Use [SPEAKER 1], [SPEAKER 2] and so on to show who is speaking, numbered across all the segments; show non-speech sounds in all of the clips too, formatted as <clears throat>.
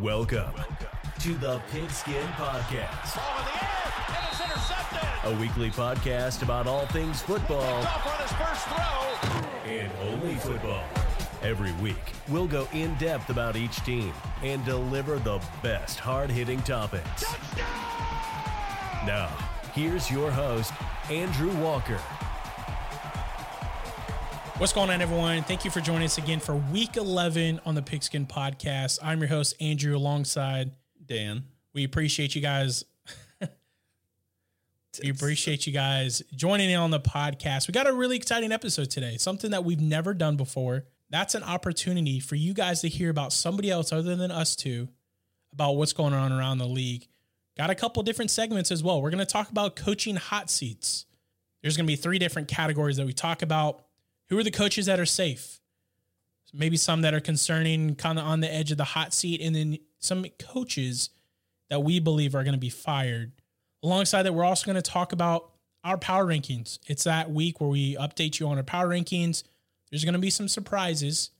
[SPEAKER 1] Welcome to the Pigskin Podcast,
[SPEAKER 2] Ball in the air, and it's intercepted.
[SPEAKER 1] a weekly podcast about all things football
[SPEAKER 2] Off on his first throw.
[SPEAKER 1] and only football. Every week, we'll go in depth about each team and deliver the best hard hitting topics. Now, here's your host, Andrew Walker.
[SPEAKER 3] What's going on, everyone? Thank you for joining us again for week 11 on the Pigskin Podcast. I'm your host, Andrew, alongside
[SPEAKER 4] Dan.
[SPEAKER 3] We appreciate you guys. <laughs> we appreciate you guys joining in on the podcast. We got a really exciting episode today, something that we've never done before. That's an opportunity for you guys to hear about somebody else other than us two about what's going on around the league. Got a couple different segments as well. We're going to talk about coaching hot seats. There's going to be three different categories that we talk about. Who are the coaches that are safe? Maybe some that are concerning, kind of on the edge of the hot seat, and then some coaches that we believe are going to be fired. Alongside that, we're also going to talk about our power rankings. It's that week where we update you on our power rankings. There's going to be some surprises,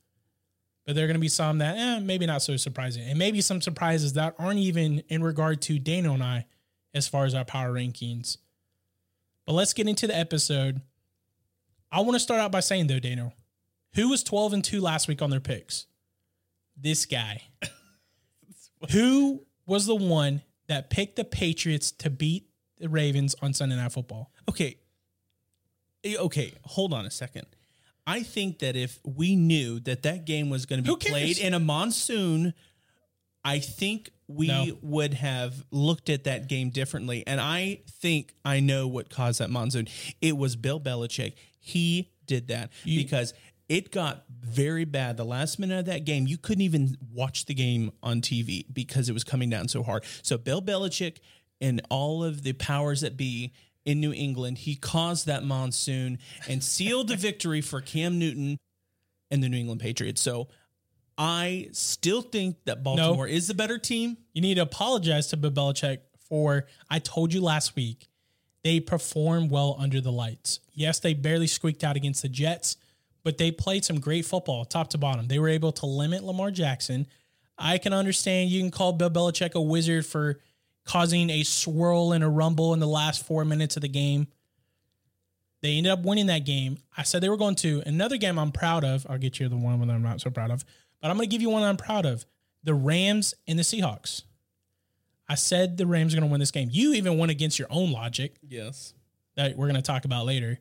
[SPEAKER 3] but there are going to be some that eh, maybe not so surprising, and maybe some surprises that aren't even in regard to Daniel and I as far as our power rankings. But let's get into the episode. I want to start out by saying though, Daniel, who was 12 and 2 last week on their picks? This guy. <laughs> who was the one that picked the Patriots to beat the Ravens on Sunday Night Football?
[SPEAKER 4] Okay. Eh, Okay, hold on a second. I think that if we knew that that game was going to be played in a monsoon, I think we
[SPEAKER 3] No.
[SPEAKER 4] would have looked at that game differently. And I think I know what caused that monsoon. It was Bill Belichick. He did that because it got very bad. The last minute of that game, you couldn't even watch the game on TV because it was coming down so hard. So Bill Belichick and all of the powers that be in New England, he caused that monsoon and <laughs> sealed the victory for Cam Newton and the New England Patriots. So I still think that Baltimore is the better team.
[SPEAKER 3] You need to apologize to Bill Belichick for I told you last week they perform well under the lights. Yes, they barely squeaked out against the Jets, but they played some great football top to bottom. They were able to limit Lamar Jackson. I can understand you can call Bill Belichick a wizard for causing a swirl and a rumble in the last four minutes of the game. They ended up winning that game. I said they were going to. Another game I'm proud of. I'll get you the one that I'm not so proud of, but I'm going to give you one I'm proud of the Rams and the Seahawks. I said the Rams are going to win this game. You even went against your own logic
[SPEAKER 4] Yes.
[SPEAKER 3] that we're going to talk about later.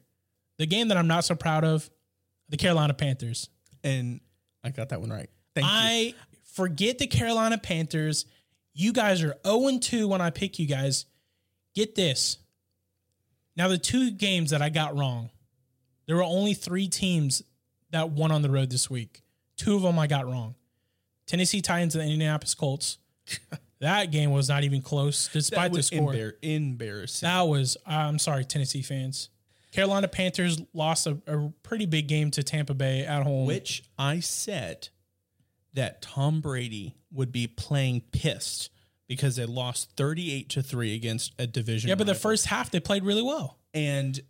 [SPEAKER 3] The game that I'm not so proud of, the Carolina Panthers.
[SPEAKER 4] And I got that one right. Thank you.
[SPEAKER 3] I forget the Carolina Panthers. You guys are 0 2 when I pick you guys. Get this. Now, the two games that I got wrong, there were only three teams that won on the road this week. Two of them I got wrong Tennessee Titans and the Indianapolis Colts. <laughs> that game was not even close, despite
[SPEAKER 4] That
[SPEAKER 3] the score.
[SPEAKER 4] embar- embarrassing.
[SPEAKER 3] That was, I'm sorry, Tennessee fans. Carolina Panthers lost a, a pretty big game to Tampa Bay at home.
[SPEAKER 4] which I said that Tom Brady would be playing pissed because they lost 38 to 3 against a division
[SPEAKER 3] yeah, but the first half they played really well.
[SPEAKER 4] and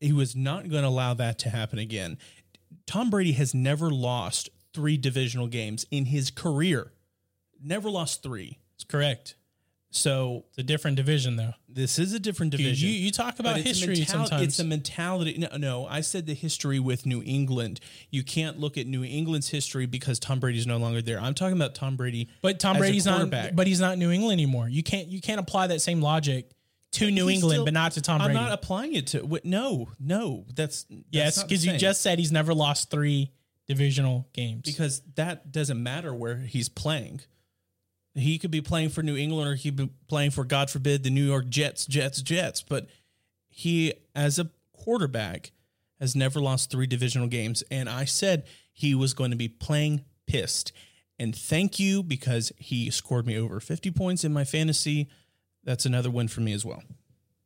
[SPEAKER 4] he was not going to allow that to happen again. Tom Brady has never lost 3 divisional games in his career. Never lost 3.
[SPEAKER 3] It's correct.
[SPEAKER 4] So
[SPEAKER 3] It's a different division, though.
[SPEAKER 4] this is a different division.
[SPEAKER 3] you, you talk about
[SPEAKER 4] But it's a
[SPEAKER 3] history
[SPEAKER 4] mental-
[SPEAKER 3] sometimes.
[SPEAKER 4] It's a mentality. No, no, I said the history with New England. You can't look at New England's history because Tom Brady's no longer there. I'm talking about Tom Brady.
[SPEAKER 3] but Tom
[SPEAKER 4] as a
[SPEAKER 3] Brady's not.
[SPEAKER 4] quarterback.
[SPEAKER 3] But he's not New England anymore. You can't. You can't apply that same logic to New
[SPEAKER 4] He's
[SPEAKER 3] England,
[SPEAKER 4] still-
[SPEAKER 3] but not to Tom Brady.
[SPEAKER 4] I'm not applying it to. No, no, that's, that's
[SPEAKER 3] yes, because you just said he's never lost three divisional games.
[SPEAKER 4] because that doesn't matter where he's playing. He could be playing for New England or he could be playing for, God forbid, the New York Jets, Jets, Jets. But he, as a quarterback, has never lost three divisional games. And I said he was going to be playing pissed. And thank you because he scored me over 50 points in my fantasy. That's another win for me as well.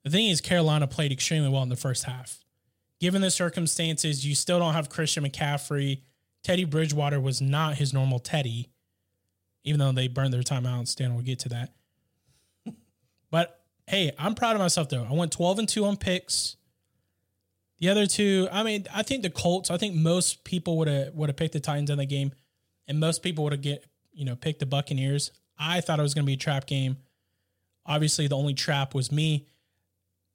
[SPEAKER 3] The thing is, Carolina played extremely well in the first half. Given the circumstances, you still don't have Christian McCaffrey. Teddy Bridgewater was not his normal Teddy, even though they burned their timeout. Stan will get to that. <laughs> but hey, I'm proud of myself though. I went 12 and 2 on picks. The other two, I mean, I think the Colts, I think most people would have would have picked the Titans in the game, and most people would have get you know picked the Buccaneers. I thought it was going to be a trap game. Obviously, the only trap was me.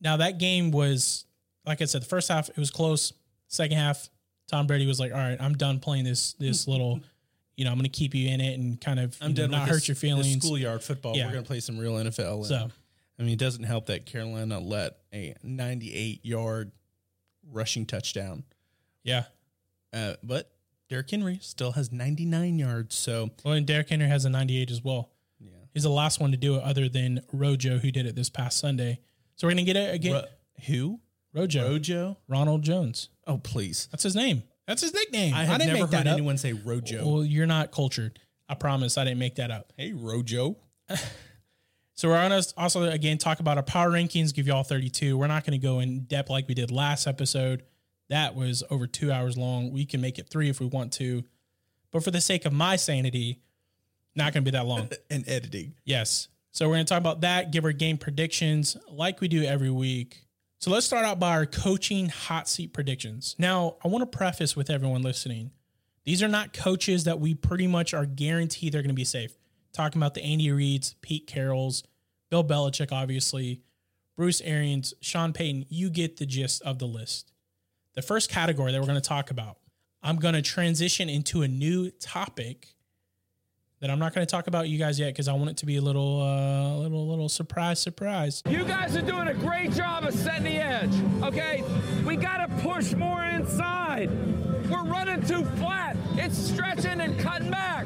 [SPEAKER 3] Now that game was, like I said, the first half it was close. Second half, Tom Brady was like, "All right, I'm done playing this this <laughs> little, you know, I'm going to keep you in it and kind of
[SPEAKER 4] I'm
[SPEAKER 3] know, not hurt
[SPEAKER 4] this-
[SPEAKER 3] your feelings."
[SPEAKER 4] schoolyard football.
[SPEAKER 3] Yeah.
[SPEAKER 4] We're going to play some real NFL.
[SPEAKER 3] So
[SPEAKER 4] I mean, it doesn't help that Carolina let a 98 yard rushing touchdown.
[SPEAKER 3] yeah,
[SPEAKER 4] Uh, but Derrick Henry still has 99 yards. So,
[SPEAKER 3] well, and Derrick Henry has a 98 as well.
[SPEAKER 4] yeah.
[SPEAKER 3] He's the last one to do it, other than Rojo, who did it this past Sunday. So we're going to get it again.
[SPEAKER 4] Ro- who?
[SPEAKER 3] Rojo,
[SPEAKER 4] Rojo?
[SPEAKER 3] Ronald Jones.
[SPEAKER 4] Oh, please.
[SPEAKER 3] That's his name. That's his nickname.
[SPEAKER 4] I have
[SPEAKER 3] didn't
[SPEAKER 4] never
[SPEAKER 3] make that
[SPEAKER 4] heard
[SPEAKER 3] up.
[SPEAKER 4] anyone say Rojo.
[SPEAKER 3] Well, you're not cultured. I promise. I didn't make that up.
[SPEAKER 4] hey, Rojo. <laughs>
[SPEAKER 3] So we're gonna also again talk about our power rankings. Give you all 32. We're not going to go in depth like we did last episode. That was over two hours long. We can make it three if we want to, but for the sake of my sanity, not going to be that long. <laughs>
[SPEAKER 4] And editing.
[SPEAKER 3] Yes. So we're going to talk about that, give our game predictions like we do every week. So let's start out by our coaching hot seat predictions. Now, I want to preface with everyone listening. These are not coaches that we pretty much are guaranteed they're going to be safe. Talking about the Andy Reeds, Pete Carrolls, Bill Belichick, obviously, Bruce Arians, Sean Payton, you get the gist of the list. The first category that we're going to talk about, I'm going to transition into a new topic that I'm not going to talk about you guys yet because I want it to be a little, uh, little, little surprise, surprise.
[SPEAKER 5] You guys are doing a great job of setting the edge, okay? We got to push more inside. We're running too flat. It's stretching and cutting back.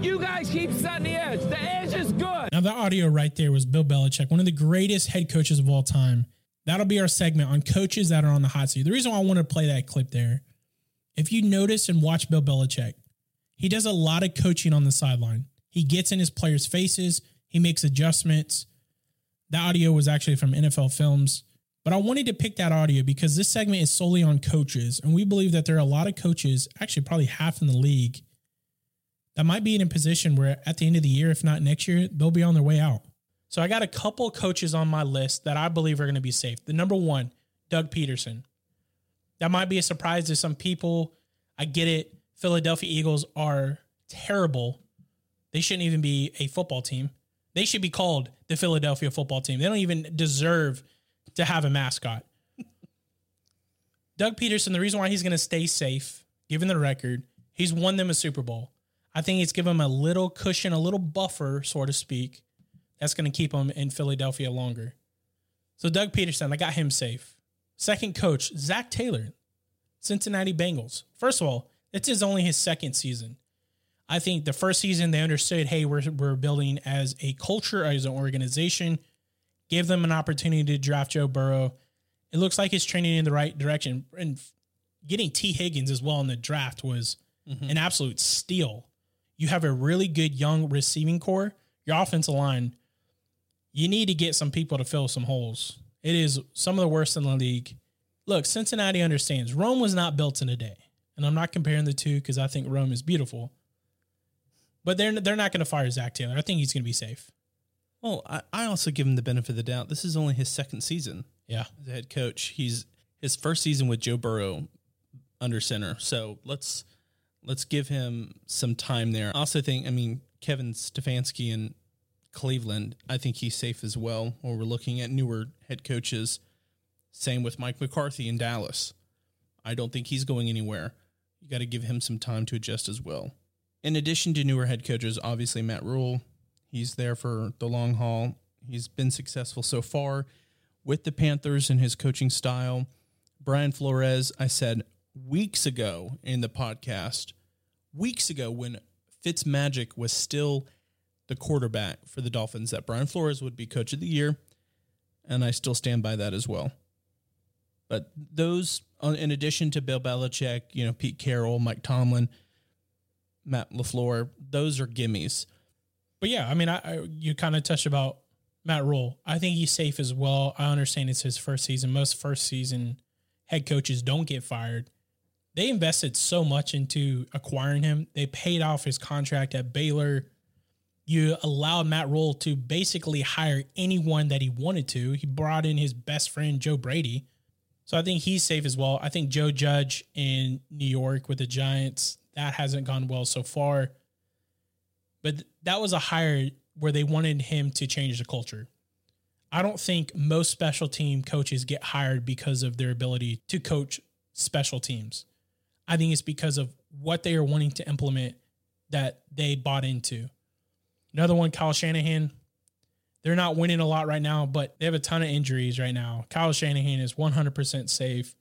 [SPEAKER 5] You guys keep setting the edge. The edge is good.
[SPEAKER 3] Now, that audio right there was Bill Belichick, one of the greatest head coaches of all time. That'll be our segment on coaches that are on the hot seat. The reason why I want to play that clip there, if you notice and watch Bill Belichick, he does a lot of coaching on the sideline. He gets in his players' faces, he makes adjustments. The audio was actually from NFL Films. But I wanted to pick that audio because this segment is solely on coaches. And we believe that there are a lot of coaches, actually, probably half in the league, that might be in a position where at the end of the year, if not next year, they'll be on their way out. So I got a couple coaches on my list that I believe are going to be safe. The number one, Doug Pederson. That might be a surprise to some people. I get it. Philadelphia Eagles are terrible. They shouldn't even be a football team. They should be called the Philadelphia football team. They don't even deserve to have a mascot. Doug Pederson, the reason why he's going to stay safe, given the record, he's won them a Super Bowl. I think it's given him a little cushion, a little buffer, so to speak, that's going to keep him in Philadelphia longer. So Doug Pederson, I got him safe. Second coach, Zac Taylor, Cincinnati Bengals. First of all, this is only his second season. I think the first season they understood, hey, we're, we're building as a culture, as an organization, gave them an opportunity to draft Joe Burrow. It looks like it's trending in the right direction. And getting Tee Higgins as well in the draft was mm-hmm. an absolute steal. You have a really good young receiving corps. Your offensive line, you need to get some people to fill some holes. It is some of the worst in the league. Look, Cincinnati understands Rome was not built in a day. And I'm not comparing the two because I think Rome is beautiful. But they're they're not going to fire Zac Taylor. I think he's going to be safe.
[SPEAKER 4] Well, I, I also give him the benefit of the doubt. This is only his second season
[SPEAKER 3] Yeah.
[SPEAKER 4] as a head coach. He's his first season with Joe Burrow under center. So let's let's give him some time there. I also think, I mean, Kevin Stefanski in Cleveland, I think he's safe as well. Or we're looking at newer head coaches. Same with Mike McCarthy in Dallas. I don't think he's going anywhere. You got to give him some time to adjust as well. In addition to newer head coaches, obviously Matt Rhule, he's there for the long haul. He's been successful so far with the Panthers and his coaching style. Brian Flores, I said weeks ago in the podcast, weeks ago when Fitzmagic was still the quarterback for the Dolphins, that Brian Flores would be coach of the year. And I still stand by that as well. But those, in addition to Bill Belichick, you know, Pete Carroll, Mike Tomlin, Matt LaFleur, those are gimmies.
[SPEAKER 3] But yeah, I mean, I, I you kind of touched about Matt Rhule. I think he's safe as well. I understand it's his first season. Most first season head coaches don't get fired. They invested so much into acquiring him. They paid off his contract at Baylor. You allowed Matt Rhule to basically hire anyone that he wanted to. He brought in his best friend Joe Brady. So I think he's safe as well. I think Joe Judge in New York with the Giants, that hasn't gone well so far. but that was a hire where they wanted him to change the culture. I don't think most special team coaches get hired because of their ability to coach special teams. I think it's because of what they are wanting to implement that they bought into. Another one, Kyle Shanahan. They're not winning a lot right now, but they have a ton of injuries right now. Kyle Shanahan is 100% safe.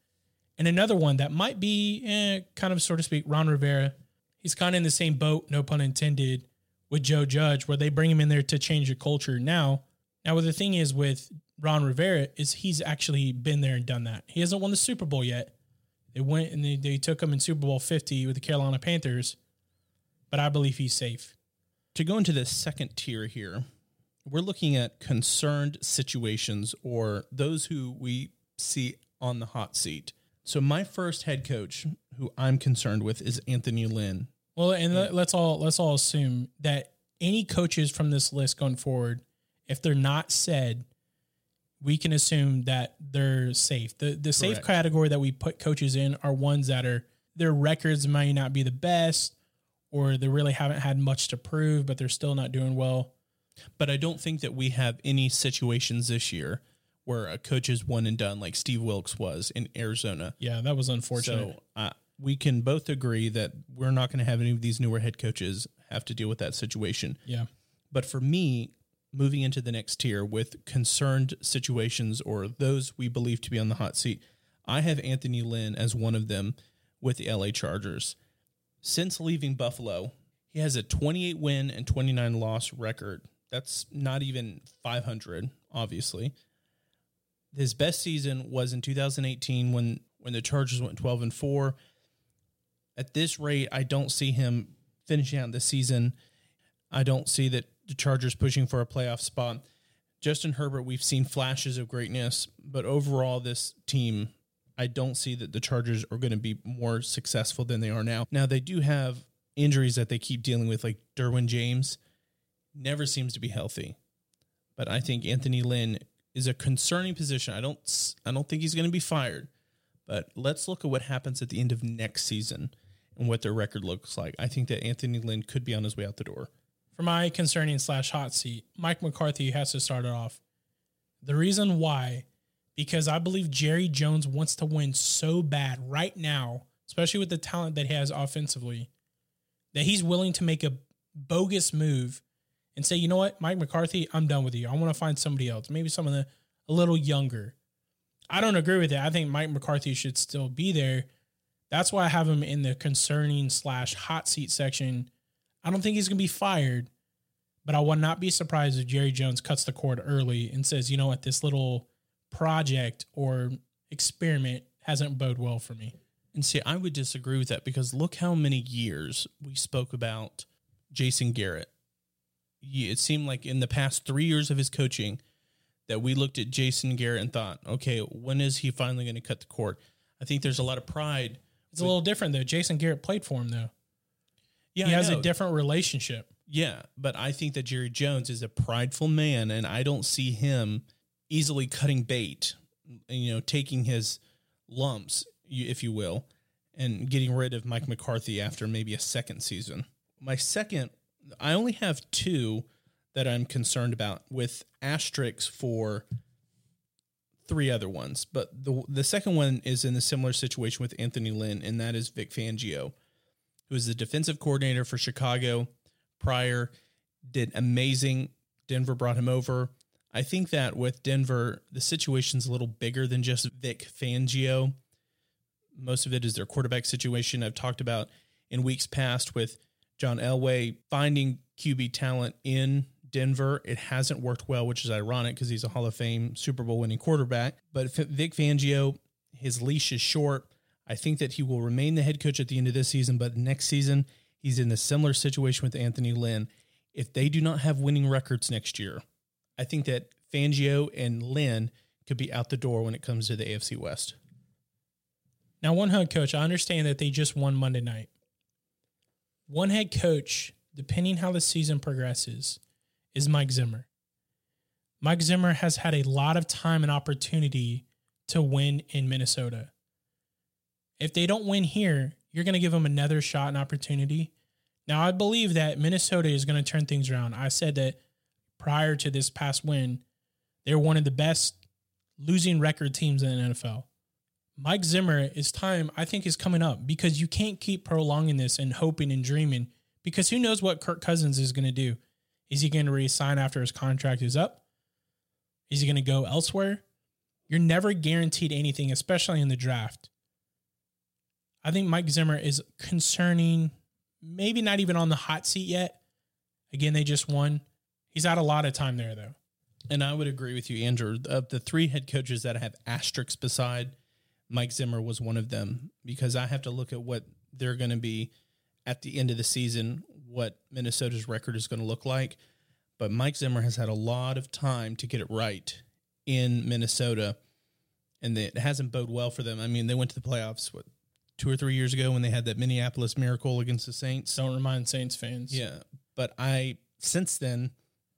[SPEAKER 3] And another one that might be eh, kind of, so to speak, Ron Rivera. He's kind of in the same boat, no pun intended, with Joe Judge, where they bring him in there to change the culture now. Now, what the thing is with Ron Rivera is he's actually been there and done that. He hasn't won the Super Bowl yet. They went and they, they took him in Super Bowl 50 with the Carolina Panthers, but I believe he's safe.
[SPEAKER 4] To go into the second tier here, we're looking at concerned situations or those who we see on the hot seat. So my first head coach who I'm concerned with is Anthony Lynn.
[SPEAKER 3] Well, and let- let's all let's all assume that any coaches from this list going forward, if they're not said, we can assume that they're safe. The the safe
[SPEAKER 4] Correct.
[SPEAKER 3] category that we put coaches in are ones that are their records might not be the best, or they really haven't had much to prove, but they're still not doing well.
[SPEAKER 4] But I don't think that we have any situations this year where a coach is one and done like Steve Wilks was in Arizona.
[SPEAKER 3] Yeah, that was unfortunate.
[SPEAKER 4] So uh, we can both agree that we're not going to have any of these newer head coaches have to deal with that situation.
[SPEAKER 3] yeah.
[SPEAKER 4] But for me, moving into the next tier with concerned situations or those we believe to be on the hot seat, I have Anthony Lynn as one of them with the LA Chargers. Since leaving Buffalo, he has a 28 win and 29 loss record. That's not even 500, obviously. His best season was in 2018 when when the Chargers went 12 and 4. At this rate, I don't see him finishing out the season. I don't see that the Chargers pushing for a playoff spot. Justin Herbert, we've seen flashes of greatness, but overall, this team, I don't see that the Chargers are going to be more successful than they are now. Now, they do have injuries that they keep dealing with, like Derwin James, never seems to be healthy. But I think Anthony Lynn is a concerning position. I don't, I don't think he's going to be fired. But let's look at what happens at the end of next season and what their record looks like. I think that Anthony Lynn could be on his way out the door.
[SPEAKER 3] For my concerning slash hot seat, Mike McCarthy has to start it off. The reason why, because I believe Jerry Jones wants to win so bad right now, especially with the talent that he has offensively, that he's willing to make a bogus move and say, you know what, Mike McCarthy, I'm done with you. I want to find somebody else, maybe someone that a little younger. I don't agree with it. I think Mike McCarthy should still be there. That's why I have him in the concerning slash hot seat section. I don't think he's going to be fired, but I would not be surprised if Jerry Jones cuts the cord early and says, you know what, this little project or experiment hasn't bode well for me.
[SPEAKER 4] And see, I would disagree with that because look how many years we spoke about Jason Garrett. It seemed like in the past three years of his coaching that we looked at Jason Garrett and thought, okay, when is he finally going to cut the cord? I think there's a lot of pride.
[SPEAKER 3] It's a little different though. Jason Garrett played for him though.
[SPEAKER 4] Yeah,
[SPEAKER 3] he
[SPEAKER 4] I
[SPEAKER 3] has
[SPEAKER 4] know.
[SPEAKER 3] a different relationship.
[SPEAKER 4] Yeah, but I think that Jerry Jones is a prideful man, and I don't see him easily cutting bait, you know, taking his lumps, if you will, and getting rid of Mike McCarthy after maybe a second season. My second, I only have two that I'm concerned about with asterisks for three other ones, but the the second one is in a similar situation with Anthony Lynn, and that is Vic Fangio, who is the defensive coordinator for Chicago prior, did amazing. Denver brought him over. I think that with Denver, the situation's a little bigger than just Vic Fangio. Most of it is their quarterback situation. I've talked about in weeks past with John Elway finding QB talent in Denver. It hasn't worked well, which is ironic because he's a Hall of Fame Super Bowl winning quarterback. But Vic Fangio, his leash is short. I think that he will remain the head coach at the end of this season, but next season, he's in a similar situation with Anthony Lynn. If they do not have winning records next year, I think that Fangio and Lynn could be out the door when it comes to the AFC West.
[SPEAKER 3] Now, one head coach, I understand that they just won Monday night. One head coach, depending how the season progresses, is Mike Zimmer. Mike Zimmer has had a lot of time and opportunity to win in Minnesota. If they don't win here, you're going to give them another shot and opportunity. Now, I believe that Minnesota is going to turn things around. I said that prior to this past win, they're one of the best losing record teams in the NFL. Mike Zimmer, his time, I think, is coming up because you can't keep prolonging this and hoping and dreaming because who knows what Kirk Cousins is going to do? Is he going to resign after his contract is up? Is he going to go elsewhere? You're never guaranteed anything, especially in the draft. I think Mike Zimmer is concerning, maybe not even on the hot seat yet. Again, they just won. He's had a lot of time there, though.
[SPEAKER 4] And I would agree with you, Andrew. Of the three head coaches that have asterisks beside Mike Zimmer was one of them because I have to look at what they're going to be at the end of the season, what Minnesota's record is going to look like. But Mike Zimmer has had a lot of time to get it right in Minnesota, and it hasn't bode well for them. I mean, they went to the playoffs what two or three years ago when they had that Minneapolis miracle against the Saints.
[SPEAKER 3] Don't remind Saints fans.
[SPEAKER 4] Yeah, but I since then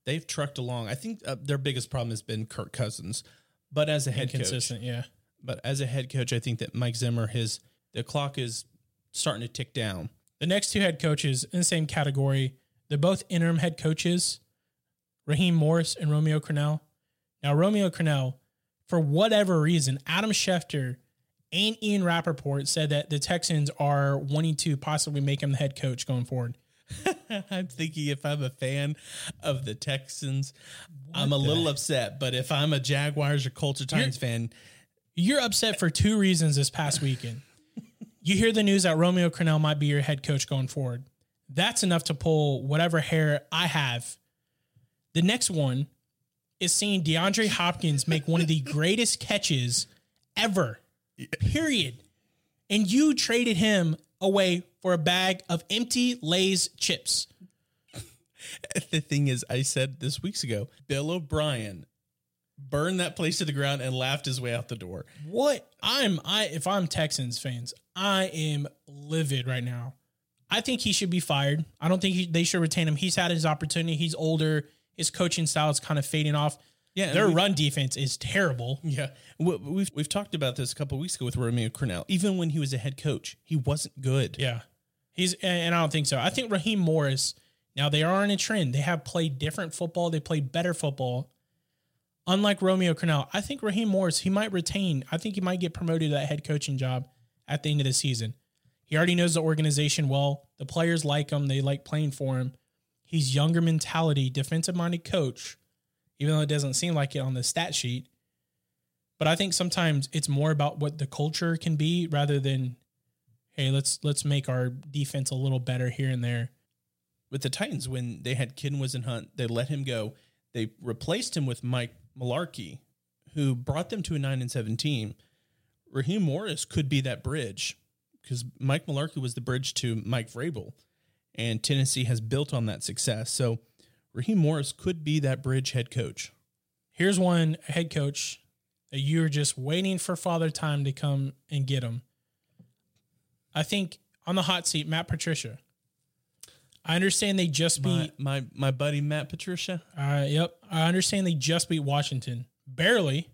[SPEAKER 4] they've trucked along. I think uh, their biggest problem has been Kirk Cousins, but as a head
[SPEAKER 3] consistent, yeah.
[SPEAKER 4] But as a head coach, I think that Mike Zimmer his the clock is starting to tick down.
[SPEAKER 3] The next two head coaches in the same category, they're both interim head coaches, Raheem Morris and Romeo Crennel. Now, Romeo Crennel, for whatever reason, Adam Schefter and Ian Rapoport said that the Texans are wanting to possibly make him the head coach going forward. <laughs>
[SPEAKER 4] I'm thinking if I'm a fan of the Texans, I'm a little upset. But if I'm a Jaguars or Colts or Titans fan,
[SPEAKER 3] You're upset for two reasons this past weekend. you hear the news that Romeo Crennel might be your head coach going forward. That's enough to pull whatever hair I have. The next one is seeing DeAndre Hopkins make one of the greatest catches ever. Period. And you traded him away for a bag of empty Lay's chips. <laughs>
[SPEAKER 4] the thing is, I said this weeks ago, Bill O'Brien burned that place to the ground and laughed his way out the door.
[SPEAKER 3] What I'm I if I'm Texans fans, I am livid right now. I think he should be fired. I don't think he, they should retain him. He's had his opportunity. He's older. His coaching style is kind of fading off.
[SPEAKER 4] Yeah,
[SPEAKER 3] their run defense is terrible.
[SPEAKER 4] Yeah, We- we've we've talked about this a couple of weeks ago with Romeo Cornell. Even when he was a head coach, he wasn't good.
[SPEAKER 3] Yeah, he's and and I don't think so. I think Raheem Morris. Now they are on a trend. They have played different football. They play better football. Unlike Romeo Cornell, I think Raheem Morris he might retain. I think he might get promoted to that head coaching job at the end of the season. He already knows the organization well. The players like him. They like playing for him. He's younger mentality, defensive minded coach, even though it doesn't seem like it on the stat sheet. But I think sometimes it's more about what the culture can be rather than, hey, let's let's make our defense a little better here and there.
[SPEAKER 4] With the Titans, when they had Ken Whisenhunt, they let him go. They replaced him with Mike Mularkey, who brought them to a nine and seven team. Raheem Morris could be that bridge because Mike Mularkey was the bridge to Mike Vrabel, and Tennessee has built on that success. So Raheem Morris could be that bridge head coach.
[SPEAKER 3] Here's one head coach that you're just waiting for Father Time to come and get him. I think on the hot seat, Matt Patricia. I understand they just
[SPEAKER 4] My,
[SPEAKER 3] beat.
[SPEAKER 4] my my buddy Matt Patricia.
[SPEAKER 3] Uh, yep, I understand they just beat Washington, barely,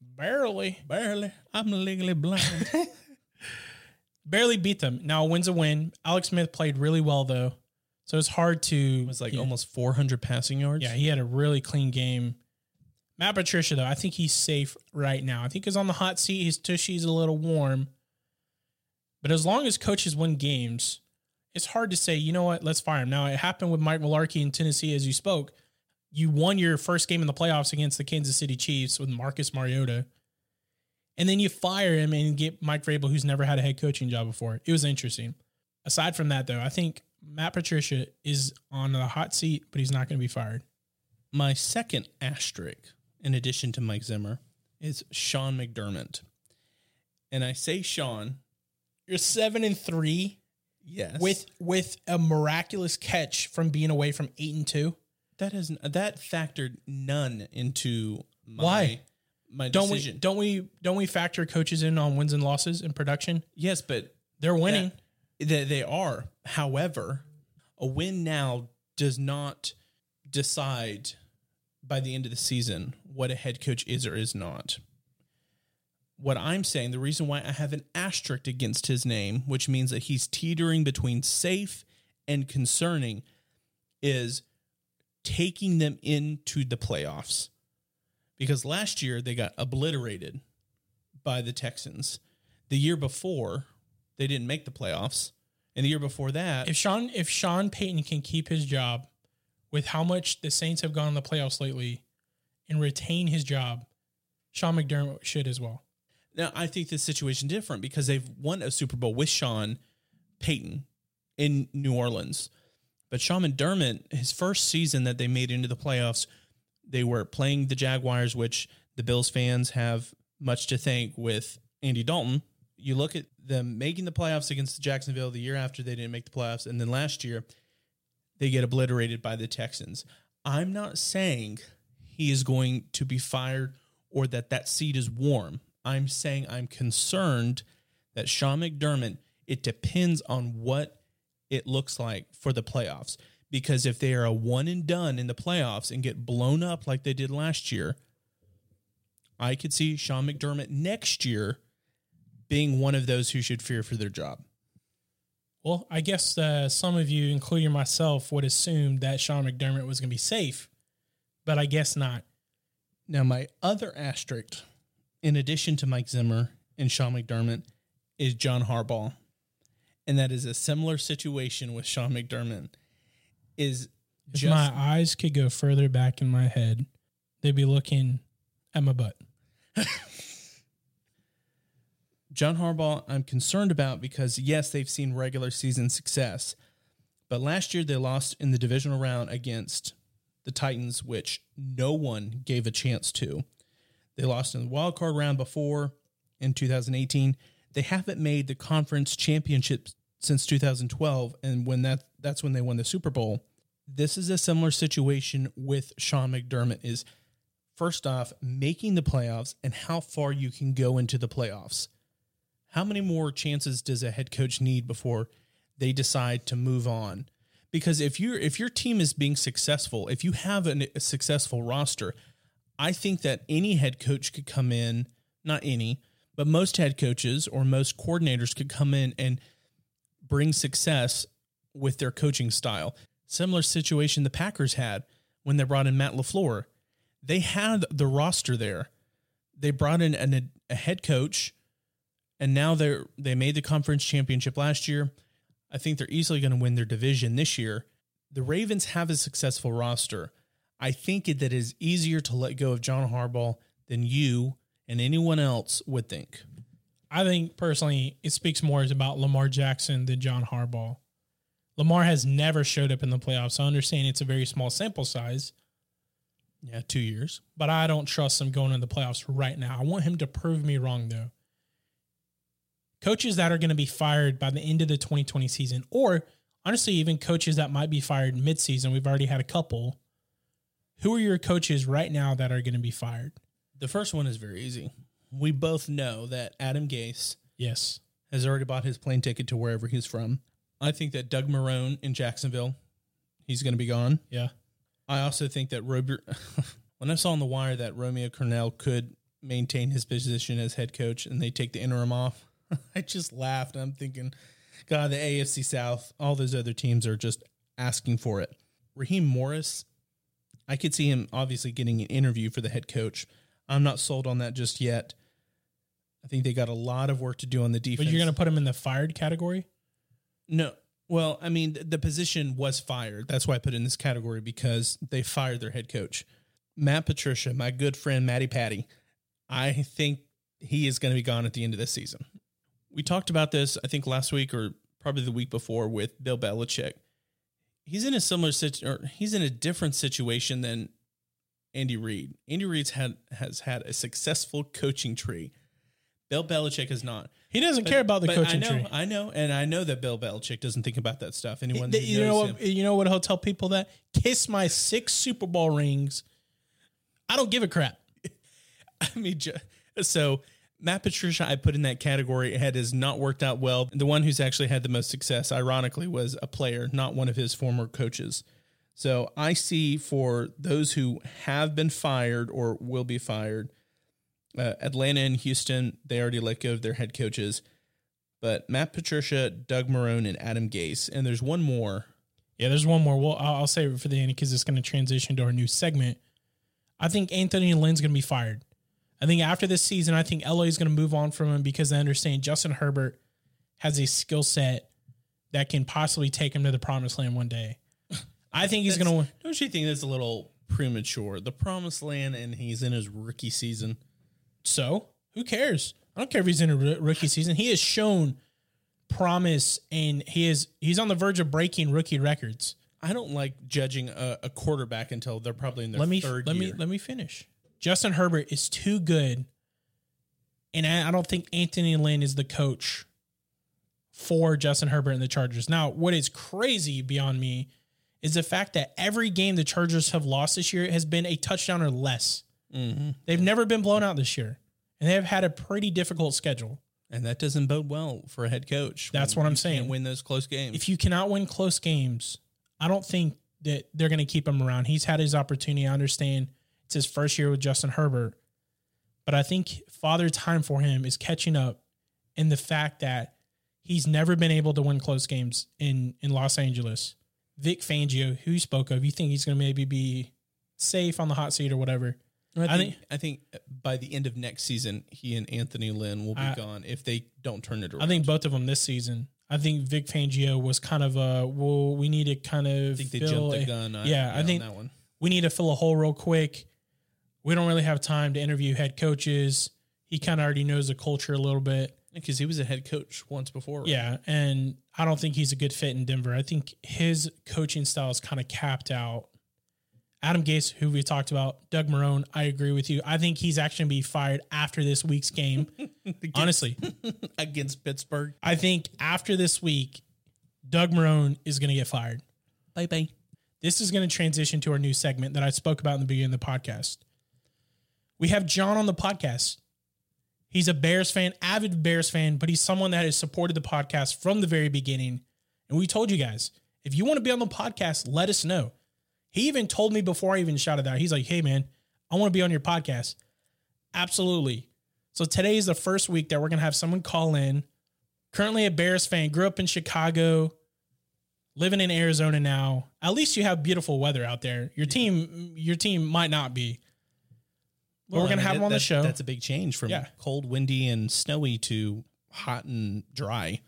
[SPEAKER 3] barely,
[SPEAKER 4] Barely, I'm legally blind. <laughs>
[SPEAKER 3] barely beat them. Now a win's a win. Alex Smith played really well though, so it's hard to.
[SPEAKER 4] it was like
[SPEAKER 3] yeah.
[SPEAKER 4] almost 400 passing yards.
[SPEAKER 3] Yeah, he had a really clean game. Matt Patricia, though, I think he's safe right now. I think he's on the hot seat. His tushy's a little warm. But as long as coaches win games, it's hard to say, you know what, let's fire him. Now, it happened with Mike Mularkey in Tennessee, as you spoke. You won your first game in the playoffs against the Kansas City Chiefs with Marcus Mariota. And then you fire him and get Mike Vrabel, who's never had a head coaching job before. It was interesting. Aside from that, though, I think Matt Patricia is on the hot seat, but he's not going to be fired.
[SPEAKER 4] My second asterisk, in addition to Mike Zimmer, is Sean McDermott. And I say Sean,
[SPEAKER 3] You're seven and three
[SPEAKER 4] yes,
[SPEAKER 3] with with a miraculous catch from being away from eight and two.
[SPEAKER 4] that has that factored none into my,
[SPEAKER 3] Why?
[SPEAKER 4] my
[SPEAKER 3] Don't
[SPEAKER 4] decision.
[SPEAKER 3] we don't we don't we factor coaches in on wins and losses in production?
[SPEAKER 4] yes, but
[SPEAKER 3] They're winning.
[SPEAKER 4] that- they, they are. However, a win now does not decide by the end of the season what a head coach is or is not. What I'm saying, the reason why I have an asterisk against his name, which means that he's teetering between safe and concerning is taking them into the playoffs. Because last year they got obliterated by the Texans. The year before, they didn't make the playoffs. And the year before that,
[SPEAKER 3] If Sean if Sean Payton can keep his job with how much the Saints have gone in the playoffs lately and retain his job, Sean McDermott should as well.
[SPEAKER 4] Now, I think this situation different because they've won a Super Bowl with Sean Payton in New Orleans. But Sean McDermott, his first season that they made into the playoffs, they were playing the Jaguars, which the Bills fans have much to thank with Andy Dalton. You look at them making the playoffs against Jacksonville the year after they didn't make the playoffs, and then last year they get obliterated by the Texans. I'm not saying he is going to be fired or that that seat is warm. I'm saying I'm concerned that Sean McDermott, it depends on what it looks like for the playoffs. Because if they are a one and done in the playoffs and get blown up like they did last year, I could see Sean McDermott next year being one of those who should fear for their job.
[SPEAKER 3] Well, I guess uh, some of you, including myself, would assume that Sean McDermott was going to be safe, but I guess not.
[SPEAKER 4] Now, my other asterisk, in addition to Mike Zimmer and Sean McDermott, is John Harbaugh. And that is a similar situation with Sean McDermott. Is
[SPEAKER 3] If
[SPEAKER 4] just
[SPEAKER 3] my eyes could go further back in my head, they'd be looking at my butt. <laughs>
[SPEAKER 4] John Harbaugh, I'm concerned about because, yes, they've seen regular season success, but last year they lost in the divisional round against the Titans, which no one gave a chance to. They lost in the wild card round before in 2018. They haven't made the conference championship since 2012, and when that that's when they won the Super Bowl. This is a similar situation with Sean McDermott. Is first off making the playoffs and how far you can go into the playoffs how many more chances does a head coach need before they decide to move on? Because if you if your team is being successful, if you have an, a successful roster, I think that any head coach could come in, not any, but most head coaches or most coordinators could come in and bring success with their coaching style. Similar situation the Packers had when they brought in Matt LaFleur. They had the roster there. They brought in an, a head coach and now they're they made the conference championship last year. I think they're easily going to win their division this year. The Ravens have a successful roster. I think that it is easier to let go of John Harbaugh than you and anyone else would think.
[SPEAKER 3] I think personally, it speaks more about Lamar Jackson than John Harbaugh. Lamar has never showed up in the playoffs. I understand it's a very small sample size,
[SPEAKER 4] Yeah, two years.
[SPEAKER 3] but I don't trust him going into the playoffs right now. I want him to prove me wrong, though. Coaches that are going to be fired by the end of the 2020 season, or honestly, even coaches that might be fired midseason, we've already had a couple. Who are your coaches right now that are going to be fired?
[SPEAKER 4] The first one is very easy. We both know that Adam Gase
[SPEAKER 3] Yes.
[SPEAKER 4] has already bought his plane ticket to wherever he's from. I think that Doug Marrone in Jacksonville, he's going to be gone.
[SPEAKER 3] Yeah.
[SPEAKER 4] I also think that Robert, <laughs> when I saw on the wire that Romeo Cornell could maintain his position as head coach and they take the interim off, <laughs> I just laughed. I'm thinking, God, the AFC South, all those other teams are just asking for it. Raheem Morris, I could see him obviously getting an interview for the head coach. I'm not sold on that just yet. I think they got a lot of work to do on the defense.
[SPEAKER 3] But you're going to put him in the fired category?
[SPEAKER 4] No. Well, I mean, th- the position was fired. That's why I put it in this category because they fired their head coach. Matt Patricia, my good friend Matty Patty, I think he is going to be gone at the end of this season. We talked about this, I think, last week or probably the week before with Bill Belichick. He's in a similar situ- or he's in a different situation than Andy Reid. Andy Reid's had has had a successful coaching tree. Bill Belichick has not.
[SPEAKER 3] He doesn't care about the
[SPEAKER 4] But
[SPEAKER 3] coaching
[SPEAKER 4] I know,
[SPEAKER 3] tree.
[SPEAKER 4] I know, and I know that Bill Belichick doesn't think about that stuff. Anyone, that
[SPEAKER 3] you know what? You know what? He'll tell people that kiss my six Super Bowl rings. I don't give a crap. <laughs>
[SPEAKER 4] I mean, so Matt Patricia, I put in that category. Had has not worked out well. The one who's actually had the most success, ironically, was a player, not one of his former coaches. So I see for those who have been fired or will be fired, uh, Atlanta and Houston, they already let go of their head coaches. But Matt Patricia, Doug Marrone, and Adam Gase, and there's one more
[SPEAKER 3] Yeah, there's one more. Well, I'll, I'll save it for the end because it's going to transition to our new segment. I think Anthony Lynn's going to be fired. I think after this season, I think LA is going to move on from him because they understand Justin Herbert has a skill set that can possibly take him to the promised land one day. <laughs> I think he's going to win.
[SPEAKER 4] Don't you think that's a little premature? The promised land, and he's in his rookie season.
[SPEAKER 3] So who cares? I don't care if he's in a rookie season. He has shown promise, and he is he's on the verge of breaking rookie records.
[SPEAKER 4] I don't like judging a, a quarterback until they're probably in their
[SPEAKER 3] let me
[SPEAKER 4] third
[SPEAKER 3] let
[SPEAKER 4] year.
[SPEAKER 3] me let me finish. Justin Herbert is too good, and I, I don't think Anthony Lynn is the coach for Justin Herbert and the Chargers. Now, what is crazy beyond me is the fact that every game the Chargers have lost this year has been a touchdown or less.
[SPEAKER 4] Mm-hmm.
[SPEAKER 3] They've never been blown out this year, and they have had a pretty difficult schedule.
[SPEAKER 4] and that doesn't bode well for a head coach.
[SPEAKER 3] That's what I'm saying.
[SPEAKER 4] Can't win those close games.
[SPEAKER 3] If you cannot win close games, I don't think that they're going to keep him around. He's had his opportunity. I understand it's his first year with Justin Herbert, but I think father time for him is catching up in the fact that he's never been able to win close games in in Los Angeles. Vic Fangio, who you spoke of, you think he's going to maybe be safe on the hot seat or whatever?
[SPEAKER 4] I
[SPEAKER 3] I
[SPEAKER 4] think, I think by the end of next season, he and Anthony Lynn will be
[SPEAKER 3] I-
[SPEAKER 4] gone if they don't turn it around.
[SPEAKER 3] I think both of them this season. I think Vic Fangio was kind of a well, we need to kind of
[SPEAKER 4] I think they
[SPEAKER 3] fill
[SPEAKER 4] jumped the
[SPEAKER 3] a-
[SPEAKER 4] gun. uh,
[SPEAKER 3] yeah, I
[SPEAKER 4] on
[SPEAKER 3] think
[SPEAKER 4] that one.
[SPEAKER 3] we need to fill a hole real quick. We don't really have time to interview head coaches. He kind of already knows the culture a little bit.
[SPEAKER 4] because he was a head coach once before. right?
[SPEAKER 3] Yeah, and I don't think he's a good fit in Denver. I think his coaching style is kind of capped out. Adam Gase, who we talked about, Doug Marrone, I agree with you. I think he's actually going to be fired after this week's game. <laughs> Honestly, <laughs>
[SPEAKER 4] against Pittsburgh.
[SPEAKER 3] I think after this week, Doug Marrone is going to get fired.
[SPEAKER 4] Bye bye.
[SPEAKER 3] This is going to transition to our new segment that I spoke about in the beginning of the podcast. We have John on the podcast. He's a Bears fan, avid Bears fan, but he's someone that has supported the podcast from the very beginning. And we told you guys, if you want to be on the podcast, let us know. He even told me before I even shouted out, he's like, hey, man, I want to be on your podcast. Absolutely. So today is the first week that we're going to have someone call in. Currently a Bears fan, grew up in Chicago, living in Arizona now. At least you have beautiful weather out there. Your team, your team might not be. But we're gonna
[SPEAKER 4] mean,
[SPEAKER 3] have him
[SPEAKER 4] that-
[SPEAKER 3] on the show.
[SPEAKER 4] That's a big change from
[SPEAKER 3] Yeah.
[SPEAKER 4] cold, windy, and snowy to hot and dry.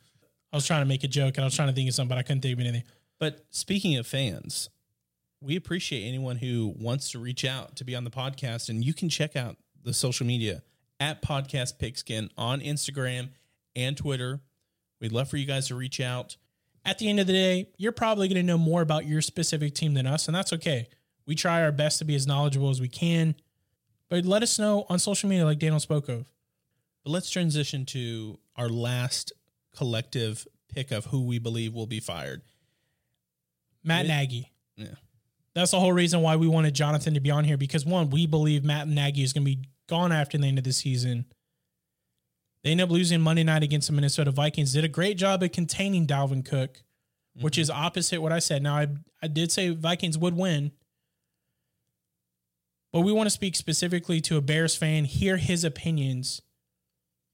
[SPEAKER 3] I was trying to make a joke and I was trying to think of something, but I couldn't think of anything.
[SPEAKER 4] But speaking of fans, we appreciate anyone who wants to reach out to be on the podcast, and you can check out the social media at Podcast Pigskin on Instagram and Twitter. We'd love for you guys to reach out.
[SPEAKER 3] At the end of the day, you're probably going to know more about your specific team than us, and that's okay. We try our best to be as knowledgeable as we can, but let us know on social media, like Daniel spoke of.
[SPEAKER 4] But let's transition to our last collective pick of who we believe will be fired.
[SPEAKER 3] Matt Nagy.
[SPEAKER 4] Yeah.
[SPEAKER 3] That's the whole reason why we wanted Jonathan to be on here because one, we believe Matt Nagy is going to be gone after the end of the season. They end up losing Monday night against the Minnesota Vikings. Did a great job at containing Dalvin Cook, which mm-hmm. is opposite what I said. Now I I did say Vikings would win, but we want to speak specifically to a Bears fan, hear his opinions,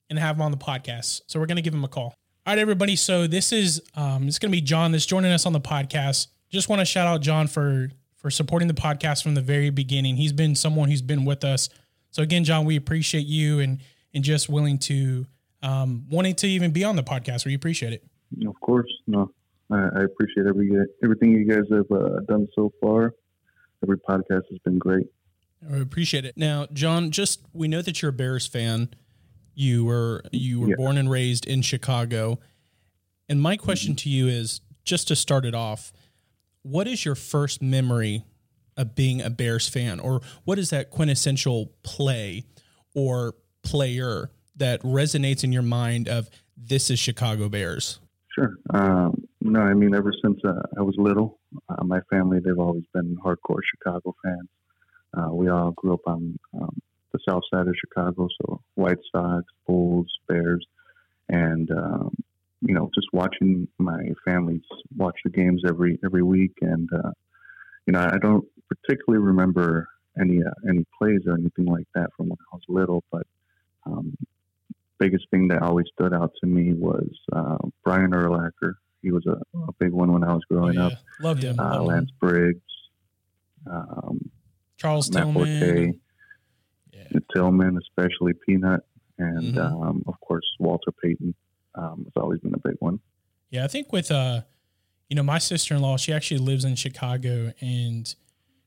[SPEAKER 3] and have him on the podcast. So we're going to give him a call. All right, everybody. So this is um, it's going to be John that's joining us on the podcast. Just want to shout out John for for supporting the podcast from the very beginning. He's been someone who's been with us. So again, John, we appreciate you and and just willing to um, wanting to even be on the podcast. We appreciate it.
[SPEAKER 6] Of course, no. I, appreciate every everything you guys have uh, done so far. Every podcast has been great.
[SPEAKER 4] I appreciate it. Now, John, just we know that you're a Bears fan. You were you were
[SPEAKER 6] Yeah.
[SPEAKER 4] born and raised in Chicago. And my question to you is just to start it off, what is your first memory of being a Bears fan or what is that quintessential play or player that resonates in your mind of this is Chicago Bears?
[SPEAKER 6] Sure. Um, no, I mean, ever since uh, I was little, uh, my family, they've always been hardcore Chicago fans. Uh, we all grew up on um, the south side of Chicago, so White Sox, Bulls, Bears, and, um, you know, just watching my family watch the games every every week. And, uh, you know, I don't particularly remember any uh, any plays or anything like that from when I was little, but um, biggest thing that always stood out to me was uh, Brian Urlacher. he was a, a big one when I was growing
[SPEAKER 3] Oh,
[SPEAKER 6] up.
[SPEAKER 3] Loved him.
[SPEAKER 6] Uh. Lance Briggs, um,
[SPEAKER 3] Charles Tillman. Yeah.
[SPEAKER 6] Tillman, especially Peanut, and
[SPEAKER 3] Mm-hmm.
[SPEAKER 6] um, of course Walter Payton. Um, has always been a big one.
[SPEAKER 3] Yeah, I think with uh, you know, my sister in law, she actually lives in Chicago, and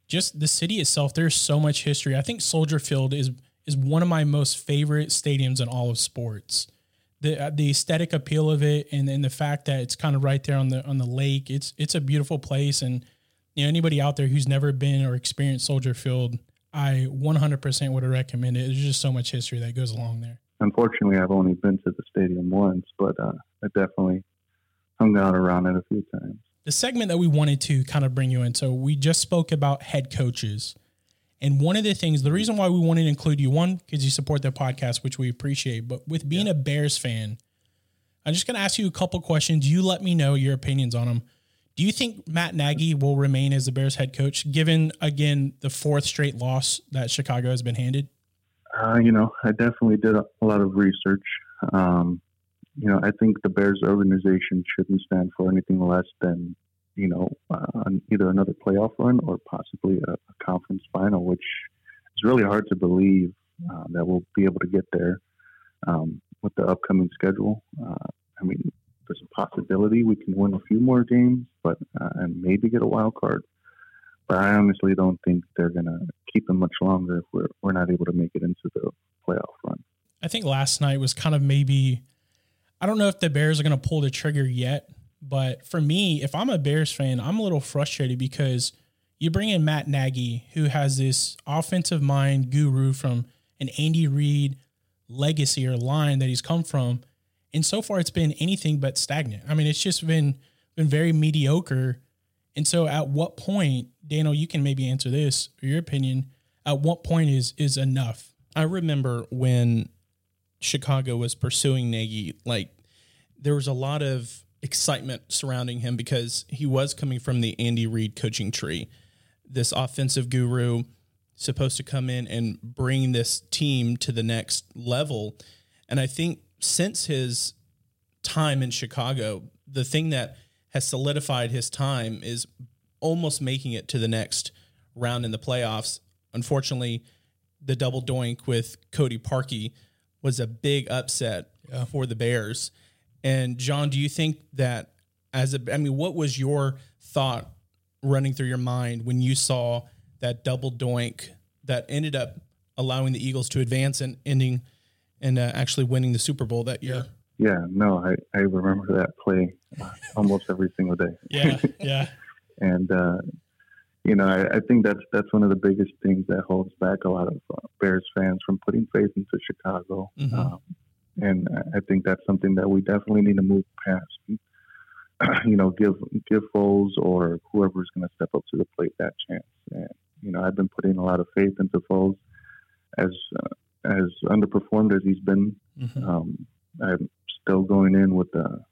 [SPEAKER 3] just the city itself, there's so much history. I think Soldier Field is is one of my most favorite stadiums in all of sports. The uh, the aesthetic appeal of it, and and the fact that it's kind of right there on the on the lake. It's it's a beautiful place, and you know anybody out there who's never been or experienced Soldier Field, I 100% would recommend it. There's just so much history that goes along there.
[SPEAKER 6] Unfortunately, I've only been to the stadium once, but uh, I definitely hung out around it a few times.
[SPEAKER 3] the segment that we wanted to kind of bring you in. So we just spoke about head coaches. And one of the things, the reason why we wanted to include you, one, because you support the podcast, which we appreciate, but with being a Bears fan, I'm just going to ask you a couple questions. You let me know your opinions on them. Do you think Matt Nagy will remain as the Bears head coach, given, again, the fourth straight loss that Chicago has been handed?
[SPEAKER 6] Uh, you know, I definitely did a, lot of research. Um, you know, I think the Bears organization shouldn't stand for anything less than, you know, uh, either another playoff run or possibly a, a conference final, which is really hard to believe uh, that we'll be able to get there um, with the upcoming schedule. Uh, I mean, there's a possibility we can win a few more games, but uh, and maybe get a wild card. But I honestly don't think they're going to keep him much longer if we're, we're not able to make it into the playoff run.
[SPEAKER 3] I think last night was kind of maybe I don't know if the Bears are going to pull the trigger yet, but for me, if I'm a Bears fan, I'm a little frustrated because you bring in Matt Nagy, who has this offensive mind guru from an Andy Reid legacy or line that he's come from, and so far it's been anything but stagnant. I mean, it's just been been very mediocre. And so, at what point, Daniel, you can maybe answer this or your opinion. At what point is is enough?
[SPEAKER 4] I remember when Chicago was pursuing Nagy, like there was a lot of excitement surrounding him because he was coming from the Andy Reid coaching tree. This offensive guru supposed to come in and bring this team to the next level. And I think since his time in Chicago, the thing that has solidified his time is almost making it to the next round in the playoffs. Unfortunately, the double doink with Cody Parkey was a big upset for the Bears. And John, do you think that as a I mean, what was your thought running through your mind when you saw that double doink that ended up allowing the Eagles to advance and ending and uh, actually winning the Super Bowl that year?
[SPEAKER 6] Yeah, no, I, I remember that play uh, almost every single day.
[SPEAKER 3] Yeah, <laughs> yeah.
[SPEAKER 6] and uh, you know, I, I think that's that's one of the biggest things that holds back a lot of uh, Bears fans from putting faith into Chicago.
[SPEAKER 4] Mhm.
[SPEAKER 6] Um, and I- I think that's something that we definitely need to move past. <clears throat> you know, give give Foles or whoever's going to step up to the plate that chance. And you know, I've been putting a lot of faith into Foles as uh, as underperformed as he's been.
[SPEAKER 3] Mhm.
[SPEAKER 6] Um, I'm still going in with a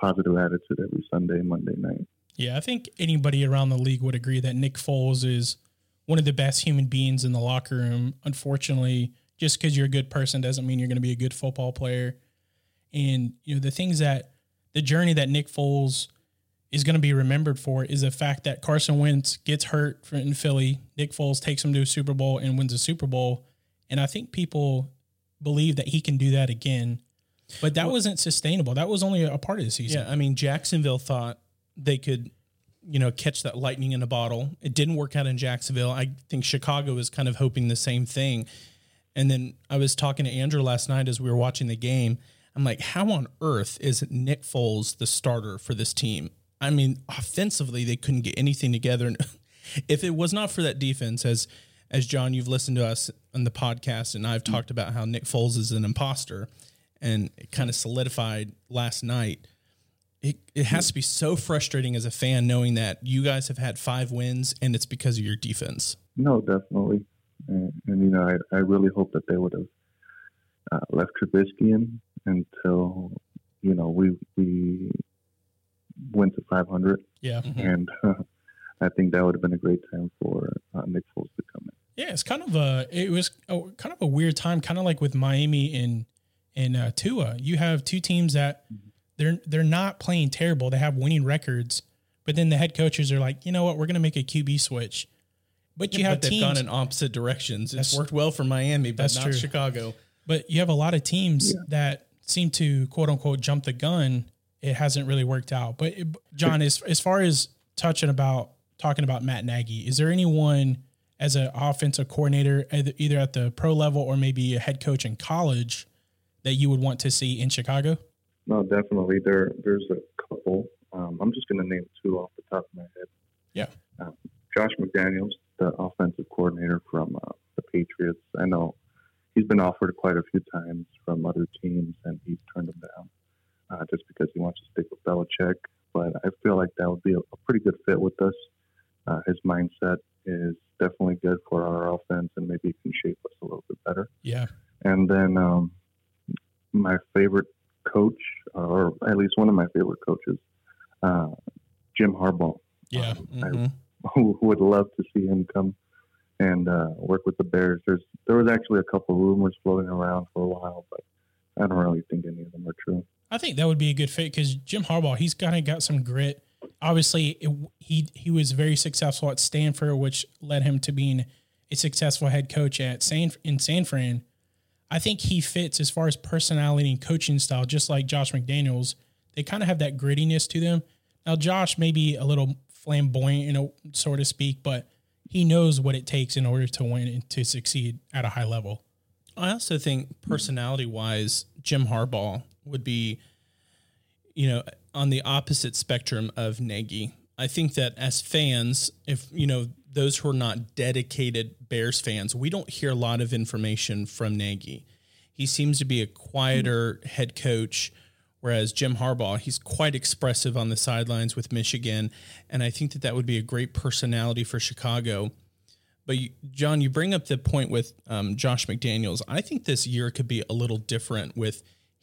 [SPEAKER 6] positive attitude every Sunday, Monday night.
[SPEAKER 3] Yeah, I think anybody around the league would agree that Nick Foles is one of the best human beings in the locker room. Unfortunately, just because you're a good person doesn't mean you're going to be a good football player. And you know the things that the journey that Nick Foles is going to be remembered for is the fact that Carson Wentz gets hurt for- in Philly. Nick Foles takes him to a Super Bowl and wins a Super Bowl. And I think people believe that he can do that again. But that wasn't sustainable. That was only a part of the season.
[SPEAKER 4] Yeah, I mean Jacksonville thought they could, you know, catch that lightning in a bottle. It didn't work out in Jacksonville. I think Chicago was kind of hoping the same thing. And then I was talking to Andrew last night as we were watching the game. I'm like, how on earth is Nick Foles the starter for this team? I mean, offensively, they couldn't get anything together. And <laughs> if it was not for that defense, as as John, you've listened to us on the podcast, and I've talked about how Nick Foles is an imposter, and it kind of solidified last night it, it has to be so frustrating as a fan knowing that you guys have had five wins and it's because of your defense.
[SPEAKER 6] No, definitely. And, and you know, I, I really hope that they would have uh, left Trubisky in until you know we we went to 500,
[SPEAKER 3] yeah.
[SPEAKER 6] and uh, <laughs> I think that would have been a great time for uh, Nick Foles to come in.
[SPEAKER 3] Yeah, it's kind of a it was a, kind of a weird time, kind of like with Miami and and uh, Tua. You have two teams that they're they're not playing terrible. They have winning records, but then the head coaches are like, you know what, we're going to make a QB switch. But you
[SPEAKER 4] Yeah,
[SPEAKER 3] have
[SPEAKER 4] but they've
[SPEAKER 3] teams,
[SPEAKER 4] gone in opposite directions. It's worked well for Miami, but
[SPEAKER 3] That's
[SPEAKER 4] not
[SPEAKER 3] true.
[SPEAKER 4] Chicago.
[SPEAKER 3] but you have a lot of teams that seem to quote unquote jump the gun. It hasn't really worked out. But it- John, as as far as touching about talking about Matt Nagy, is there anyone as an offensive coordinator, either- at the pro level or maybe a head coach in college, that you would want to see in Chicago?
[SPEAKER 6] No, definitely. There, there's a couple. Um, I'm just going to name two off the top of my head.
[SPEAKER 3] Yeah.
[SPEAKER 6] Um, Josh McDaniels, the offensive coordinator from uh, the Patriots. I know he's been offered quite a few times from other teams, and he's turned them down uh, just because he wants to stick with Belichick. But I feel like that would be a, a pretty good fit with us. Uh, his mindset is definitely good for our offense, and maybe it can shape us a little bit better.
[SPEAKER 3] Yeah.
[SPEAKER 6] And then um, my favorite coach, or at least one of my favorite coaches, uh, Jim Harbaugh.
[SPEAKER 3] Yeah.
[SPEAKER 6] Um, I <laughs> would love to see him come and uh, work with the Bears. There's there was actually a couple rumors floating around for a while, but I don't really think any of them are true.
[SPEAKER 3] I think that would be a good fit because Jim Harbaugh, he's kind of got some grit. Obviously, it, he he was very successful at Stanford, which led him to being a successful head coach at San in San Fran. I think he fits as far as personality and coaching style, just like Josh McDaniels. They kind of have that grittiness to them. Now, Josh may be a little flamboyant, you know, so to speak, but he knows what it takes in order to win and to succeed at a high level.
[SPEAKER 4] I also think personality wise, Jim Harbaugh would be, you know, on the opposite spectrum of Nagy. I think that as fans, if you know those who are not dedicated Bears fans, we don't hear a lot of information from Nagy. He seems to be a quieter head coach, whereas Jim Harbaugh, he's quite expressive on the sidelines with Michigan, and I think that that would be a great personality for Chicago. But you, John, you bring up the point with um, Josh McDaniels. I think this year could be a little different with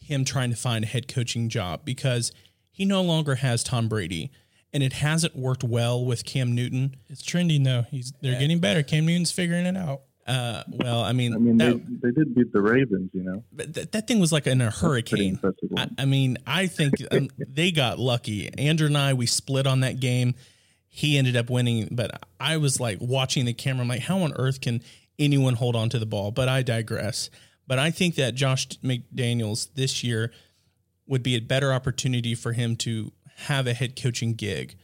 [SPEAKER 4] him trying to find a head coaching job because he no longer has Tom Brady, and it hasn't worked well with Cam Newton.
[SPEAKER 3] It's trending though. He's they're getting better. Cam Newton's figuring it out.
[SPEAKER 4] Uh, well, I mean,
[SPEAKER 6] I mean,
[SPEAKER 4] that,
[SPEAKER 6] they, they did beat the Ravens, you know.
[SPEAKER 4] but that, that thing was like in a hurricane. I. I mean, I think um, they got lucky. Andrew and I, we split on that game. He ended up winning, but I was like watching the camera. I'm like, how on earth can anyone hold on to the ball? But I digress. But I think that Josh McDaniels this year would be a better opportunity for him to have a head coaching gig.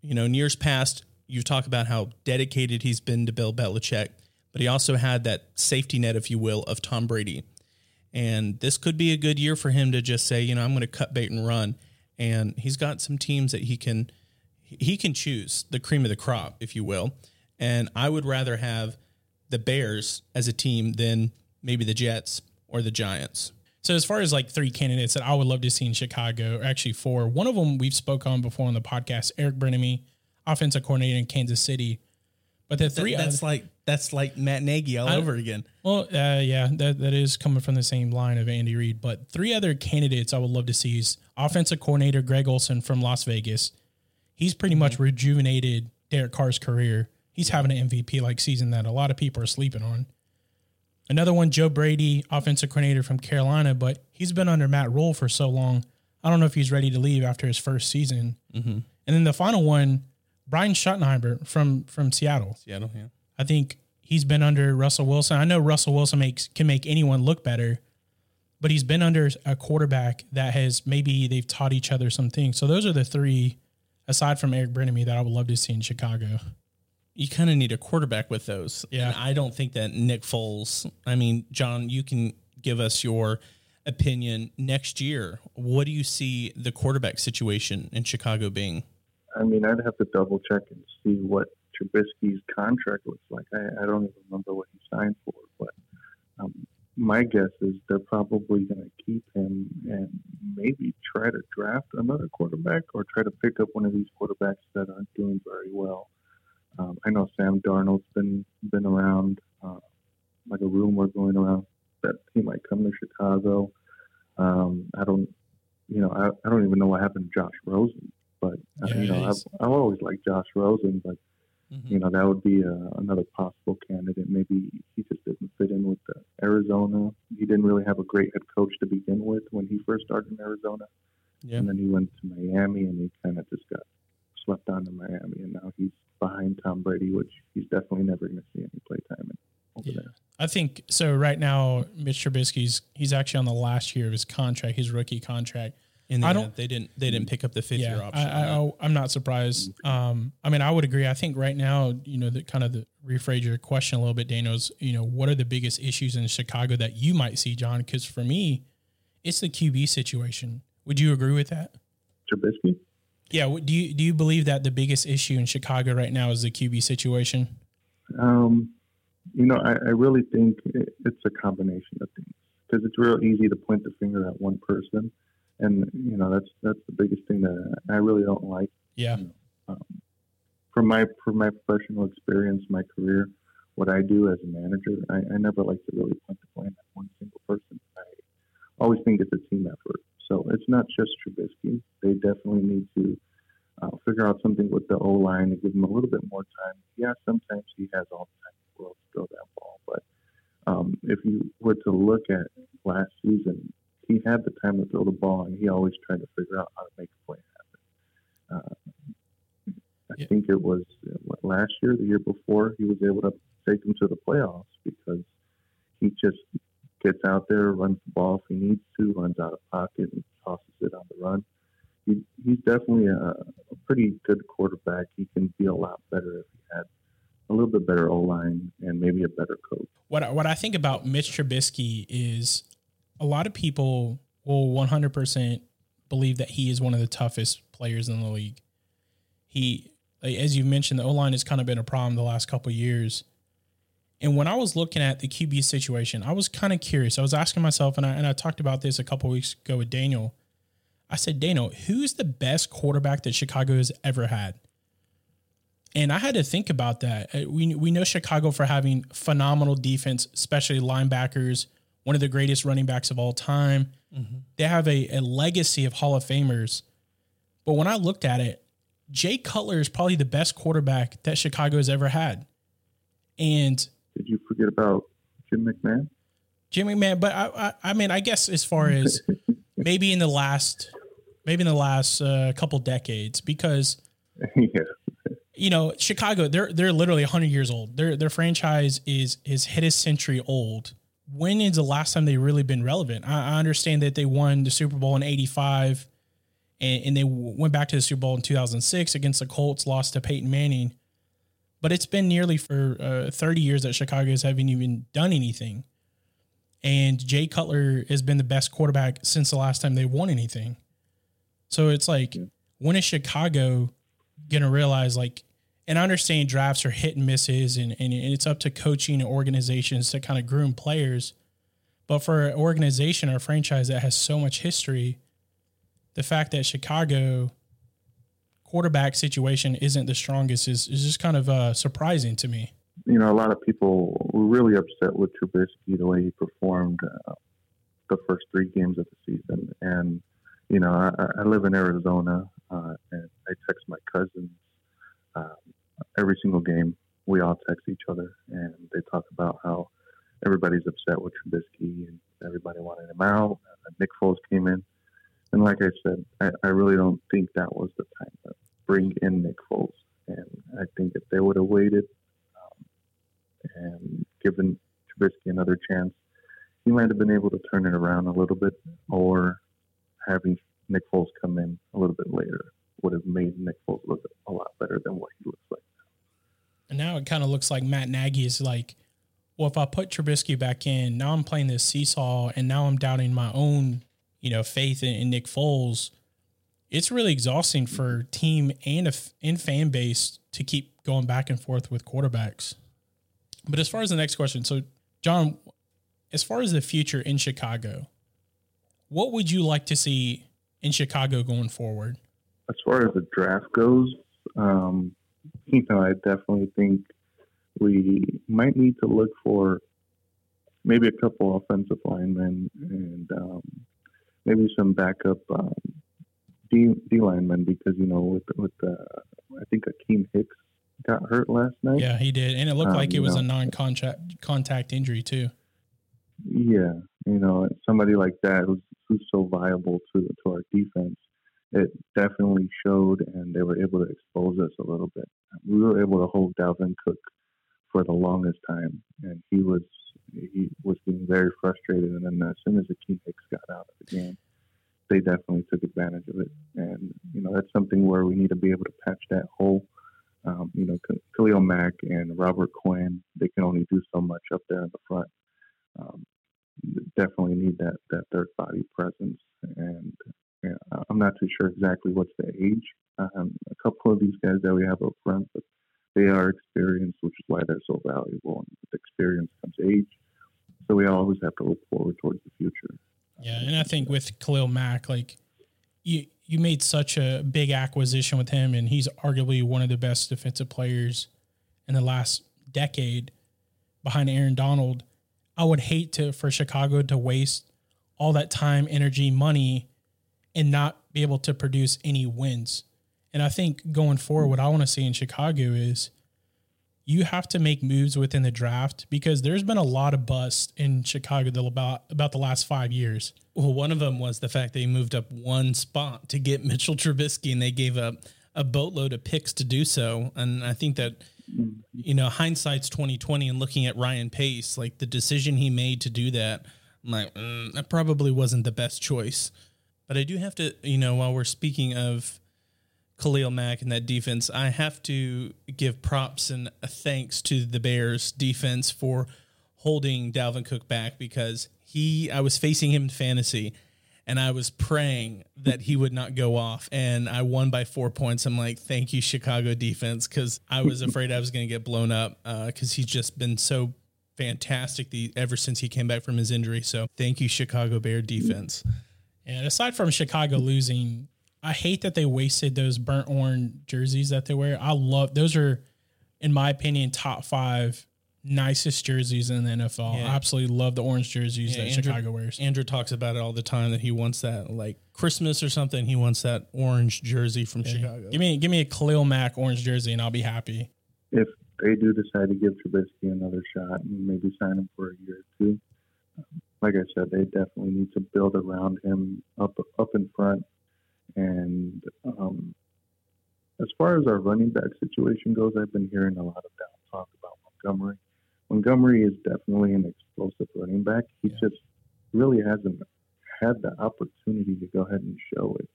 [SPEAKER 4] You know, in years past, you talk about how dedicated he's been to Bill Belichick, but he also had that safety net, if you will, of Tom Brady. And this could be a good year for him to just say, you know, I'm going to cut bait and run. And he's got some teams that he can he can choose the cream of the crop, if you will. And I would rather have the Bears as a team than maybe the Jets or the Giants.
[SPEAKER 3] So as far as like three candidates that I would love to see in Chicago, or actually four, one of them we've spoke on before on the podcast, Eric Bieniemy, offensive coordinator in Kansas City. But the three
[SPEAKER 4] that's
[SPEAKER 3] other-
[SPEAKER 4] like that's like Matt Nagy all over again.
[SPEAKER 3] well, uh, yeah, that, that is coming from the same line of Andy Reid. But three other candidates I would love to see is offensive coordinator Greg Olson from Las Vegas. He's pretty much rejuvenated Derek Carr's career. He's having an MVP like season that a lot of people are sleeping on. Another one, Joe Brady, offensive coordinator from Carolina, but he's been under Matt Rhule for so long. I don't know if he's ready to leave after his first season. Mm-hmm. And then the final one, Brian Schottenheimer from from Seattle.
[SPEAKER 4] Seattle, yeah.
[SPEAKER 3] I think he's been under Russell Wilson. I know Russell Wilson makes can make anyone look better, but he's been under a quarterback that has maybe they've taught each other some things. So those are the three, aside from Eric Bieniemy, that I would love to see in Chicago.
[SPEAKER 4] You kind of need a quarterback with those.
[SPEAKER 3] Yeah.
[SPEAKER 4] And I don't think that Nick Foles, I mean, John, you can give us your opinion next year. What do you see the quarterback situation in Chicago being?
[SPEAKER 6] I mean, I'd have to double check and see what Trubisky's contract looks like. I, I don't even remember what he signed for, but um, my guess is they're probably going to keep him and maybe try to draft another quarterback or try to pick up one of these quarterbacks that aren't doing very well. Um, I know Sam Darnold's been been around, uh, like a rumor going around that he might come to Chicago. Um, I don't, you know, I, I don't even know what happened to Josh Rosen, but uh,
[SPEAKER 3] Yeah,
[SPEAKER 6] you know, I've, I've always liked Josh Rosen, but you know that would be uh, another possible candidate. Maybe he just didn't fit in with uh, Arizona. He didn't really have a great head coach to begin with when he first started in Arizona.
[SPEAKER 4] Yeah.
[SPEAKER 6] and then he went to Miami, and he kind of just got swept on to Miami, and now he's behind Tom Brady, which he's definitely never going to see any play time in over
[SPEAKER 3] Yeah.
[SPEAKER 6] there.
[SPEAKER 3] I think so. Right now, Mitch Trubisky's he's actually on the last year of his contract, his rookie contract.
[SPEAKER 4] And
[SPEAKER 3] I
[SPEAKER 4] I
[SPEAKER 3] don't-
[SPEAKER 4] don't. They didn't. They didn't pick up the fifth year option.
[SPEAKER 3] I, I, I'm not surprised. Um, I mean, I would agree. I think right now, you know, the kind of the rephrase your question a little bit, Daniels. You know, what are the biggest issues in Chicago that you might see, John? Because for me, it's the QB situation. Would you agree with that?
[SPEAKER 6] Trubisky,
[SPEAKER 3] Yeah. Do you do you believe that the biggest issue in Chicago right now is the QB situation?
[SPEAKER 6] Um, you know, I, I really think it, it's a combination of things because it's real easy to point the finger at one person, and you know that's that's the biggest thing that I really don't like.
[SPEAKER 3] Yeah.
[SPEAKER 6] Um, from my from my professional experience, my career, what I do as a manager, I, I never like to really point the blame at one single person. I always think it's a team effort. So it's not just Trubisky. They definitely need to uh, figure out something with the O line and give him a little bit more time. Yeah, sometimes he has all the time in the world to throw that ball, but um, if you were to look at last season, he had the time to throw the ball, and he always tried to figure out how to make a play happen. Uh, I
[SPEAKER 3] Yeah.
[SPEAKER 6] think it was what, last year, the year before, he was able to take them to the playoffs because he just gets out there, runs the ball if he needs to, runs out of pocket, and tosses it on the run. He, he's definitely a, a pretty good quarterback. He can be a lot better if he had a little bit better O line and maybe a better coach.
[SPEAKER 3] what I- what I think about Mitch Trubisky is a lot of people will 100% believe that he is one of the toughest players in the league. He, as you mentioned, the O line has kind of been a problem the last couple years. And when I was looking at the QB situation, I was kind of curious. I was asking myself, and I and I talked about this a couple weeks ago with Daniel. I said, Daniel, who's the best quarterback that Chicago has ever had? And I had to think about that. Uh, We we know Chicago for having phenomenal defense, especially linebackers, one of the greatest running backs of all time. They have a, a legacy of Hall of Famers. But when I looked at it, Jay Cutler is probably the best quarterback that Chicago has ever had. And
[SPEAKER 6] Did you forget about Jim McMahon?
[SPEAKER 3] Jim McMahon, but I, I I mean I guess as far as <laughs> maybe in the last maybe in the last uh, couple decades because <laughs>
[SPEAKER 6] yeah.
[SPEAKER 3] you know, Chicago, they're they're literally 100 years old. Their their franchise is is hit a century old. When is the last time they really been relevant? I, I understand that they won the Super Bowl in 85 and, and they w- went back to the Super Bowl in 2006 against the Colts, lost to Peyton Manning. But it's been nearly for uh, 30 years that Chicago's haven't even done anything. And Jay Cutler has been the best quarterback since the last time they won anything. So it's like, when is Chicago gonna realize like and I understand drafts are hit and misses and, and it's up to coaching and organizations to kind of groom players. But for an organization or a franchise that has so much history, the fact that Chicago quarterback situation isn't the strongest is, is just kind of uh, surprising to me.
[SPEAKER 6] You know, a lot of people were really upset with Trubisky the way he performed uh, the first three games of the season. And, you know, I, I live in Arizona uh, and I text my cousins um, every single game. We all text each other and they talk about how everybody's upset with Trubisky and everybody wanted him out. Nick Foles came in. And like I said, I, I really don't think that was the time bring in Nick Foles. And I think if they would have waited um, and given Trubisky another chance, he might have been able to turn it around a little bit, or having Nick Foles come in a little bit later would have made Nick Foles look a lot better than what he looks like.
[SPEAKER 3] And now it kind of looks like Matt Nagy is like, well, if I put Trubisky back in, now I'm playing this seesaw, and now I'm doubting my own, you know, faith in, in Nick Foles. It's really exhausting for team and a and fan base to keep going back and forth with quarterbacks. But as far as the next question, so John, as far as the future in Chicago, what would you like to see in Chicago going forward?
[SPEAKER 6] As far as the draft goes, um, you know, I definitely think we might need to look for maybe a couple offensive linemen and um, maybe some backup um, D, D linemen because you know with with uh, I think Akiem Hicks got hurt last night.
[SPEAKER 3] Yeah, he did, and it looked
[SPEAKER 6] Um,
[SPEAKER 3] like it was
[SPEAKER 6] know.
[SPEAKER 3] a non-contact contact injury too.
[SPEAKER 6] Yeah, you know, somebody like that who's who's so viable to to our defense. it definitely showed, and they were able to expose us a little bit. We were able to hold Dalvin Cook for the longest time, and he was he was getting very frustrated. And then as soon as Akiem Hicks got out of the game, they definitely took advantage of it. And you know that's something where we need to be able to patch that hole. Um, you know, Khalil Mack and Robert Quinn, they can only do so much up there in the front. Um, definitely need that that third body presence, and yeah, I'm not too sure exactly what's the age. Um, a couple of these guys that we have up front, but they are experienced, which is why they're so valuable. And with experience comes age, so we always have to look forward towards the future.
[SPEAKER 3] Yeah, and I think with Khalil Mack, like you you made such a big acquisition with him, and he's arguably one of the best defensive players in the last decade behind Aaron Donald. I would hate to for Chicago to waste all that time, energy, money, and not be able to produce any wins. And I think going forward, what I want to see in Chicago is you have to make moves within the draft because there's been a lot of bust in Chicago about about the last five years.
[SPEAKER 4] Well, one of them was the fact they moved up one spot to get <laughs> Mitchell Trubisky, and they gave up a boatload of picks to do so. And I think that you know hindsight's twenty twenty, and looking at Ryan Pace, like the decision he made to do that, I'm like mm, that probably wasn't the best choice. But I do have to, you know, while we're speaking of Khalil Mack and that defense, I have to give props and thanks to the Bears defense for holding Dalvin Cook back because he I was facing him in fantasy and I was praying that he would not go off and I won by 4 points. I'm like, "Thank you Chicago defense" cuz I was afraid I was going to get blown up uh, cuz he's just been so fantastic the ever since he came back from his injury. So, thank you Chicago Bear defense.
[SPEAKER 3] And aside from Chicago losing I hate that they wasted those burnt orange jerseys that they wear. I love those are, in my opinion, top five nicest jerseys in the NFL. Yeah. I absolutely love the orange jerseys yeah, that Andrew, Chicago wears.
[SPEAKER 4] Andrew talks about it all the time that he wants that like Christmas or something. He wants that orange jersey from yeah. Chicago.
[SPEAKER 3] Give me give me a Khalil Mack orange jersey and I'll be happy.
[SPEAKER 6] If they do decide to give Trubisky another shot and maybe sign him for a year or two, like I said, they definitely need to build around him up up in front and um, as far as our running back situation goes, I've been hearing a lot of down talk about Montgomery. Montgomery is definitely an explosive running back. He yeah. just really hasn't had the opportunity to go ahead and show it.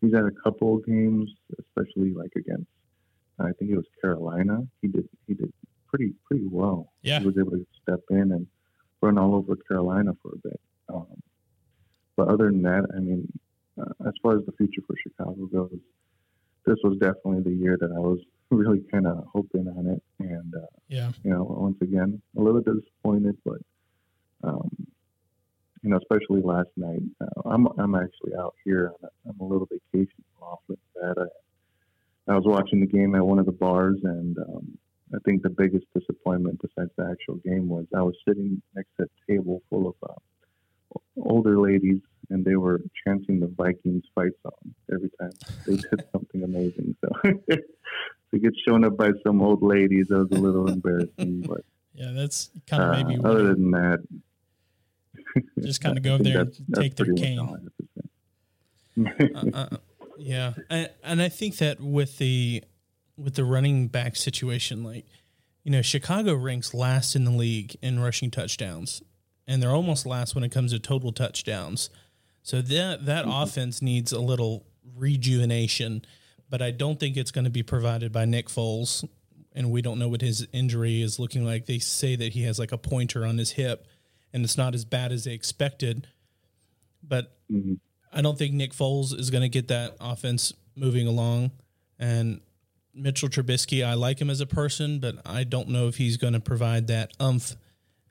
[SPEAKER 6] He's had a couple of games, especially like against I think it was Carolina. He did he did pretty pretty well.
[SPEAKER 3] Yeah,
[SPEAKER 6] he was able to step in and run all over Carolina for a bit. Um, but other than that, I mean, uh, as far as the future for Chicago goes, this was definitely the year that I was <laughs> really kind of hoping on it. And, uh,
[SPEAKER 3] yeah,
[SPEAKER 6] you know, once again, a little disappointed, but, um, you know, especially last night. Uh, I'm I'm actually out here. On a, I'm a little vacation off with that. I, I was watching the game at one of the bars, and um, I think the biggest disappointment, besides the actual game, was I was sitting next to a table full of uh, older ladies and they were chanting the Vikings fight song every time they did <laughs> something amazing. So <laughs> to get shown up by some old ladies, that was a little embarrassing. But
[SPEAKER 3] yeah, that's kind of uh, maybe
[SPEAKER 6] other than that, <laughs>
[SPEAKER 3] just kind of go there and take their cane.
[SPEAKER 4] uh, uh, yeah, and, and I think that with the with the running back situation, like you know, Chicago ranks last in the league in rushing touchdowns, and they're almost last when it comes to total touchdowns. So that that mm-hmm. offense needs a little rejuvenation, but I don't think it's going to be provided by Nick Foles. And we don't know what his injury is looking like. They say that he has like a pointer on his hip, and it's not as bad as they expected. But mm-hmm. I don't think Nick Foles is going to get that offense moving along. And Mitchell Trubisky, I like him as a person, but I don't know if he's going to provide that umph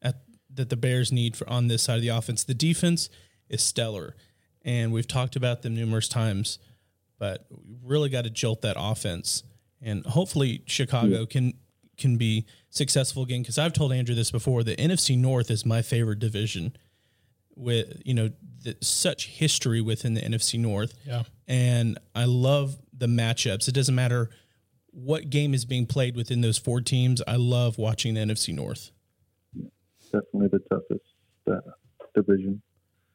[SPEAKER 4] at, that the Bears need for on this side of the offense. The defense is stellar. And we've talked about them numerous times, but we really got to jolt that offense. And hopefully Chicago can can be successful again. Because I've told Andrew this before. The NFC North is my favorite division. With you know the, such history within the NFC North,
[SPEAKER 3] yeah,
[SPEAKER 4] and I love the matchups. It doesn't matter what game is being played within those four teams. I love watching the NFC North.
[SPEAKER 6] Definitely the toughest uh, division.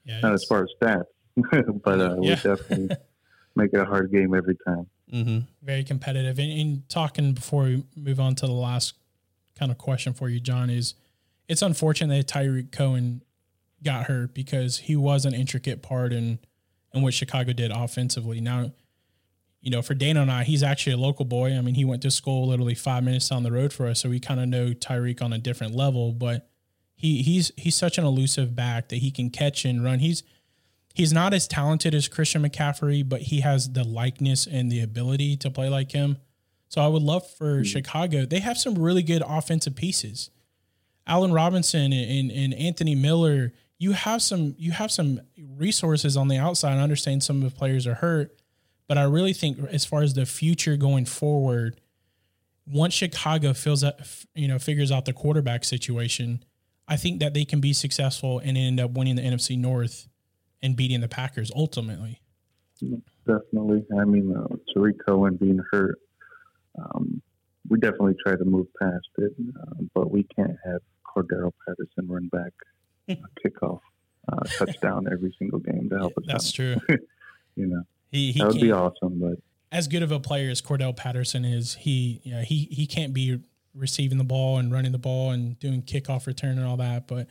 [SPEAKER 6] Yeah, Not as far as stats, <laughs> but uh, yeah. we definitely <laughs> make it a hard game every time.
[SPEAKER 4] Mm-hmm.
[SPEAKER 3] Very competitive. And, and talking before we move on to the last kind of question for you, John, is it's unfortunate that Tarik Cohen got hurt because he was an intricate part in in what Chicago did offensively. Now, you know, for Dana and I, he's actually a local boy. I mean, he went to school literally five minutes down the road for us, so we kind of know Tarik on a different level. But he he's he's such an elusive back that he can catch and run. He's he's not as talented as Christian McCaffrey, but he has the likeness and the ability to play like him. So I would love for hmm. Chicago. They have some really good offensive pieces. Allen Robinson and, and Anthony Miller. You have some you have some resources on the outside. I understand some of the players are hurt, but I really think as far as the future going forward, once Chicago fills up, you know, figures out the quarterback situation, I think that they can be successful and end up winning the NFC North and beating the Packers ultimately.
[SPEAKER 6] Definitely. I mean, uh, Tarik Cohen being hurt, um, we definitely try to move past it, uh, but we can't have Cordarrelle Patterson run back a kickoff uh, touchdown <laughs> every single game to help us
[SPEAKER 3] That's
[SPEAKER 6] out.
[SPEAKER 3] true. <laughs>
[SPEAKER 6] You know,
[SPEAKER 3] He he
[SPEAKER 6] that would be awesome, but
[SPEAKER 3] as good of a player as Cordell Patterson is, he yeah, he he can't be receiving the ball and running the ball and doing kickoff return and all that. But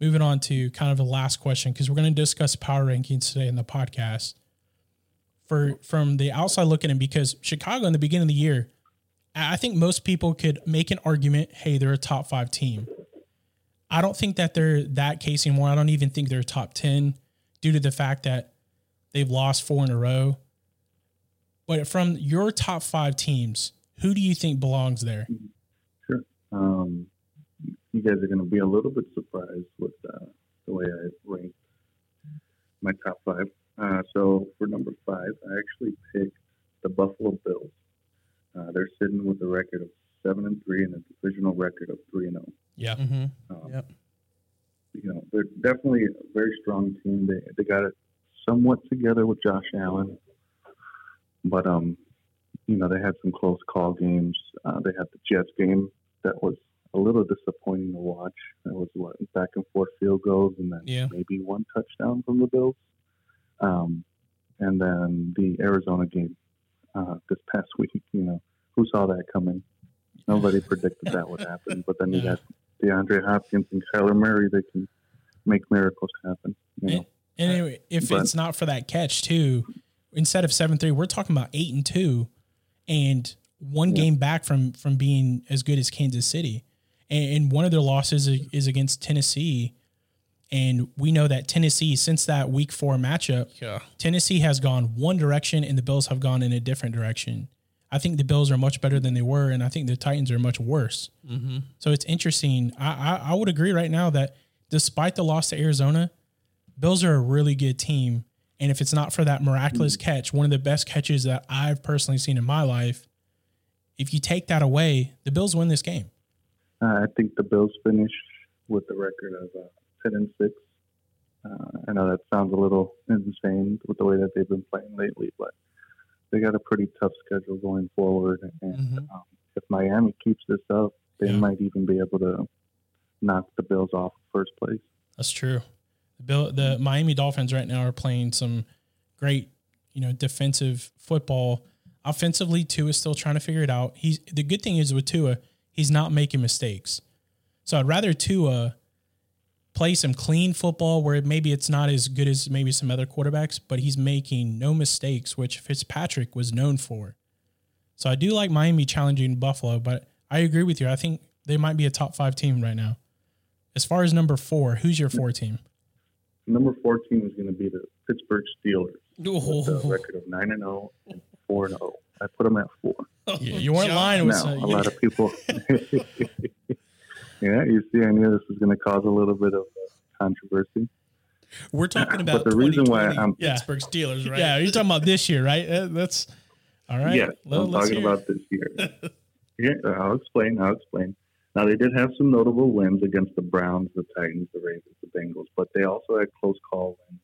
[SPEAKER 3] moving on to kind of the last question because we're going to discuss power rankings today in the podcast. For from the outside looking in, because Chicago in the beginning of the year, I think most people could make an argument, hey, they're a top five team. I don't think that they're that case anymore. I don't even think they're top ten due to the fact that they've lost four in a row. But from your top five teams, who do you think belongs there? Mm-hmm.
[SPEAKER 6] Sure. Um, you guys are going to be a little bit surprised with uh, the way I ranked my top five. Uh, so for number five, I actually picked the Buffalo Bills. Uh, they're sitting with a record of seven and three and a divisional record of three and zero.
[SPEAKER 3] Yeah.
[SPEAKER 4] Mm-hmm.
[SPEAKER 6] Um,
[SPEAKER 4] Yep.
[SPEAKER 6] You know, they're definitely a very strong team. They they got it somewhat together with Josh Allen, but um, you know, they had some close call games. Uh, they had the Jets game that was a little disappointing to watch. It was what back and forth field goals, and then
[SPEAKER 3] Yeah.
[SPEAKER 6] maybe one touchdown from the Bills. Um, and then the Arizona game uh, this past week. You know, who saw that coming? Nobody <laughs> predicted that would happen. But then you
[SPEAKER 3] Yeah.
[SPEAKER 6] got DeAndre Hopkins and Kyler Murray. They can make miracles happen. You know,
[SPEAKER 3] And, and anyway, if
[SPEAKER 6] But-
[SPEAKER 3] it's not for that catch too, instead of seven three, we're talking about eight and two, and one game back from from being as good as Kansas City. And, and one of their losses is, is against Tennessee, and we know that Tennessee since that Week Four matchup,
[SPEAKER 4] Yeah.
[SPEAKER 3] Tennessee has gone one direction and the Bills have gone in a different direction. I think the Bills are much better than they were, and I think the Titans are much worse.
[SPEAKER 4] Mm-hmm.
[SPEAKER 3] So it's interesting. I, I I would agree right now that despite the loss to Arizona, Bills are a really good team. And if it's not for that miraculous catch, one of the best catches that I've personally seen in my life, if you take that away, the Bills win this game.
[SPEAKER 6] Uh, I think the Bills finish with the record of uh, ten and six. Uh, I know that sounds a little insane with the way that they've been playing lately, but they got a pretty tough schedule going forward. And
[SPEAKER 4] Mhm.
[SPEAKER 6] um, if Miami keeps this up, they
[SPEAKER 3] Yeah.
[SPEAKER 6] might even be able to knock the Bills off first place.
[SPEAKER 3] That's true. The Bill, the Miami Dolphins right now are playing some great, you know, defensive football. Offensively, Tua is still trying to figure it out. He's the good thing is with Tua, he's not making mistakes. So I'd rather Tua play some clean football where maybe it's not as good as maybe some other quarterbacks, but he's making no mistakes, which Fitzpatrick was known for. So I do like Miami challenging Buffalo, but I agree with you. I think they might be a top five team right now. As far as number four, who's your four team?
[SPEAKER 6] Number four team is going to be the Pittsburgh Steelers with
[SPEAKER 3] Oh.
[SPEAKER 6] a record of nine and zero and four and zero. I put them at four.
[SPEAKER 3] You, you weren't lying. With,
[SPEAKER 6] Now, a lot of people. <laughs> <laughs> yeah, you see, I knew this was going to cause a little bit of uh, controversy.
[SPEAKER 4] We're talking about
[SPEAKER 6] But
[SPEAKER 4] about
[SPEAKER 6] the reason why I'm-
[SPEAKER 3] Yeah.
[SPEAKER 4] Pittsburgh Steelers, right?
[SPEAKER 3] yeah, you're talking about this year, right? Uh, That's all right.
[SPEAKER 6] Yes,
[SPEAKER 3] Well,
[SPEAKER 6] I'm
[SPEAKER 3] let's
[SPEAKER 6] talking
[SPEAKER 3] hear
[SPEAKER 6] about this year. <laughs> yeah, I'll explain. I'll explain. Now they did have some notable wins against the Browns, the Titans, the Ravens, the Bengals, but they also had close call wins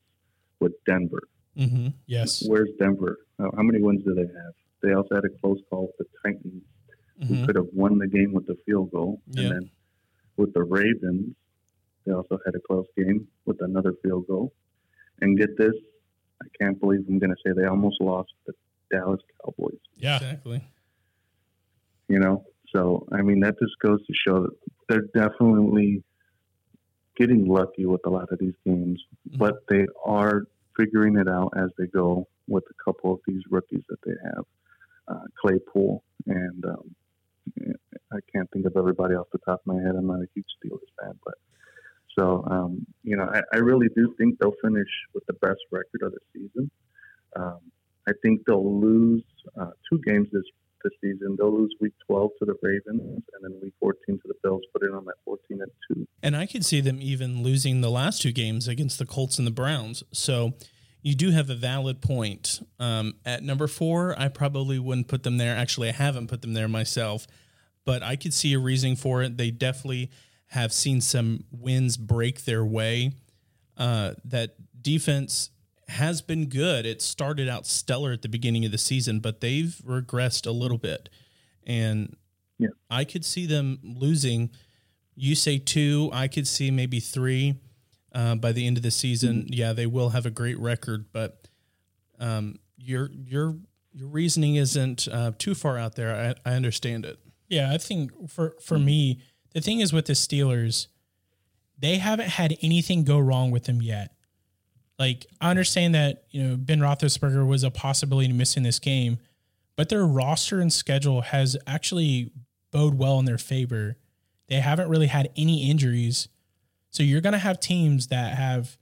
[SPEAKER 6] with Denver.
[SPEAKER 4] Mm-hmm.
[SPEAKER 3] Yes.
[SPEAKER 6] Where's Denver? Uh, how many wins do they have? They also had a close call with the Titans, who
[SPEAKER 4] Mhm.
[SPEAKER 6] could have won the game with the field goal.
[SPEAKER 4] Yeah.
[SPEAKER 6] And then with the Ravens, they also had a close game with another field goal. And get this, I can't believe I'm going to say they almost lost the Dallas Cowboys.
[SPEAKER 3] Yeah.
[SPEAKER 4] Exactly.
[SPEAKER 6] You know, so I mean that just goes to show that they're definitely getting lucky with a lot of these games,
[SPEAKER 4] Mm-hmm.
[SPEAKER 6] but they are figuring it out as they go with a couple of these rookies that they have, uh, Claypool and um, I can't think of everybody off the top of my head. I'm not a huge Steelers fan, but so um, you know I, I really do think they'll finish with the best record of the season. Um, I think they'll lose uh, two games this this season. They'll lose Week 12 to the Ravens, and then Week 14 to the Bills, Put putting on that 14 and two.
[SPEAKER 4] And I could see them even losing the last two games against the Colts and the Browns. So you do have a valid point. Um, at number four, I probably wouldn't put them there. Actually, I haven't put them there myself, but I could see a reason for it. They definitely have seen some wins break their way. Uh, that defense has been good. It started out stellar at the beginning of the season, but they've regressed a little bit. And
[SPEAKER 6] Yeah.
[SPEAKER 4] I could see them losing. You say two, I could see maybe three uh, by the end of the season. Yeah, they will have a great record, but um, your your your reasoning isn't uh, too far out there. I, I understand it.
[SPEAKER 3] Yeah, I think for for me, the thing is with the Steelers, they haven't had anything go wrong with them yet. Like I understand that you know Ben Roethlisberger was a possibility of missing this game, but their roster and schedule has actually bode well in their favor. They haven't really had any injuries, so you're going to have teams that have,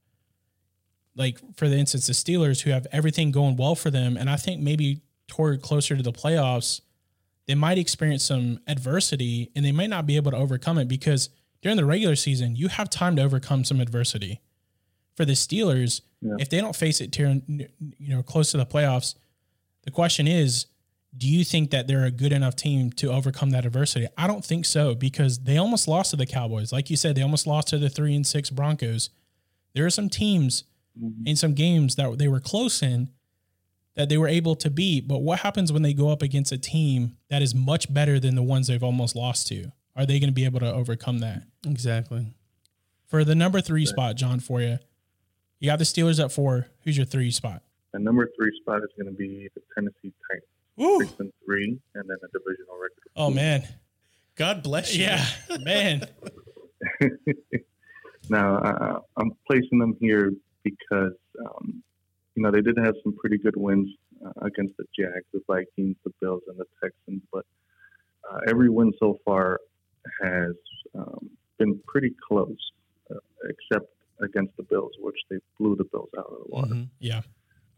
[SPEAKER 3] like for the instance, the Steelers who have everything going well for them, and I think maybe toward closer to the playoffs they might experience some adversity and they might not be able to overcome it because during the regular season, you have time to overcome some adversity. For the Steelers,
[SPEAKER 6] Yeah.
[SPEAKER 3] if they don't face it to, you know close to the playoffs, the question is, do you think that they're a good enough team to overcome that adversity? I don't think so because they almost lost to the Cowboys. Like you said, they almost lost to the 3 and 6 Broncos. There are some teams mm-hmm. in some games that they were close in that they were able to beat. But what happens when they go up against a team that is much better than the ones they've almost lost to? Are they going to be able to overcome that?
[SPEAKER 4] Exactly.
[SPEAKER 3] For the number three spot, John, for you, you got the Steelers at four. Who's your three spot?
[SPEAKER 6] The number three spot is going to be the Tennessee Titans,
[SPEAKER 3] Ooh.
[SPEAKER 6] six and three, and then a divisional record.
[SPEAKER 3] Oh man,
[SPEAKER 4] God bless you.
[SPEAKER 3] yeah, man. <laughs>
[SPEAKER 6] Now uh, I'm placing them here because um, you know they did have some pretty good wins uh, against the Jags, the Vikings, the Bills, and the Texans, but uh, every win so far has um, been pretty close, uh, except against the Bills, which they blew the Bills out of the water.
[SPEAKER 4] Mhm.
[SPEAKER 3] Yeah,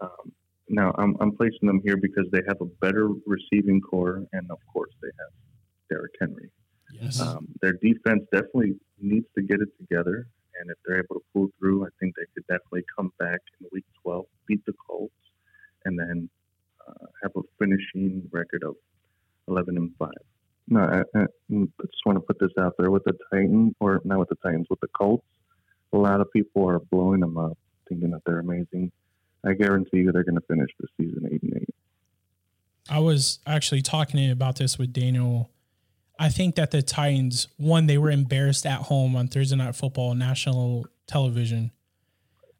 [SPEAKER 6] Um, now I'm, I'm placing them here because they have a better receiving corps, and of course they have Derrick Henry.
[SPEAKER 3] yes,
[SPEAKER 6] Um, their defense definitely needs to get it together, and if they're able to pull through, I think they could definitely come back in Week 12, beat the Colts, and then uh, have a finishing record of 11 and five. No, I, I I just want to put this out there with the Titans, or not with the Titans, with the Colts. A lot of people are blowing them up, thinking that they're amazing. I guarantee you, they're going to finish the season eight and eight.
[SPEAKER 3] I was actually talking about this with Daniel. I think that the Titans, one, they were embarrassed at home on Thursday Night Football national television.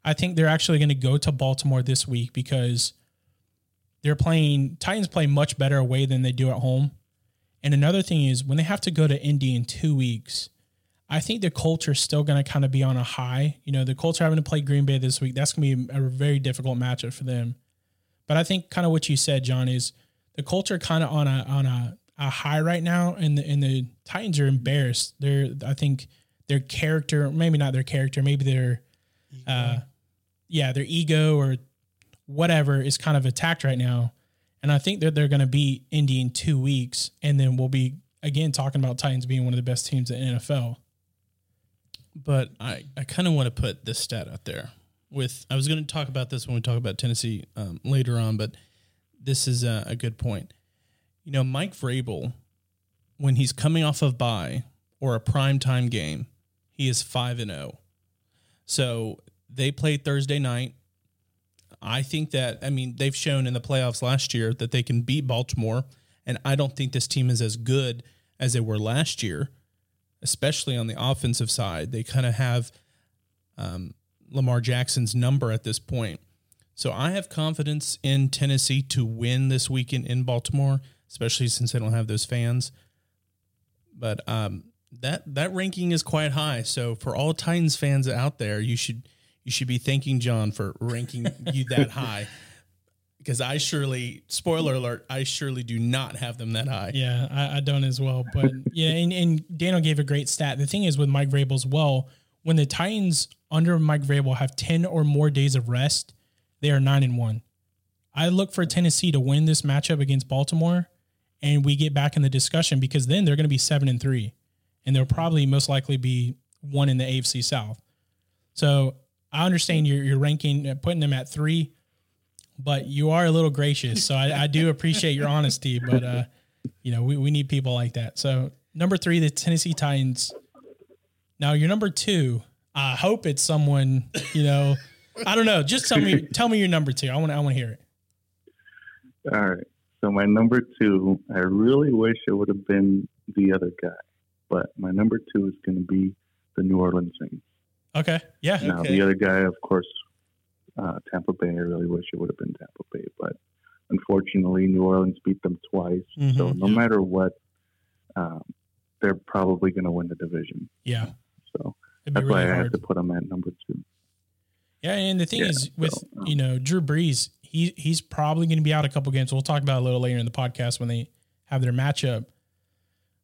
[SPEAKER 3] I think they're actually going to go to Baltimore this week because they're playing Titans play much better away than they do at home. And another thing is when they have to go to Indy in two weeks, I think the Colts are still going to kind of be on a high. You know, the Colts are having to play Green Bay this week. That's going to be a very difficult matchup for them. But I think kind of what you said, John, is the Colts are kind of on a on a, a high right now, and the and the Titans are embarrassed. They're I think their character, maybe not their character, maybe their, uh, yeah, their ego or whatever is kind of attacked right now. And I think that they're going to be Indy in two weeks, and then we'll be again talking about Titans being one of the best teams in the NFL.
[SPEAKER 4] But I, I kind of want to put this stat out there. With I was going to talk about this when we talk about Tennessee um, later on, but this is a, a good point. You know, Mike Vrabel, when he's coming off of bye or a prime time game, he is five and zero. So they played Thursday night. I think that I mean they've shown in the playoffs last year that they can beat Baltimore, and I don't think this team is as good as they were last year especially on the offensive side. They kind of have um, Lamar Jackson's number at this point. So I have confidence in Tennessee to win this weekend in Baltimore, especially since they don't have those fans. But um, that that ranking is quite high. So for all Titans fans out there, you should you should be thanking John for ranking you that <laughs> high. Because I surely, spoiler alert, I surely do not have them that high.
[SPEAKER 3] Yeah, I, I don't as well. But <laughs> yeah, and, and Daniel gave a great stat. The thing is with Mike Vrabel as well, when the Titans under Mike Vrabel have 10 or more days of rest, they are nine and one. I look for Tennessee to win this matchup against Baltimore and we get back in the discussion because then they're going to be seven and three and they'll probably most likely be one in the AFC South. So I understand you're, you're ranking, uh, putting them at three, but you are a little gracious. So I, I do <laughs> appreciate your honesty, but, uh, you know, we, we need people like that. So number three, the Tennessee Titans. Now your number two, I hope it's someone, you know, I don't know. Just tell me, tell me your number two. I want I want to hear it.
[SPEAKER 6] All right. So my number two, I really wish it would have been the other guy, but my number two is going to be the New Orleans Saints.
[SPEAKER 3] Okay. Yeah.
[SPEAKER 6] Now
[SPEAKER 4] Okay.
[SPEAKER 6] the other guy, of course, uh, Tampa Bay. I really wish it would have been Tampa Bay, but unfortunately, New Orleans beat them twice. so
[SPEAKER 4] Mhm.
[SPEAKER 6] no matter what, um, they're probably going to win the division.
[SPEAKER 3] Yeah.
[SPEAKER 6] So that's why
[SPEAKER 3] really
[SPEAKER 6] I had to put them at number two.
[SPEAKER 3] Yeah, and the thing
[SPEAKER 6] Yeah,
[SPEAKER 3] is with
[SPEAKER 6] so, um,
[SPEAKER 3] you know Drew Brees, he he's probably going to be out a couple games. We'll talk about it a little later in the podcast when they have their matchup.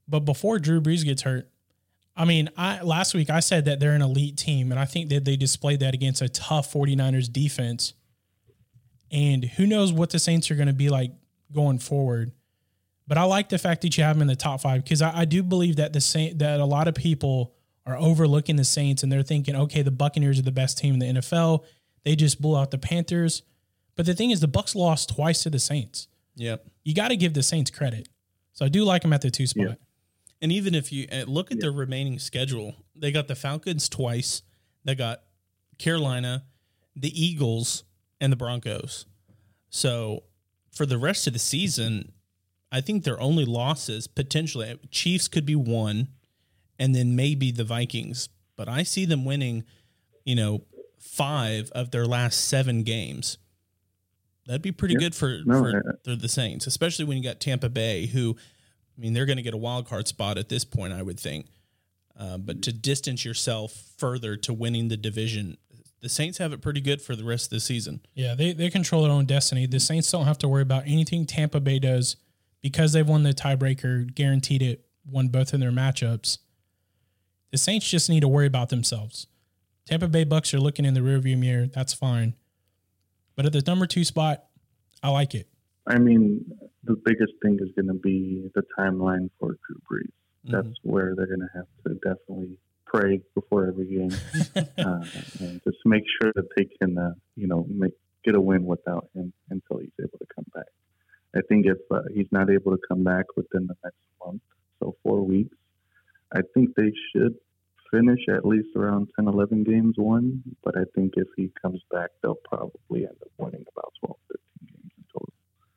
[SPEAKER 3] But before Drew Brees gets hurt, I mean, I last week I said that they're an elite team, and I think that they displayed that against a tough 49ers defense. And who knows what the Saints are going to be like going forward. But I like the fact that you have them in the top five because I, I do believe that the Saint that a lot of people are overlooking the Saints and they're thinking, okay, the Buccaneers are the best team in the NFL. They just blew out the Panthers. But the thing is, the Bucs lost twice to the Saints.
[SPEAKER 4] Yep.
[SPEAKER 3] You got to give the Saints credit. So I do like them at the two spot.
[SPEAKER 6] Yeah.
[SPEAKER 4] And even if you look at their remaining schedule, they got the Falcons twice, they got Carolina, the Eagles, and the Broncos. So for the rest of the season, I think their only losses potentially Chiefs could be one, and then maybe the Vikings. But I see them winning, you know, five of their last seven games. That'd be pretty
[SPEAKER 6] Yeah.
[SPEAKER 4] good for,
[SPEAKER 6] No,
[SPEAKER 4] for the, the Saints, especially when you got Tampa Bay, who, I mean, they're going to get a wild card spot at this point, I would think. Uh, but to distance yourself further to winning the division, the Saints have it pretty good for the rest of the season.
[SPEAKER 3] Yeah, they, they control their own destiny. The Saints don't have to worry about anything Tampa Bay does because they've won the tiebreaker, guaranteed it, won both in their matchups. The Saints just need to worry about themselves. Tampa Bay Bucs are looking in the rearview mirror. That's fine. But at the number two spot, I like it.
[SPEAKER 6] I mean, the biggest thing is going to be the timeline for Drew Brees. That's where they're going to have to definitely pray before every game, <laughs> uh, and just make sure that they can, uh, you know, make, get a win without him until he's able to come back. I think if uh, he's not able to come back within the next month, so four weeks, I think they should finish at least around 10, 11 games won. But I think if he comes back, they'll probably end up winning about 12, 13 games in total.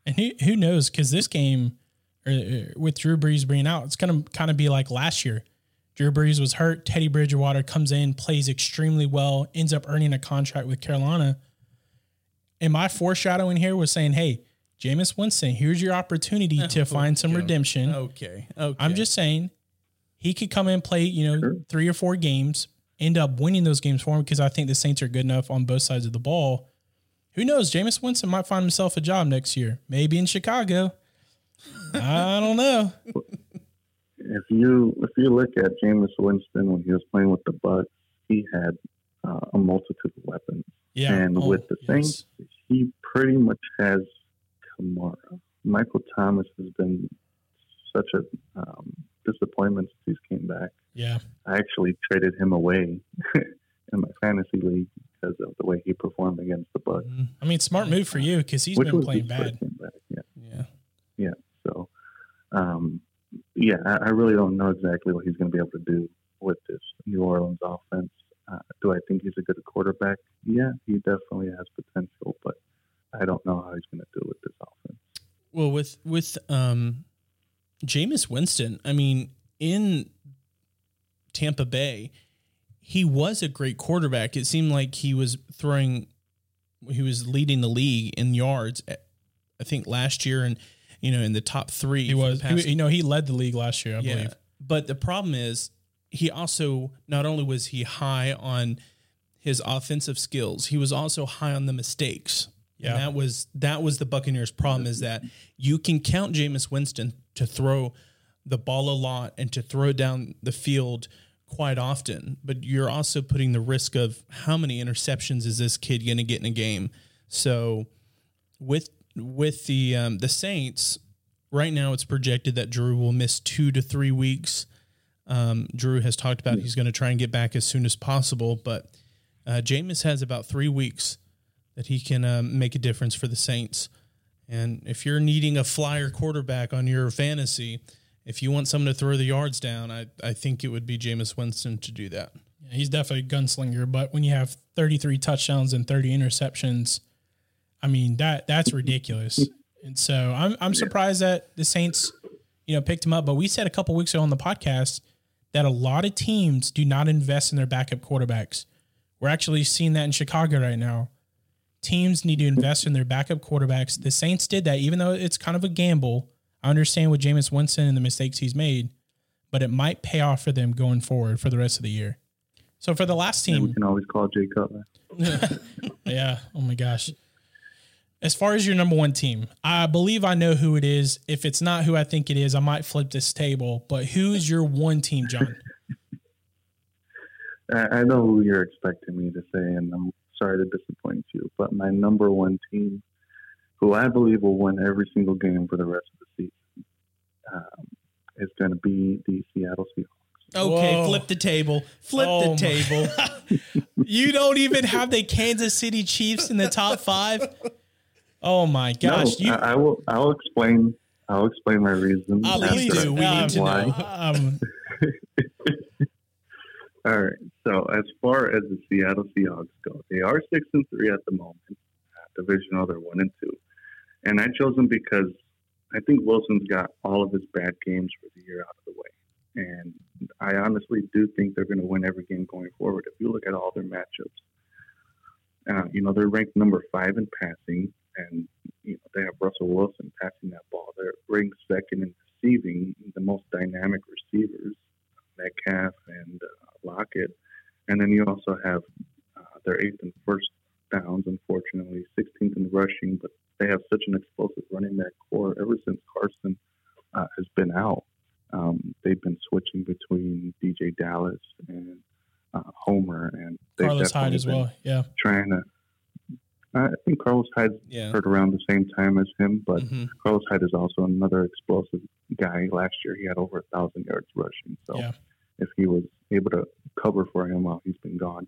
[SPEAKER 3] And who, who knows? Because this game, or, or with Drew Brees being out, it's going to kind of be like last year. Drew Brees was hurt. Teddy Bridgewater comes in, plays extremely well, ends up earning a contract with Carolina. And my foreshadowing here was saying, hey, Jameis Winston, here's your opportunity to <laughs> find some
[SPEAKER 4] Okay.
[SPEAKER 3] redemption.
[SPEAKER 4] Okay. Okay.
[SPEAKER 3] I'm just saying he could come in and play, you know,
[SPEAKER 6] Sure.
[SPEAKER 3] three or four games, end up winning those games for him because I think the Saints are good enough on both sides of the ball. Who knows? Jameis Winston might find himself a job next year, maybe in Chicago. I don't know.
[SPEAKER 6] if you if you look at Jameis Winston when he was playing with the Bucs, he had uh, a multitude of weapons,
[SPEAKER 3] Yeah.
[SPEAKER 6] and
[SPEAKER 3] Oh,
[SPEAKER 6] with the
[SPEAKER 3] yes.
[SPEAKER 6] Saints, he pretty much has Kamara. Michael Thomas has been such a um, disappointment since he came back.
[SPEAKER 3] Yeah.
[SPEAKER 6] I actually traded him away <laughs> in my fantasy league because of the way he performed against the Bucs,
[SPEAKER 3] I mean, smart move for you because he's
[SPEAKER 6] which
[SPEAKER 3] been playing bad.
[SPEAKER 6] back. Yeah.
[SPEAKER 4] Yeah.
[SPEAKER 6] Yeah. So, um, yeah, I, I really don't know exactly what he's going to be able to do with this New Orleans offense. Uh, do I think he's a good quarterback? Yeah, he definitely has potential, but I don't know how he's going to do with this offense.
[SPEAKER 4] Well, with with um, Jameis Winston, I mean, in Tampa Bay, he was a great quarterback. It seemed like he was throwing he was leading the league in yards. eh, I think last year, and you know, in the top three.
[SPEAKER 3] He was, he, you know, he led the league last year, I believe.
[SPEAKER 4] but the problem is, he also not only was he high on his offensive skills, he was also high on the mistakes.
[SPEAKER 3] Yeah.
[SPEAKER 4] And that was that was the Buccaneers' problem is that you can count Jameis Winston to throw the ball a lot and to throw down the field quite often, but you're also putting the risk of how many interceptions is this kid going to get in a game. So with with the um, the Saints, right now it's projected that Drew will miss two to three weeks. Um, Drew has talked about he's going to try and get back as soon as possible, but uh, Jameis has about three weeks that he can um, make a difference for the Saints. And if you're needing a flyer quarterback on your fantasy, if you want someone to throw the yards down, I, I think it would be Jameis Winston to do that.
[SPEAKER 3] Yeah, he's definitely a gunslinger, but when you have 33 touchdowns and 30 interceptions, I mean that that's ridiculous. and so I'm I'm surprised that the Saints, you know, picked him up. But we said a couple weeks ago on the podcast that a lot of teams do not invest in their backup quarterbacks. We're actually seeing that in Chicago right now. Teams need to invest in their backup quarterbacks. The Saints did that, even though it's kind of a gamble. I understand with Jameis Winston and the mistakes he's made, but it might pay off for them going forward for the rest of the year. So for the last
[SPEAKER 6] And we can always call Jay Cutler. <laughs>
[SPEAKER 3] yeah. Oh my gosh. As far as your number one team, I believe I know who it is. If it's not who I think it is, I might flip this table. But who's your one team, John? <laughs>
[SPEAKER 6] I, I know who you're expecting me to say, and I'm sorry to disappoint you, but my number one team, who I believe will win every single game for the rest of the season, um, is going to be the Seattle Seahawks.
[SPEAKER 4] Okay,
[SPEAKER 3] Whoa.
[SPEAKER 4] flip the table. Flip
[SPEAKER 3] Oh
[SPEAKER 4] the table. <laughs>
[SPEAKER 3] You don't even have the Kansas City Chiefs in the top five. Oh my gosh!
[SPEAKER 6] no,
[SPEAKER 3] you
[SPEAKER 6] I, I will. I'll explain. I'll explain my reason.
[SPEAKER 4] Uh,
[SPEAKER 6] after
[SPEAKER 4] please
[SPEAKER 6] I
[SPEAKER 4] do. We need to
[SPEAKER 6] why.
[SPEAKER 4] know.
[SPEAKER 3] Um, <laughs>
[SPEAKER 6] All right. So as far as the Seattle Seahawks go, they are six and three at the moment. Uh, divisional, they're one and two, and I chose them because I think Wilson's got all of his bad games for the year out of the way, and I honestly do think they're going to win every game going forward. If you look at all their matchups, uh, you know they're ranked number five in passing, and you know they have Russell Wilson passing that ball. They're ranked second in receiving, the most dynamic receivers. Metcalf and uh, Lockett. And then you also have uh, their eighth and first downs, unfortunately, 16th in rushing, but they have such an explosive running back corps ever since Carson uh, has been out. Um, they've been switching between DeeJay Dallas and uh, Homer, and they've
[SPEAKER 3] Carlos Hyde as well. Yeah.
[SPEAKER 6] Trying to, I think Carlos Hyde
[SPEAKER 4] Yeah.
[SPEAKER 6] heard around the same time as him, but
[SPEAKER 4] Mhm.
[SPEAKER 6] Carlos Hyde is also another explosive guy. Last year, he had over a thousand yards rushing. So
[SPEAKER 3] Yeah.
[SPEAKER 6] if he was able to cover for him while he's been gone,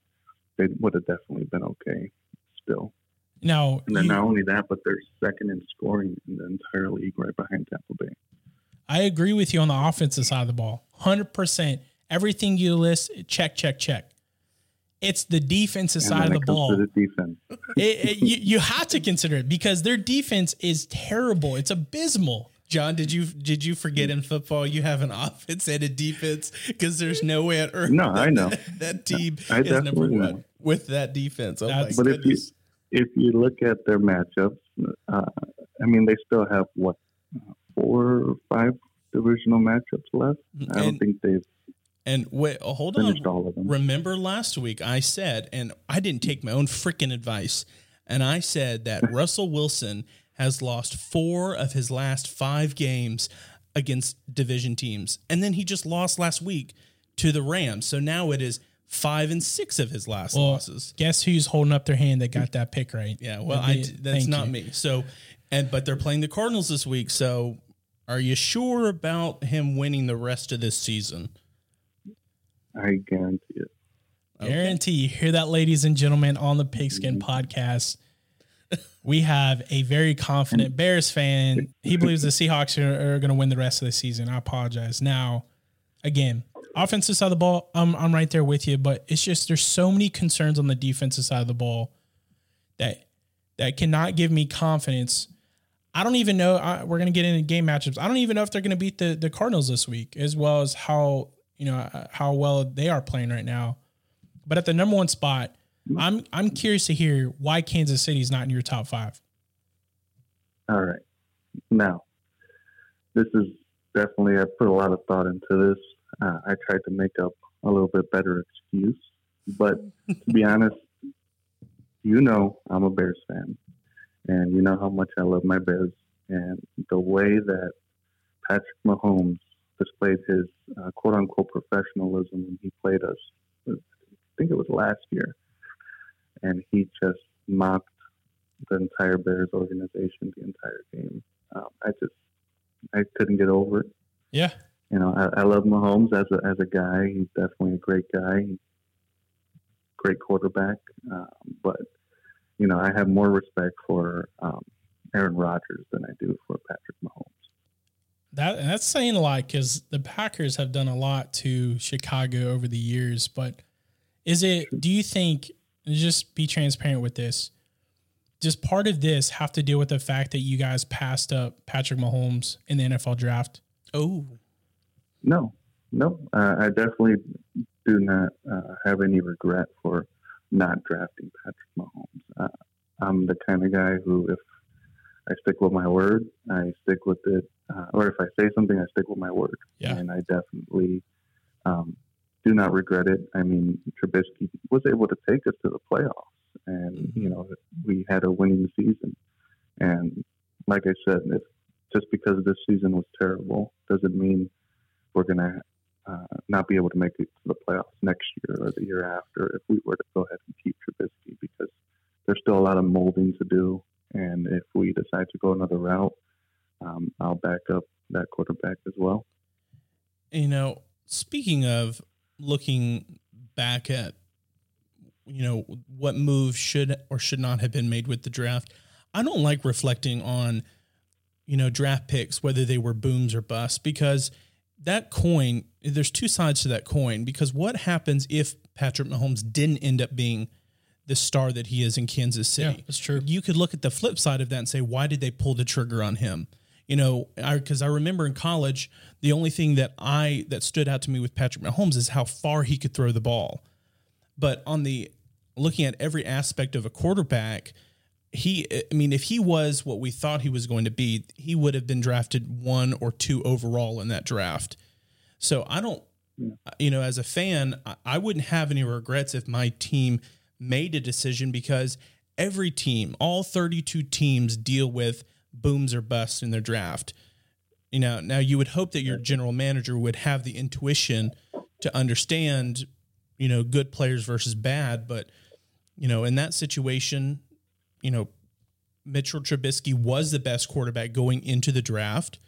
[SPEAKER 6] they would have definitely been okay. Still,
[SPEAKER 3] Now,
[SPEAKER 6] and then
[SPEAKER 3] you-
[SPEAKER 6] not only that, but they're second in scoring in the entire league, right behind Tampa Bay.
[SPEAKER 3] I agree with you on the offensive side of the ball. 100%. Everything you list, check, check, check. It's the defensive
[SPEAKER 6] And
[SPEAKER 3] side of the ball.
[SPEAKER 6] the defense. <laughs>
[SPEAKER 3] It- it- you, you have to consider it because their defense is terrible. It's abysmal.
[SPEAKER 4] John, did you did you forget in football you have an <laughs> offense and a defense because there's no way on earth.
[SPEAKER 6] No,
[SPEAKER 4] that,
[SPEAKER 6] I know. <laughs>
[SPEAKER 4] that team
[SPEAKER 6] I
[SPEAKER 4] is number one
[SPEAKER 6] know.
[SPEAKER 4] with that defense. Oh
[SPEAKER 3] That's-
[SPEAKER 4] my
[SPEAKER 6] But if you
[SPEAKER 4] goodness!
[SPEAKER 6] If you look at their matchups, uh, I mean, they still have what four or five divisional matchups left. I don't
[SPEAKER 4] And-
[SPEAKER 6] think they've
[SPEAKER 4] And wait, oh, hold on.
[SPEAKER 6] all of them.
[SPEAKER 4] Remember last week I said, and I didn't take my own freaking advice, and I said that <laughs> Russell Wilson has lost four of his last five games against division teams, and then he just lost last week to the Rams. So now it is five and six of his last
[SPEAKER 3] Well,
[SPEAKER 4] losses.
[SPEAKER 3] guess who's holding up their hand that got that pick right?
[SPEAKER 4] Yeah, well, I that's
[SPEAKER 3] thank
[SPEAKER 4] not
[SPEAKER 3] you.
[SPEAKER 4] me. So, and but they're playing the Cardinals this week. So, are you sure about him winning the rest of this season?
[SPEAKER 6] I guarantee it.
[SPEAKER 3] Guarantee you hear that, ladies and gentlemen, on the Pigskin mm-hmm. podcast. We have a very confident Bears fan. He believes the Seahawks are, are going to win the rest of the season. I apologize. Now, again, offensive side of the ball, I'm, I'm right there with you, but it's just there's so many concerns on the defensive side of the ball that that cannot give me confidence. I don't even know. I, we're going to get into game matchups. I don't even know if they're going to beat the the Cardinals this week, as well as how you know uh, how well they are playing right now. But at the number one spot, I'm I'm curious to hear why Kansas City is not in your top five.
[SPEAKER 6] All right. Now, this is definitely, I put a lot of thought into this. Uh, I tried to make up a little bit better excuse, but to be honest, you know I'm a Bears fan, and you know how much I love my Bears. And the way that Patrick Mahomes displayed his uh, quote unquote professionalism when he played us, I think it was last year, and he just mocked the entire Bears organization the entire game. Um, I just I couldn't get over it.
[SPEAKER 3] Yeah,
[SPEAKER 6] You know, I, I love Mahomes as a as a guy. He's definitely a great guy, great quarterback. Um, but you know, I have more respect for um, Aaron Rodgers than I do for Patrick Mahomes.
[SPEAKER 3] that that's saying a lot because the Packers have done a lot to Chicago over the years. But is it? Do you think? Just be transparent with this. Does part of this have to do with the fact that you guys passed up Patrick Mahomes in the NFL draft?
[SPEAKER 4] Oh,
[SPEAKER 6] No, no, uh, I definitely do not uh, have any regret for not drafting Patrick Mahomes. Uh, I'm the kind of guy who, if I stick with my word, I stick with it, uh, or if I say something, I stick with my word.
[SPEAKER 3] Yeah.
[SPEAKER 6] And I definitely um, do not regret it. I mean, Trubisky was able to take us to the playoffs, and you know we had a winning season. And like I said, if just because this season was terrible doesn't mean we're going to uh, not be able to make it to the playoffs next year or the year after if we were to go ahead and keep Trubisky because there's still a lot of molding to do. And if we decide to go another route, um, I'll back up that quarterback as well.
[SPEAKER 4] you know, speaking of looking back at, you know, what moves should or should not have been made with the draft, I don't like reflecting on, you know, draft picks, whether they were booms or busts, because that coin, there's two sides to that coin. Because what happens if Patrick Mahomes didn't end up being the star that he is in Kansas City?
[SPEAKER 3] Yeah, that's true.
[SPEAKER 4] You could look at the flip side of that and say, why did they pull the trigger on him? You know, because I, remember in college, the only thing that I that stood out to me with Patrick Mahomes is how far he could throw the ball. But on the looking at every aspect of a quarterback, he, I mean, if he was what we thought he was going to be, he would have been drafted one or two overall in that draft. So I don't, you know, as a fan, I- I wouldn't have any regrets if my team made a decision because every team, all 32 teams deal with booms or busts in their draft. You know, now you would hope that your general manager would have the intuition to understand, you know, good players versus bad, but you know, in that situation, you know, Mitchell Trubisky was the best quarterback going into the draft.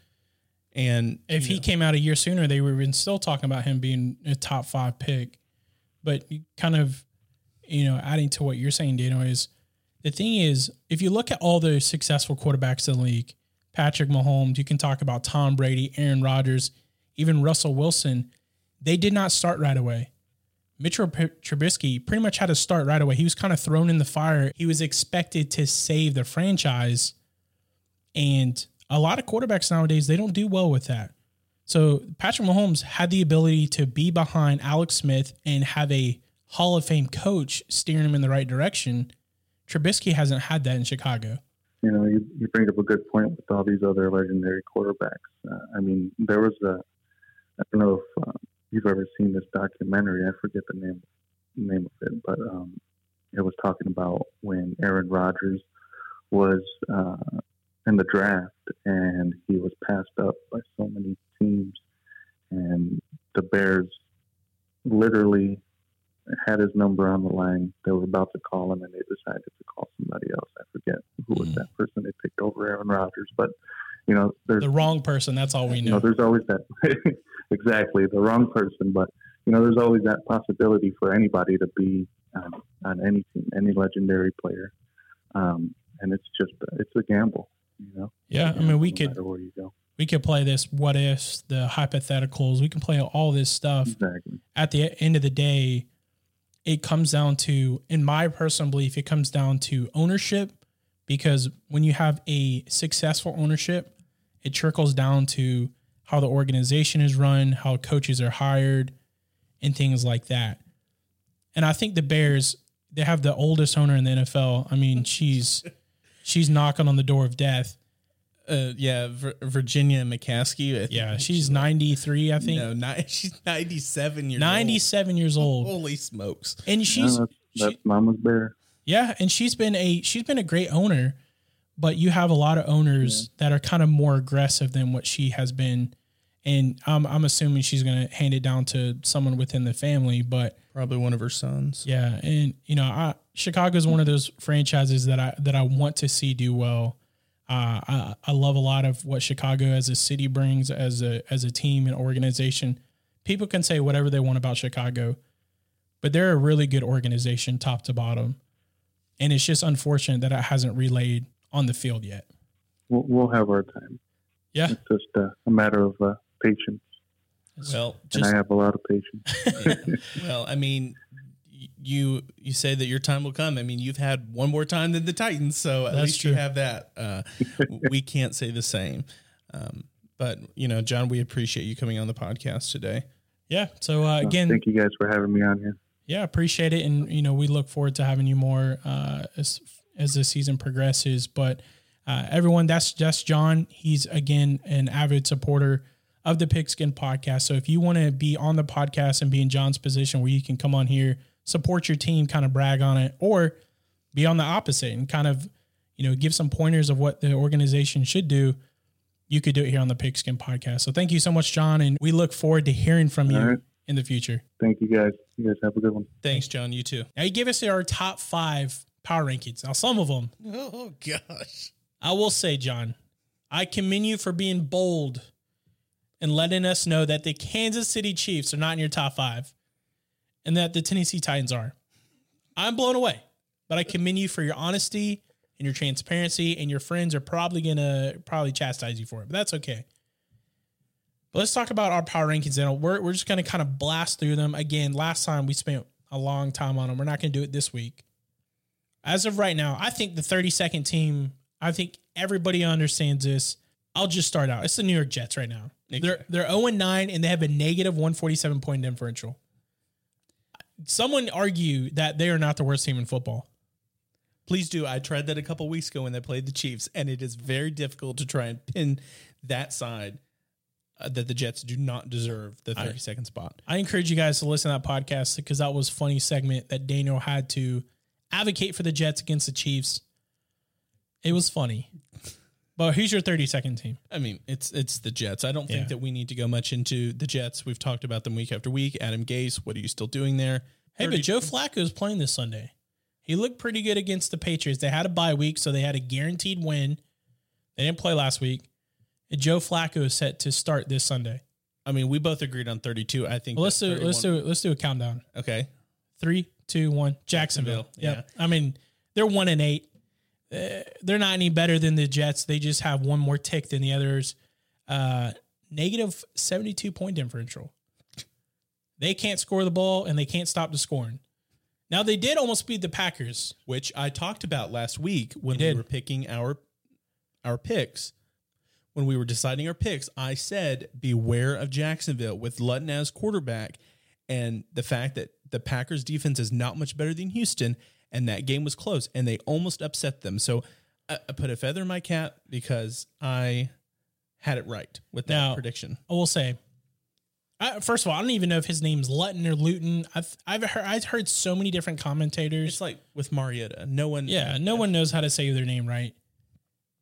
[SPEAKER 4] And
[SPEAKER 3] If he
[SPEAKER 4] know,
[SPEAKER 3] came out a year sooner, they been still talking about him being a top five pick. But kind of, you know, adding to what you're saying, Dano, is the thing is, if you look at all the successful quarterbacks in the league, Patrick Mahomes, you can talk about Tom Brady, Aaron Rodgers, even Russell Wilson, they did not start right away. Mitchell Trubisky pretty much had to start right away. He was kind of thrown in the fire. He was expected to save the franchise. And a lot of quarterbacks nowadays, they don't do well with that. So Patrick Mahomes had the ability to be behind Alex Smith and have a Hall of Fame coach steering him in the right direction. Trubisky hasn't had that in Chicago.
[SPEAKER 6] You know, you, you bring up a good point with all these other legendary quarterbacks. Uh, I mean, there was a, I don't know if uh, you've ever seen this documentary. I forget the name name of it, but um, it was talking about when Aaron Rodgers was uh, in the draft and he was passed up by so many teams, and the Bears literally had his number on the line. They were about to call him, and they decided to call somebody else. I forget who was that person they picked over Aaron Rodgers, but you know, there's
[SPEAKER 3] The wrong person, that's all we
[SPEAKER 6] you know,
[SPEAKER 3] know.
[SPEAKER 6] there's always that <laughs> exactly the wrong person, but you know, there's always that possibility for anybody to be on, on any team, any legendary player, um, and it's just it's a gamble, you know.
[SPEAKER 3] Yeah, I mean, we
[SPEAKER 6] no
[SPEAKER 3] could
[SPEAKER 6] where you go.
[SPEAKER 3] we could play this what ifs, the hypotheticals. We can play all this stuff.
[SPEAKER 6] Exactly.
[SPEAKER 3] At the end of the day, it comes down to, in my personal belief, it comes down to ownership. Because when you have a successful ownership, it trickles down to how the organization is run, how coaches are hired, and things like that. And I think the Bears, they have the oldest owner in the NFL. I mean, she's <laughs> she's knocking on the door of death.
[SPEAKER 4] Uh, yeah, Vir- Virginia McCaskey. I think
[SPEAKER 3] Yeah, she's 93, I think.
[SPEAKER 4] no, ni- <laughs> she's ninety seven years
[SPEAKER 3] 97 years old.
[SPEAKER 4] old. Holy smokes!
[SPEAKER 3] And
[SPEAKER 6] No,
[SPEAKER 3] she's
[SPEAKER 6] that's, that's
[SPEAKER 3] she-
[SPEAKER 6] Mama's bear.
[SPEAKER 3] Yeah, and she's been a she's been a great owner, but you have a lot of owners that are kind of more aggressive than what she has been, and I'm I'm assuming she's gonna hand it down to someone within the family. But
[SPEAKER 4] Probably one of her sons.
[SPEAKER 3] yeah, and you know, I, Chicago's one of those franchises that I that I want to see do well. Uh, I I love a lot of what Chicago as a city brings as a as a team and organization. People can say whatever they want about Chicago, but they're a really good organization, top to bottom. And it's just unfortunate that it hasn't relayed on the field yet.
[SPEAKER 6] We'll, we'll have our time.
[SPEAKER 3] Yeah,
[SPEAKER 6] It's just uh, a matter of uh, patience,
[SPEAKER 4] Well,
[SPEAKER 6] and I have a lot of patience. <laughs>
[SPEAKER 4] well, I mean, you you say that your time will come. I mean, you've had one more time than the Titans, so at
[SPEAKER 3] That's
[SPEAKER 4] least
[SPEAKER 3] true.
[SPEAKER 4] you have that. Uh, <laughs> we can't say the same. Um, but you know, John, we appreciate you coming on the podcast today.
[SPEAKER 3] yeah. So uh, again,
[SPEAKER 6] Thank you guys for having me on here.
[SPEAKER 3] Yeah, appreciate it, and you know we look forward to having you more uh, as as the season progresses. But uh, everyone, that's just John. He's again an avid supporter of the Pigskin Podcast. So if you want to be on the podcast and be in John's position where you can come on here, support your team, kind of brag on it, or be on the opposite and kind of you know give some pointers of what the organization should do. You could do it here on the Pigskin Podcast. So thank you so much, John, and we look forward to hearing from you
[SPEAKER 6] All right.
[SPEAKER 3] in the future.
[SPEAKER 6] Thank you guys. You guys have a good one.
[SPEAKER 4] Thanks, John. You too.
[SPEAKER 3] Now you give us our top five power rankings. Now some of them,
[SPEAKER 4] Oh gosh.
[SPEAKER 3] I will say, John, I commend you for being bold and letting us know that the Kansas City Chiefs are not in your top five, and that the Tennessee Titans are. I'm blown away, but I commend you for your honesty and your transparency. And your friends are probably gonna probably chastise you for it, but that's okay. But let's talk about our power rankings. And we're we're just gonna kind of blast through them again. Last time we spent a long time on them. We're not gonna do it this week. As of right now, I think the 32nd team. I think everybody understands this. I'll just start out. It's the New York Jets right now. They're they're 0 9 and they have a negative 147 point differential. Someone argue that they are not the worst team in football.
[SPEAKER 4] Please do. I tried that a couple weeks ago when they played the Chiefs, and it is very difficult to try and pin that side uh, that the Jets do not deserve the 32nd spot.
[SPEAKER 3] I encourage you guys to listen to that podcast because that was a funny segment that Daniel had to advocate for the Jets against the Chiefs. It was funny. But who's your 32nd team?
[SPEAKER 4] I mean, it's it's the Jets. I don't think
[SPEAKER 3] Yeah.
[SPEAKER 4] that we need to go much into the Jets. We've talked about them week after week. Adam Gase, what are you still doing there?
[SPEAKER 3] Hey, but Joe Flacco is playing this Sunday. He looked pretty good against the Patriots. They had a bye week, so they had a guaranteed win. They didn't play last week. And Joe Flacco is set to start this Sunday.
[SPEAKER 4] I mean, we both agreed on 32. I think
[SPEAKER 3] Well, let's do let's do let's do a countdown.
[SPEAKER 4] Okay.
[SPEAKER 3] Three, two, one. Jacksonville.
[SPEAKER 4] Jacksonville,
[SPEAKER 3] Yep. I mean, they're one and eight. Uh, they're not any better than the Jets. They just have one more tick than the others. Uh, negative seventy-two point differential. They can't score the ball and they can't stop the scoring. Now they did almost beat the Packers.
[SPEAKER 4] Which I talked about last week when we were picking our our picks. When we were deciding our picks, I said beware of Jacksonville with Lutton as quarterback and the fact that the Packers defense is not much better than Houston and that game was close and they almost upset them. So I, I put a feather in my cap because I had it right with that
[SPEAKER 3] Now-
[SPEAKER 4] prediction.
[SPEAKER 3] I will say, I, first of all, I don't even know if his name's Lutton or Luton. I've I've heard I've heard so many different commentators.
[SPEAKER 4] It's like with Mariota. No one
[SPEAKER 3] Yeah, no one knows how to say their name right.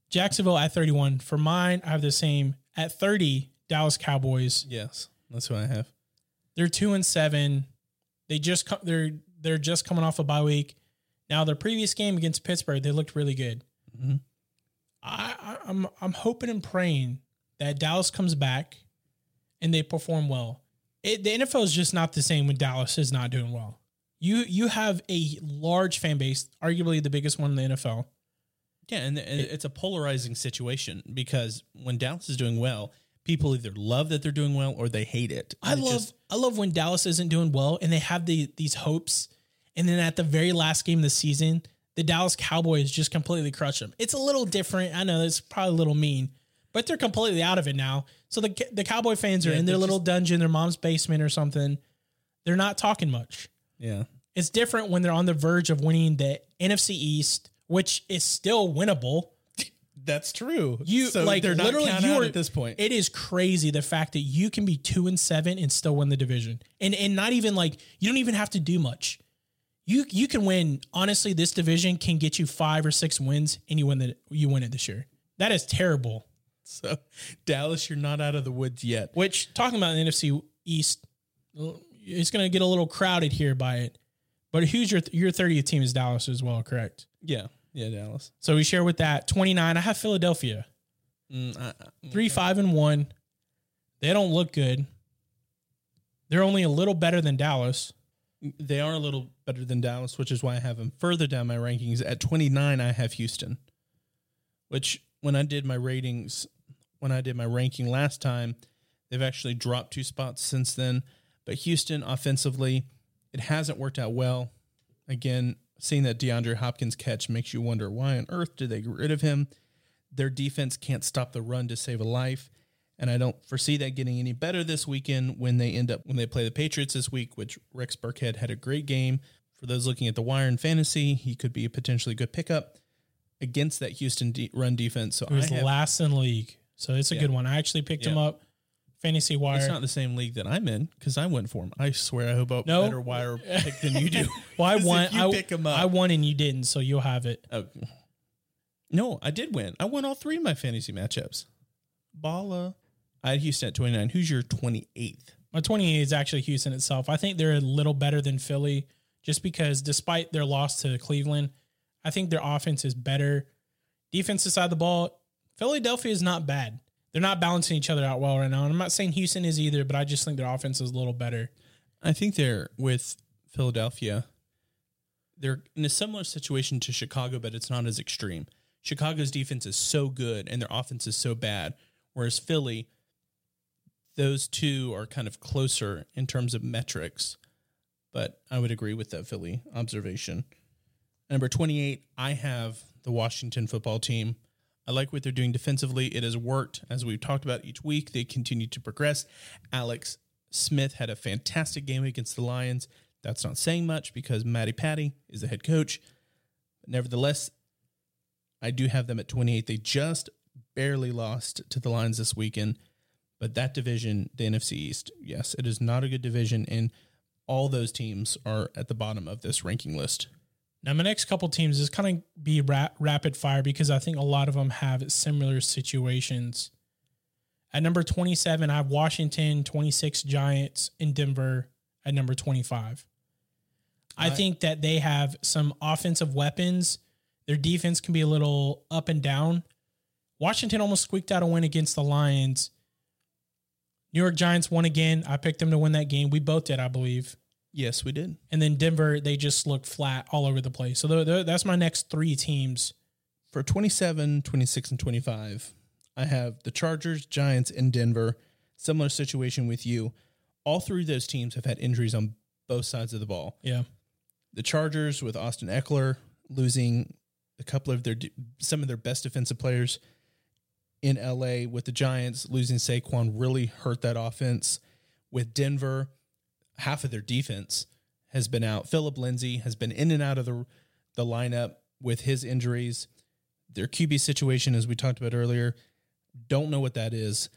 [SPEAKER 3] Jacksonville at 31. For mine, I have the same. At 30, Dallas Cowboys.
[SPEAKER 4] Yes, that's what I have.
[SPEAKER 3] They're 2 and 7. They just co- they're they're just coming off a bye week. Now their previous game against Pittsburgh, they looked really good.
[SPEAKER 4] Mhm.
[SPEAKER 3] I, I I'm I'm hoping and praying that Dallas comes back and they perform well. It, the NFL is just not the same when Dallas is not doing well. You you have a large fan base, arguably the biggest one in the NFL.
[SPEAKER 4] Yeah, and and it's a polarizing situation because when Dallas is doing well, people either love that they're doing well or they hate it.
[SPEAKER 3] I
[SPEAKER 4] it
[SPEAKER 3] love
[SPEAKER 4] just-
[SPEAKER 3] I love when Dallas isn't doing well and they have the these hopes, and then at the very last game of the season, the Dallas Cowboys just completely crush them. It's a little different. I know it's probably a little mean, but they're completely out of it now. So the the Cowboy fans are
[SPEAKER 4] Yeah,
[SPEAKER 3] in their little
[SPEAKER 4] just-
[SPEAKER 3] dungeon, their mom's basement or something. They're not talking much.
[SPEAKER 4] yeah.
[SPEAKER 3] It's different when they're on the verge of winning the NFC East, which is still winnable.
[SPEAKER 4] That's true.
[SPEAKER 3] You
[SPEAKER 4] so
[SPEAKER 3] like
[SPEAKER 4] they're not
[SPEAKER 3] literally you are
[SPEAKER 4] at this point.
[SPEAKER 3] It is crazy the fact that you can be two and seven and still win the division, and and not even like you don't even have to do much. You you can win. Honestly, this division can get you five or six wins, and you win the you win it this year. That is terrible.
[SPEAKER 4] so Dallas, you're not out of the woods yet.
[SPEAKER 3] Which talking about the NFC East, it's going to get a little crowded here by it. But who's your your 30th team is Dallas as well, correct?
[SPEAKER 4] Yeah, yeah, Dallas.
[SPEAKER 3] So we share with that 29. I have Philadelphia.
[SPEAKER 4] Mm, I- I-
[SPEAKER 3] Three, five, and one. They don't look good. They're only a little better than Dallas.
[SPEAKER 4] They are a little better than Dallas, which is why I have them further down my rankings. At 29, I have Houston, which when I did my ratings, when I did my ranking last time, they've actually dropped two spots since then. But Houston, offensively, it hasn't worked out well. Again, seeing that DeAndre Hopkins catch makes you wonder why on earth did they get rid of him? Their defense can't stop the run to save a life. And I don't foresee that getting any better this weekend when they end up when they play the Patriots this week, which Rex Burkhead had a great game. For those looking at the wire in fantasy, he could be a potentially good pickup against that Houston de- run defense. So
[SPEAKER 3] It was
[SPEAKER 4] I have,
[SPEAKER 3] last in the league. So it's a
[SPEAKER 4] Yeah.
[SPEAKER 3] good one. I actually picked him up. Fantasy wire.
[SPEAKER 4] it's not the same league that I'm in because I went for him. I swear I hope a
[SPEAKER 3] No.
[SPEAKER 4] better wire pick than you do.
[SPEAKER 3] well, I won.
[SPEAKER 4] you
[SPEAKER 3] I,
[SPEAKER 4] pick 'em up.
[SPEAKER 3] I won and you didn't, so you'll have it.
[SPEAKER 4] Oh. No, I did win. I won all three of my fantasy matchups. Bala. I had Houston at 29. Who's your 28th?
[SPEAKER 3] My 28 is actually Houston itself. I think they're a little better than Philly just because despite their loss to Cleveland, I think their offense is better. Defensive side of the ball, Philadelphia is not bad. They're not balancing each other out well right now. And I'm not saying Houston is either, but I just think their offense is a little better.
[SPEAKER 4] I think they're with Philadelphia. They're in a similar situation to Chicago, but it's not as extreme. Chicago's defense is so good and their offense is so bad, whereas Philly, those two are kind of closer in terms of metrics. But I would agree with that Philly observation. Number 28, I have the Washington football team. I like what they're doing defensively. It has worked, as we've talked about each week. They continue to progress. Alex Smith had a fantastic game against the Lions. That's not saying much because Matty Patty is the head coach. Nevertheless, I do have them at 28. They just barely lost to the Lions this weekend. But that division, the NFC East, yes, it is not a good division. And all those teams are at the bottom of this ranking list.
[SPEAKER 3] Now, my next couple teams is kind of be ra- rapid fire because I think a lot of them have similar situations. At number 27, I have Washington, 26 Giants, in Denver at number 25. I think that they have some offensive weapons. Their defense can be a little up and down. Washington almost squeaked out a win against the Lions. New York Giants won again. I picked them to win that game. We both did, I believe.
[SPEAKER 4] Yes, we did.
[SPEAKER 3] And then Denver, they just looked flat all over the place. So th- th- that's my next three teams.
[SPEAKER 4] For 27, 26, and 25, I have the Chargers, Giants, and Denver. Similar situation with you. All three of those teams have had injuries on both sides of the ball.
[SPEAKER 3] Yeah.
[SPEAKER 4] The Chargers with Austin Ekeler losing a couple of their some of their best defensive players in LA with the Giants losing Saquon really hurt that offense. With Denver, half of their defense has been out. Philip Lindsay has been in and out of the the lineup with his injuries. Their QB situation, as we talked about earlier, don't know what that is.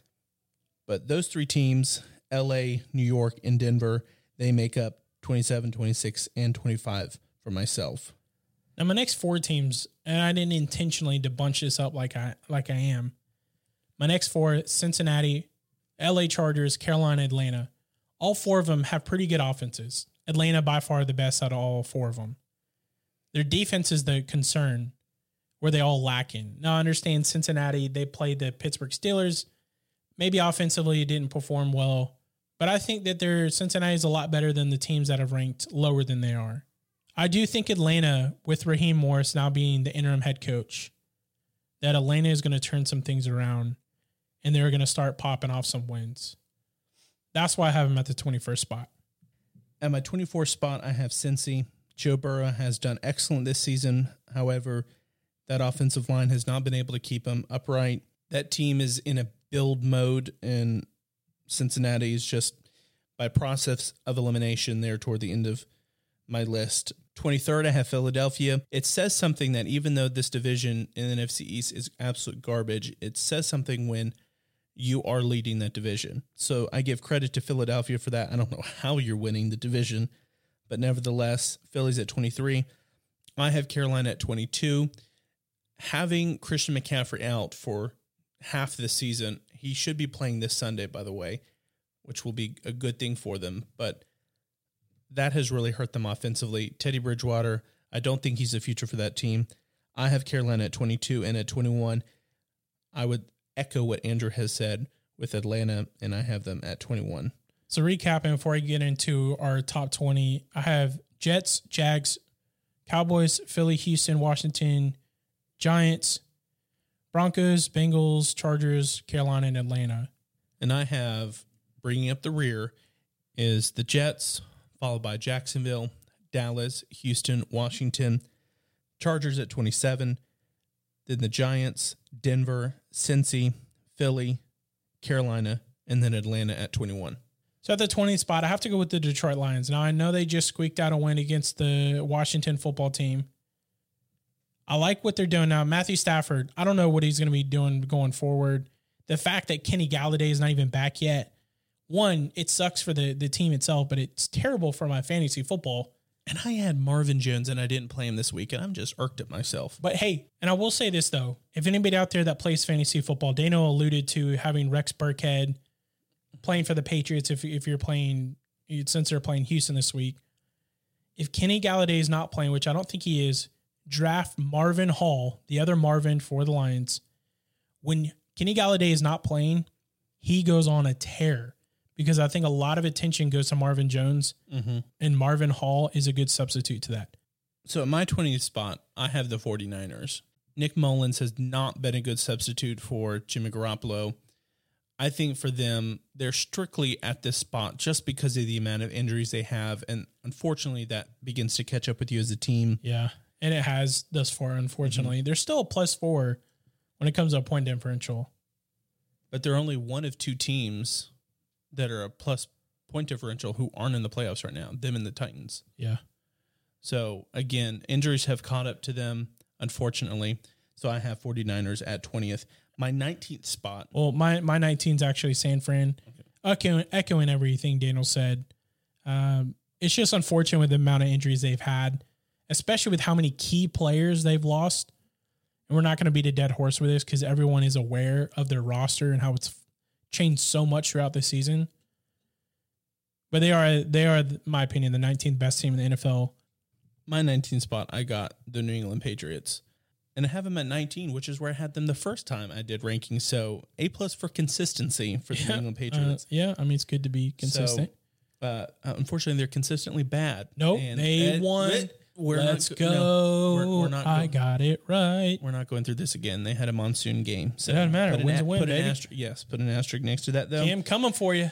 [SPEAKER 4] But those three teams, LA, New York, and Denver, they make up 27, 26, and 25 for myself.
[SPEAKER 3] Now my next four teams, and I didn't intentionally to bunch this up like I like I am. My next four: Cincinnati, L.A. Chargers, Carolina, Atlanta. All four of them have pretty good offenses. Atlanta by far the best out of all four of them. Their defense is the concern, where they all lacking. Now I understand Cincinnati. They played the Pittsburgh Steelers. Maybe offensively it didn't perform well, but I think that their Cincinnati is a lot better than the teams that have ranked lower than they are. I do think Atlanta, with Raheem Morris now being the interim head coach, that Atlanta is going to turn some things around and they're going to start popping off some wins. That's why I have him at the 21st spot.
[SPEAKER 4] At my 24th spot, I have Cincy. Joe Burrow has done excellent this season. However, that offensive line has not been able to keep him upright. That team is in a build mode, and Cincinnati is just by process of elimination there toward the end of my list. 23rd, I have Philadelphia. It says something that even though this division in the NFC East is absolute garbage, it says something when you are leading that division. So I give credit to Philadelphia for that. I don't know how you're winning the division, but nevertheless, Philly's at 23. I have Carolina at 22. Having Christian McCaffrey out for half the season, he should be playing this Sunday, by the way, which will be a good thing for them. But that has really hurt them offensively. Teddy Bridgewater, I don't think he's the future for that team. I have Carolina at 22 and at 21. I would echo what Andrew has said with Atlanta, and I have them at 21.
[SPEAKER 3] So recapping before I get into our top 20, I have Jets, Jags, Cowboys, Philly, Houston, Washington, Giants, Broncos, Bengals, Chargers, Carolina, and Atlanta.
[SPEAKER 4] And I have bringing up the rear is the Jets, followed by Jacksonville, Dallas, Houston, Washington, Chargers at 27, then the Giants, Denver, Cincy, Philly, Carolina, and then Atlanta at 21.
[SPEAKER 3] So at the 20th spot, I have to go with the Detroit Lions. Now I know they just squeaked out a win against the Washington football team. I like what they're doing now. Matthew Stafford, I don't know what he's going to be doing going forward. The fact that Kenny Golladay is not even back yet, one, it sucks for the the team itself, but it's terrible for my fantasy football.
[SPEAKER 4] And I had Marvin Jones and I didn't play him this week, and I'm just irked at myself.
[SPEAKER 3] But hey, and I will say this though: if anybody out there that plays fantasy football, Dano alluded to having Rex Burkhead playing for the Patriots. If if you're playing, since they're playing Houston this week, if Kenny Golladay is not playing, which I don't think he is, draft Marvin Hall, the other Marvin for the Lions. When Kenny Golladay is not playing, he goes on a tear because I think a lot of attention goes to Marvin Jones, mm-hmm. and Marvin Hall is a good substitute to that.
[SPEAKER 4] So at my 20th spot, I have the 49ers. Nick Mullens has not been a good substitute for Jimmy Garoppolo. I think for them, they're strictly at this spot just because of the amount of injuries they have. And unfortunately, that begins to catch up with you as a team.
[SPEAKER 3] Yeah, and it has thus far. Unfortunately, mm-hmm. they're still a plus four when it comes to a point differential.
[SPEAKER 4] But they're only one of two teams that are a plus point differential who aren't in the playoffs right now, them and the Titans.
[SPEAKER 3] Yeah,
[SPEAKER 4] So again, injuries have caught up to them, unfortunately. So I have 49ers at 20th. My 19th spot,
[SPEAKER 3] Well, my my 19 is actually San Fran. Echoing, echoing everything Daniel said. Um, it's just unfortunate with the amount of injuries they've had, especially with how many key players they've lost. And we're not going to beat a dead horse with this because everyone is aware of their roster and how it's changed so much throughout the season. But they are they are, in my opinion, the 19th best team in the NFL.
[SPEAKER 4] my 19th spot, I got the New England Patriots. And I have them at 19, which is where I had them the first time I did rankings. So A plus for consistency for the New England
[SPEAKER 3] Uh,
[SPEAKER 4] Patriots.
[SPEAKER 3] yeah, I mean it's good to be consistent.
[SPEAKER 4] So, uh, unfortunately, they're consistently bad.
[SPEAKER 3] nope,
[SPEAKER 4] And-
[SPEAKER 3] they
[SPEAKER 4] and-
[SPEAKER 3] won.
[SPEAKER 4] We're
[SPEAKER 3] Let's
[SPEAKER 4] go-
[SPEAKER 3] go.
[SPEAKER 4] no, we're, we're not.
[SPEAKER 3] I
[SPEAKER 4] go-
[SPEAKER 3] got it right.
[SPEAKER 4] We're not going through this again. They had a monsoon game. So
[SPEAKER 3] It doesn't matter.
[SPEAKER 4] Put an,
[SPEAKER 3] Win's a win,
[SPEAKER 4] put an asterisk. Yes, put an asterisk next to that though.
[SPEAKER 3] Cam coming for you.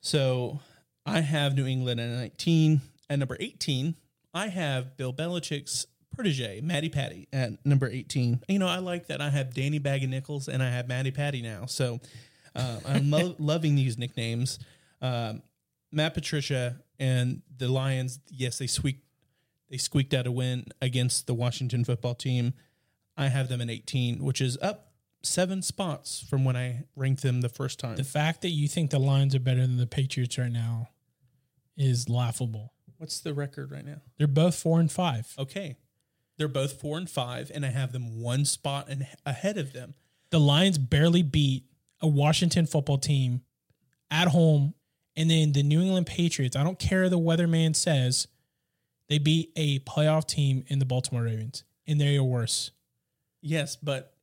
[SPEAKER 4] So I have New England at 19. At number 18, I have Bill Belichick's protege, Matty Patty, at number 18. You know, I like that I have Danny Bag of Nickels and I have Matty Patty now. So uh, I'm lo- <laughs> loving these nicknames. Um, Matt Patricia and the Lions, yes, they squeaked, they squeaked out a win against the Washington football team. I have them in 18, which is up seven spots from when I ranked them the first time.
[SPEAKER 3] The fact that you think the Lions are better than the Patriots right now is laughable.
[SPEAKER 4] What's the record right now?
[SPEAKER 3] They're both four and five.
[SPEAKER 4] Okay. They're both four and five, and I have them one spot and ahead of them.
[SPEAKER 3] The Lions barely beat a Washington football team at home, and then the New England Patriots. I don't care the weatherman says. They beat a playoff team in the Baltimore Ravens, and they're worse.
[SPEAKER 4] Yes, but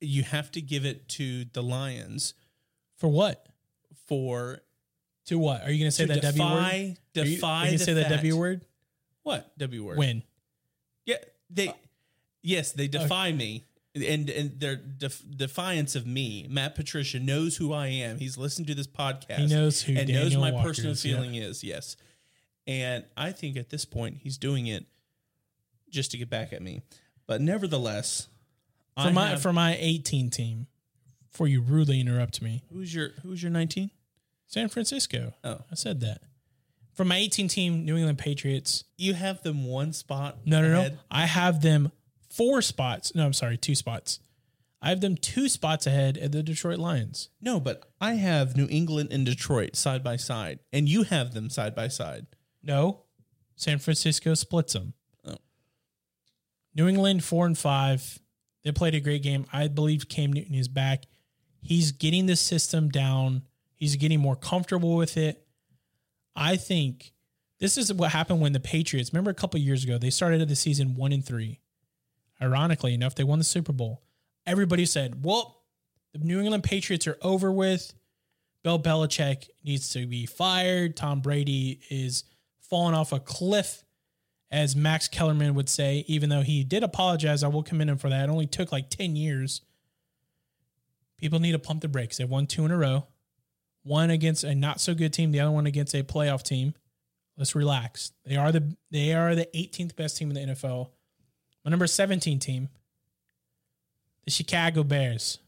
[SPEAKER 4] you have to give it to the Lions
[SPEAKER 3] For what?
[SPEAKER 4] for
[SPEAKER 3] To what? Are you going to say
[SPEAKER 4] to
[SPEAKER 3] that W word?
[SPEAKER 4] defy
[SPEAKER 3] Are you, you gonna
[SPEAKER 4] the
[SPEAKER 3] say that W word?
[SPEAKER 4] What W word?
[SPEAKER 3] Win.
[SPEAKER 4] Yeah, they. Uh, yes, they defy me, and and their def, defiance of me. Matt Patricia knows who I am. He's listened to this podcast.
[SPEAKER 3] He knows who
[SPEAKER 4] and knows my
[SPEAKER 3] Walker
[SPEAKER 4] personal
[SPEAKER 3] is, yeah.
[SPEAKER 4] feeling is. Yes, and I think at this point he's doing it just to get back at me. But nevertheless,
[SPEAKER 3] For
[SPEAKER 4] I
[SPEAKER 3] my
[SPEAKER 4] have-
[SPEAKER 3] for my 18 team, before you rudely interrupt me,
[SPEAKER 4] who's your who's your nineteen?
[SPEAKER 3] San Francisco.
[SPEAKER 4] Oh.
[SPEAKER 3] I said that. For my 18 team New England Patriots,
[SPEAKER 4] You have them one spot.
[SPEAKER 3] no, no, no. I have them four spots. No, I'm sorry, two spots. I have them two spots ahead of the Detroit Lions.
[SPEAKER 4] No, but I have New England and Detroit side by side, and you have them side by side.
[SPEAKER 3] No, San Francisco splits them.
[SPEAKER 4] Oh.
[SPEAKER 3] New England four and five. They played a great game. I believe Cam Newton is back. He's getting the system down. He's getting more comfortable with it. I think this is what happened when the Patriots. Remember a couple years ago, they started the season one and three. Ironically enough, they won the Super Bowl. Everybody said, "Well, the New England Patriots are over with. Bill Belichick needs to be fired. Tom Brady is falling off a cliff, as Max Kellerman would say, even though he did apologize. I will commend him for that. It only took like 10 years. People need to pump the brakes. They've won two in a row, one against a not so good team, the other one against a playoff team. Let's relax. They are the they are the 18th best team in the NFL. My number 17 team, the Chicago Bears.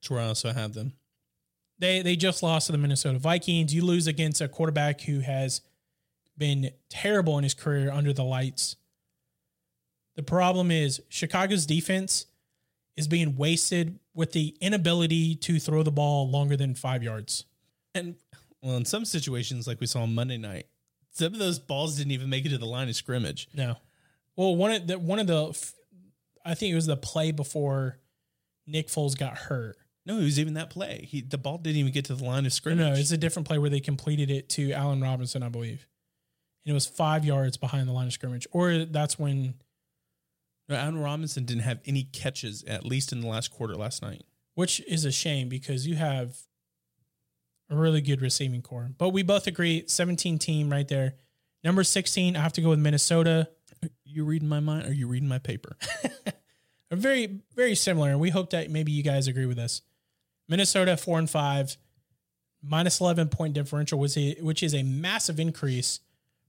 [SPEAKER 4] That's where I also have them.
[SPEAKER 3] they they just lost to the Minnesota Vikings. You lose against a quarterback who has been terrible in his career under the lights. The problem is Chicago's defense is being wasted with the inability to throw the ball longer than five yards.
[SPEAKER 4] And well, in some situations, like we saw on Monday night, some of those balls didn't even make it to the line of scrimmage.
[SPEAKER 3] No. Well, one of the one of the I think it was the play before Nick Foles got hurt.
[SPEAKER 4] No, it was even that play. He the ball didn't even get to the line of scrimmage.
[SPEAKER 3] no, it's a different play where they completed it to Allen Robinson, I believe. And it was five yards behind the line of scrimmage. Or that's when
[SPEAKER 4] No, Allen Robinson didn't have any catches at least in the last quarter last night.
[SPEAKER 3] which is a shame because you have a really good receiving corps. But we both agree 17 team right there. Number 16, I have to go with Minnesota.
[SPEAKER 4] Are You reading my mind? Or are you reading my paper? <laughs>
[SPEAKER 3] Very, very similar. And we hope that maybe you guys agree with us. Minnesota, four and five, minus 11 point differential, was which is a massive increase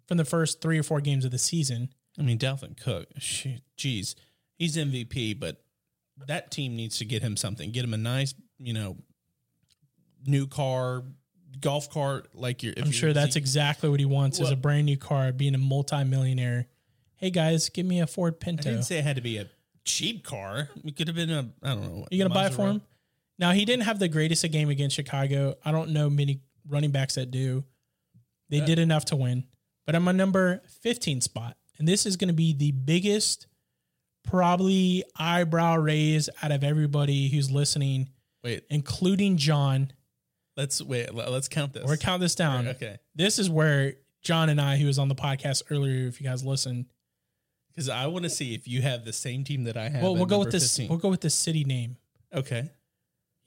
[SPEAKER 3] from the first three or four games of the season.
[SPEAKER 4] I mean, Dalvin Cook, shit, geez, he's MVP, but that team needs to get him something. Get him a nice, you know, new car, golf cart. Like you're,
[SPEAKER 3] I'm
[SPEAKER 4] you're-
[SPEAKER 3] sure that's exactly what he wants is a brand new car, being a multimillionaire. Hey guys, give me a Ford Pinto.
[SPEAKER 4] I didn't say it had to be a cheap car. It could have been a, I don't know.
[SPEAKER 3] You gonna buy it for him? Now he didn't have the greatest of game against Chicago. I don't know many running backs that do. They uh, did enough to win, but I'm a number 15 spot, and this is going to be the biggest, probably eyebrow raise out of everybody who's listening,
[SPEAKER 4] Wait,
[SPEAKER 3] including John.
[SPEAKER 4] let's wait. let- Let's count this.
[SPEAKER 3] We're count this down.
[SPEAKER 4] Okay,
[SPEAKER 3] This is where John and I, who was on the podcast earlier, if you guys listen,
[SPEAKER 4] because I want to see if you have the same team that I have.
[SPEAKER 3] well, we'll go with this.
[SPEAKER 4] 15.
[SPEAKER 3] We'll go with the city name.
[SPEAKER 4] Okay,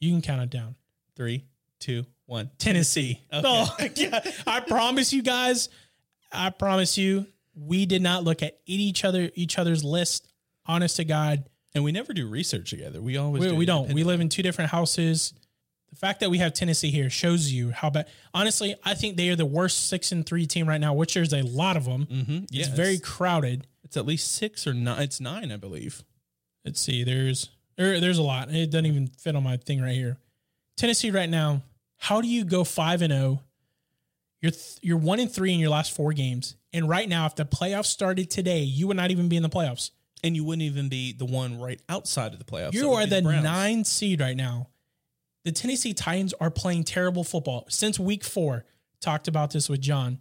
[SPEAKER 3] You can count it down.
[SPEAKER 4] three, two, one.
[SPEAKER 3] Tennessee. Oh, <laughs> yeah. I promise you guys, I promise you, we did not look at each other each other's list. Honest to God,
[SPEAKER 4] And we never do research together. We always
[SPEAKER 3] we,
[SPEAKER 4] do
[SPEAKER 3] we don't. We live in two different houses. The fact that we have Tennessee here shows you how bad. Honestly, I think they are the worst six and three team right now, which there's a lot of them.
[SPEAKER 4] Mhm.
[SPEAKER 3] It's
[SPEAKER 4] Yes.
[SPEAKER 3] very crowded.
[SPEAKER 4] It's at least six or nine. It's nine, I believe.
[SPEAKER 3] Let's see. There's there, there's a lot. It doesn't even fit on my thing right here. Tennessee right now. How do you go five and zero? You're th- you're one in three in your last four games, and right now, if the playoffs started today, you would not even be in the playoffs.
[SPEAKER 4] And you wouldn't even be the one right outside of the playoffs.
[SPEAKER 3] You are
[SPEAKER 4] be
[SPEAKER 3] the nine seed right now. The Tennessee Titans are playing terrible football since week four. Talked about this with John.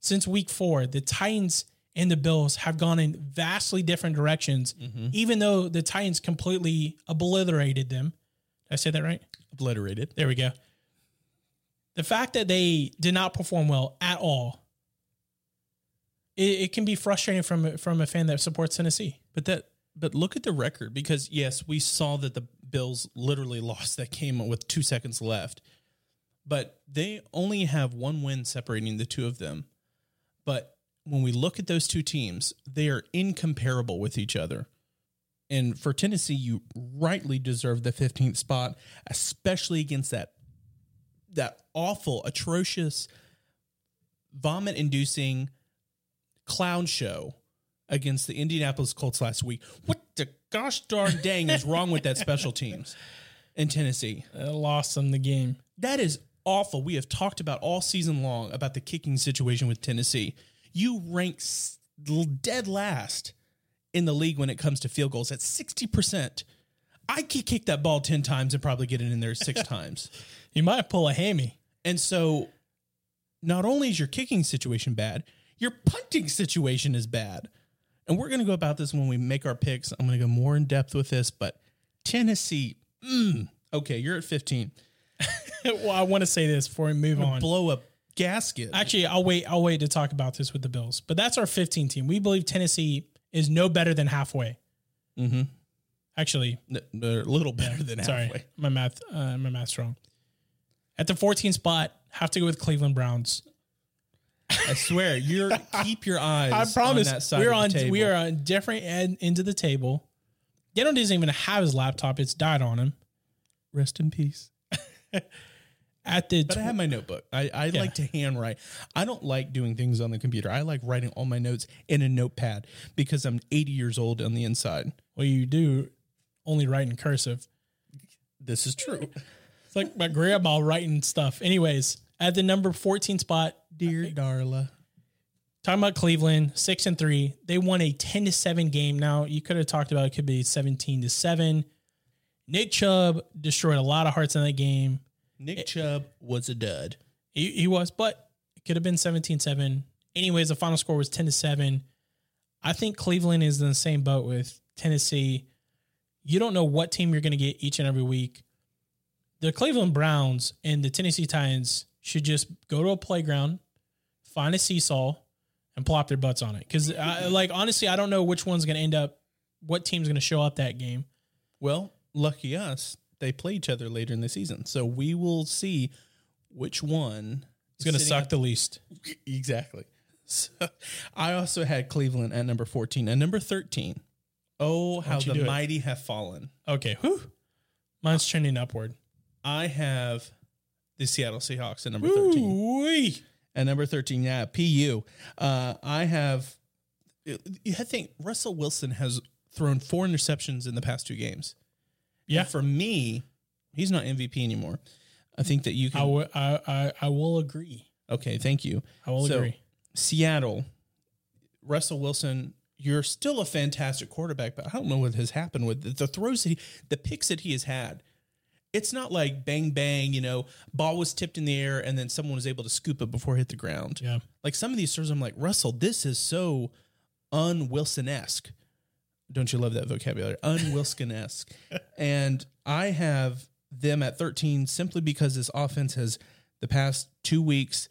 [SPEAKER 3] Since week four, the Titans and the Bills have gone in vastly different directions,
[SPEAKER 4] Mm-hmm.
[SPEAKER 3] even though the Titans completely obliterated them. Did I say that right?
[SPEAKER 4] obliterated.
[SPEAKER 3] There we go. The fact that they did not perform well at all, it, it can be frustrating from from a fan that supports Tennessee.
[SPEAKER 4] But that but look at the record because yes, we saw that the Bills literally <laughs> lost that game with 2 seconds left. But they only have one win separating the two of them. But when we look at those two teams, they are incomparable with each other. And for Tennessee, you rightly deserve the 15th spot, especially against that that awful, atrocious, vomit-inducing clown show against the Indianapolis Colts last week. What the gosh darn dang is wrong with that special teams in Tennessee?
[SPEAKER 3] Uh, lost them the game.
[SPEAKER 4] That is awful. We have talked about all season long about the kicking situation with Tennessee. You rank dead last in the league when it comes to field goals at 60%. I could kick that ball 10 times and probably get it in there six <laughs> times.
[SPEAKER 3] You might pull a hammy.
[SPEAKER 4] And so not only is your kicking situation bad, your punting situation is bad. And we're going to go about this when we make our picks. I'm going to go more in depth with this, but Tennessee, mm, okay, you're at 15. <laughs>
[SPEAKER 3] well, I want to say this before we move on.
[SPEAKER 4] Blow a gasket.
[SPEAKER 3] Actually, I'll wait. I'll wait to talk about this with the Bills. But that's our 15 team. We believe Tennessee is no better than halfway.
[SPEAKER 4] Mhm.
[SPEAKER 3] Actually,
[SPEAKER 4] N- They're a little better than
[SPEAKER 3] sorry,
[SPEAKER 4] halfway.
[SPEAKER 3] my math, uh, my math's wrong. At the 14 spot, have to go with Cleveland Browns.
[SPEAKER 4] I swear, you're <laughs> keep your eyes.
[SPEAKER 3] I promise
[SPEAKER 4] on that side
[SPEAKER 3] we're on we are on different end into the table. Dano doesn't even have his laptop; it's died on him.
[SPEAKER 4] Rest in peace. <laughs>
[SPEAKER 3] At the
[SPEAKER 4] But I have my notebook. I, I
[SPEAKER 3] Yeah.
[SPEAKER 4] like to handwrite. I don't like doing things on the computer. I like writing all my notes in a notepad because I'm 80 years old on the inside.
[SPEAKER 3] well, you do only write in cursive.
[SPEAKER 4] This is true.
[SPEAKER 3] It's like my grandma writing stuff. Anyways, at the number 14 spot,
[SPEAKER 4] Dear Darla.
[SPEAKER 3] talking about Cleveland, six and three. They won a 10 to 7 game. Now, you could have talked about it could be 17 to 7. Nick Chubb destroyed a lot of hearts in that game.
[SPEAKER 4] Nick eh. Chubb was a dud.
[SPEAKER 3] He, he was, but it could have been 17 7. Anyways, the final score was 10 to 7. I think Cleveland is in the same boat with Tennessee. You don't know what team you're going to get each and every week. The Cleveland Browns and the Tennessee Titans should just go to a playground, find a seesaw, and plop their butts on it. Because, like, honestly, I don't know which one's going to end up, what team's going to show up that game.
[SPEAKER 4] Well, lucky us, they play each other later in the season. So we will see which one
[SPEAKER 3] is going to suck the least. <laughs>
[SPEAKER 4] Exactly. <laughs> So I also had Cleveland at number 14 and number 13. Oh, how the
[SPEAKER 3] do it?
[SPEAKER 4] mighty have fallen.
[SPEAKER 3] Okay. Whew. Mine's trending upward.
[SPEAKER 4] I have the Seattle Seahawks at number 13.
[SPEAKER 3] Ooh-wee.
[SPEAKER 4] At number 13, yeah, PU. Uh, I have, I think Russell Wilson has thrown four interceptions in the past two games.
[SPEAKER 3] Yeah.
[SPEAKER 4] And for me, he's not MVP anymore. I think that you can I,
[SPEAKER 3] w- I, I, I will agree.
[SPEAKER 4] okay, thank you.
[SPEAKER 3] I will
[SPEAKER 4] So,
[SPEAKER 3] agree.
[SPEAKER 4] Seattle, Russell Wilson, you're still a fantastic quarterback, but I don't know what has happened with the, the throws that he, the picks that he has had. It's not like bang bang, you know, ball was tipped in the air and then someone was able to scoop it before it hit the ground.
[SPEAKER 3] Yeah.
[SPEAKER 4] Like some of these throws, I'm like Russell, this is so un Wilson esque. Don't you love that vocabulary? Un Wilson esque. <laughs> and I have them at 13 simply because this offense has the past two weeks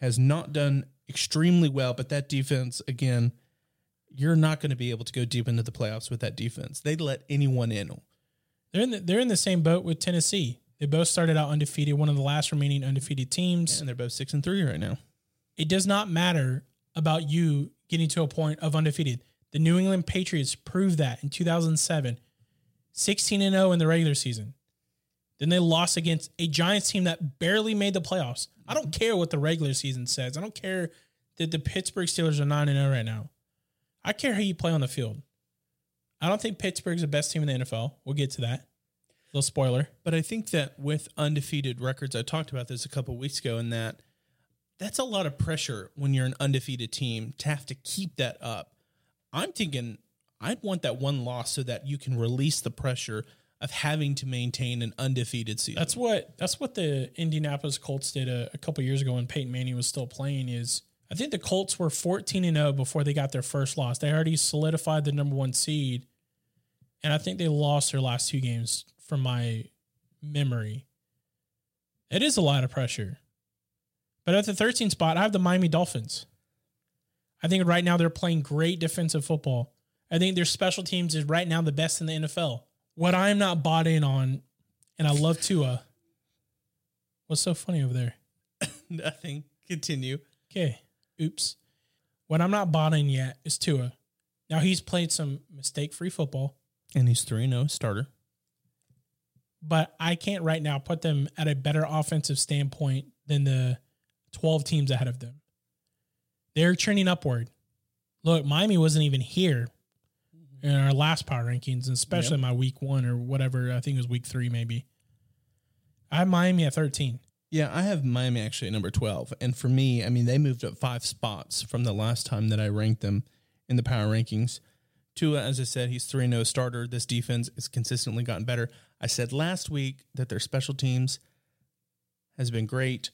[SPEAKER 4] has not done extremely well, but that defense, again, you're not going to be able to go deep into the playoffs with that defense. They'd let anyone in.
[SPEAKER 3] They're in the, they're in the same boat with Tennessee. They both started out undefeated, one of the last remaining undefeated teams.
[SPEAKER 4] And they're both six and three right now.
[SPEAKER 3] It does not matter about you getting to a point of undefeated. The New England Patriots proved that in 2007, 16 and 0 in the regular season. Then they lost against a Giants team that barely made the playoffs. I don't care what the regular season says. I don't care that the Pittsburgh Steelers are 9 and 0 right now. I care how you play on the field. I don't think Pittsburgh's the best team in the NFL. We'll get to that. Little spoiler.
[SPEAKER 4] But I think that with undefeated records, I talked about this a couple weeks ago, and that that's a lot of pressure when you're an undefeated team to have to keep that up. I'm thinking I'd want that one loss so that you can release the pressure of having to maintain an undefeated season.
[SPEAKER 3] That's what that's what the Indianapolis Colts did a, a couple years ago when Peyton Manning was still playing. Is I think the Colts were fourteen and zero before they got their first loss. They already solidified the number one seed, and I think they lost their last two games from my memory. It is a lot of pressure, but at the 13 spot, I have the Miami Dolphins. I think right now they're playing great defensive football. I think their special teams is right now the best in the NFL. What I'm not bought in on, and I love Tua. What's so funny over there? <coughs>
[SPEAKER 4] nothing. Continue.
[SPEAKER 3] Okay. Oops. What I'm not in yet is Tua. Now he's played some mistake free football,
[SPEAKER 4] And he's 3 0 starter.
[SPEAKER 3] but I can't right now put them at a better offensive standpoint than the 12 teams ahead of them. They're trending upward. Look, Miami wasn't even here in our last power rankings, especially my week one or whatever. I think it was week three, maybe. I have Miami at 13.
[SPEAKER 4] Yeah, I have Miami actually at number 12. And for me, I mean, they moved up five spots from the last time that I ranked them in the power rankings. Tua, as I said, he's 3 0 starter. This defense has consistently gotten better. I said last week that their special teams has been great.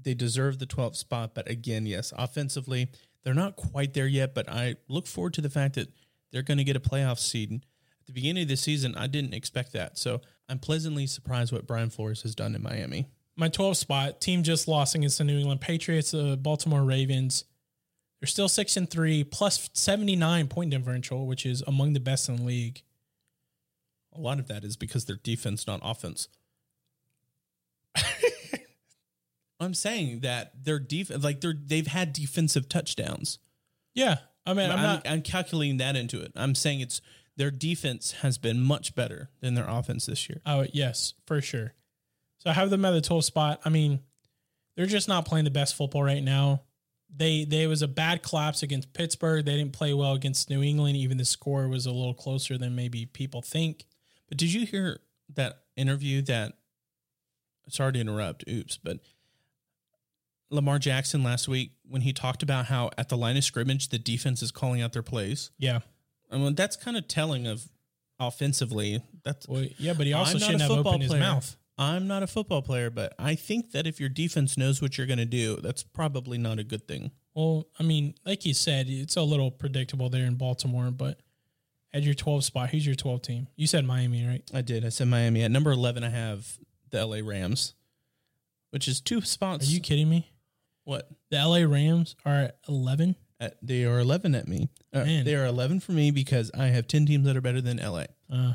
[SPEAKER 4] They deserve the 12th spot. But again, yes, offensively, they're not quite there yet. But I look forward to the fact that they're going to get a playoff seed. At the beginning of the season, I didn't expect that. So I'm pleasantly surprised what Brian Flores has done in Miami.
[SPEAKER 3] My 12th spot, team just lost against the New England Patriots, the Baltimore Ravens. They're still 6 and 3, plus 79 point differential, which is among the best in the league.
[SPEAKER 4] A lot of that is because their defense, not offense. <laughs> I'm saying that their defense, like they're they've had defensive touchdowns.
[SPEAKER 3] Yeah. I mean, I'm,
[SPEAKER 4] I'm,
[SPEAKER 3] not.
[SPEAKER 4] I'm calculating that into it. I'm saying it's their defense has been much better than their offense this year.
[SPEAKER 3] Oh, yes, for sure. So I have them at the 12th spot. I mean, they're just not playing the best football right now. They they was a bad collapse against Pittsburgh. They didn't play well against New England. Even the score was a little closer than maybe people think.
[SPEAKER 4] But did you hear that interview that sorry to interrupt, oops, but Lamar Jackson last week when he talked about how at the line of scrimmage the defense is calling out their plays.
[SPEAKER 3] Yeah.
[SPEAKER 4] I mean that's kind of telling of offensively. That's
[SPEAKER 3] Well, yeah, but he also
[SPEAKER 4] I'm
[SPEAKER 3] shouldn't have opened his
[SPEAKER 4] player.
[SPEAKER 3] mouth.
[SPEAKER 4] I'm not a football player, but I think that if your defense knows what you're going to do, that's probably not a good thing.
[SPEAKER 3] Well, I mean, like you said, it's a little predictable there in Baltimore, but at your 12 spot, who's your 12 team? You said Miami, right?
[SPEAKER 4] I did. I said Miami. At number 11, I have the LA Rams, which is two spots.
[SPEAKER 3] Are you kidding me?
[SPEAKER 4] what?
[SPEAKER 3] The LA Rams are at 11.
[SPEAKER 4] At, they are 11 at me. Uh,
[SPEAKER 3] Man.
[SPEAKER 4] they are 11 for me because I have 10 teams that are better than LA.
[SPEAKER 3] Uh,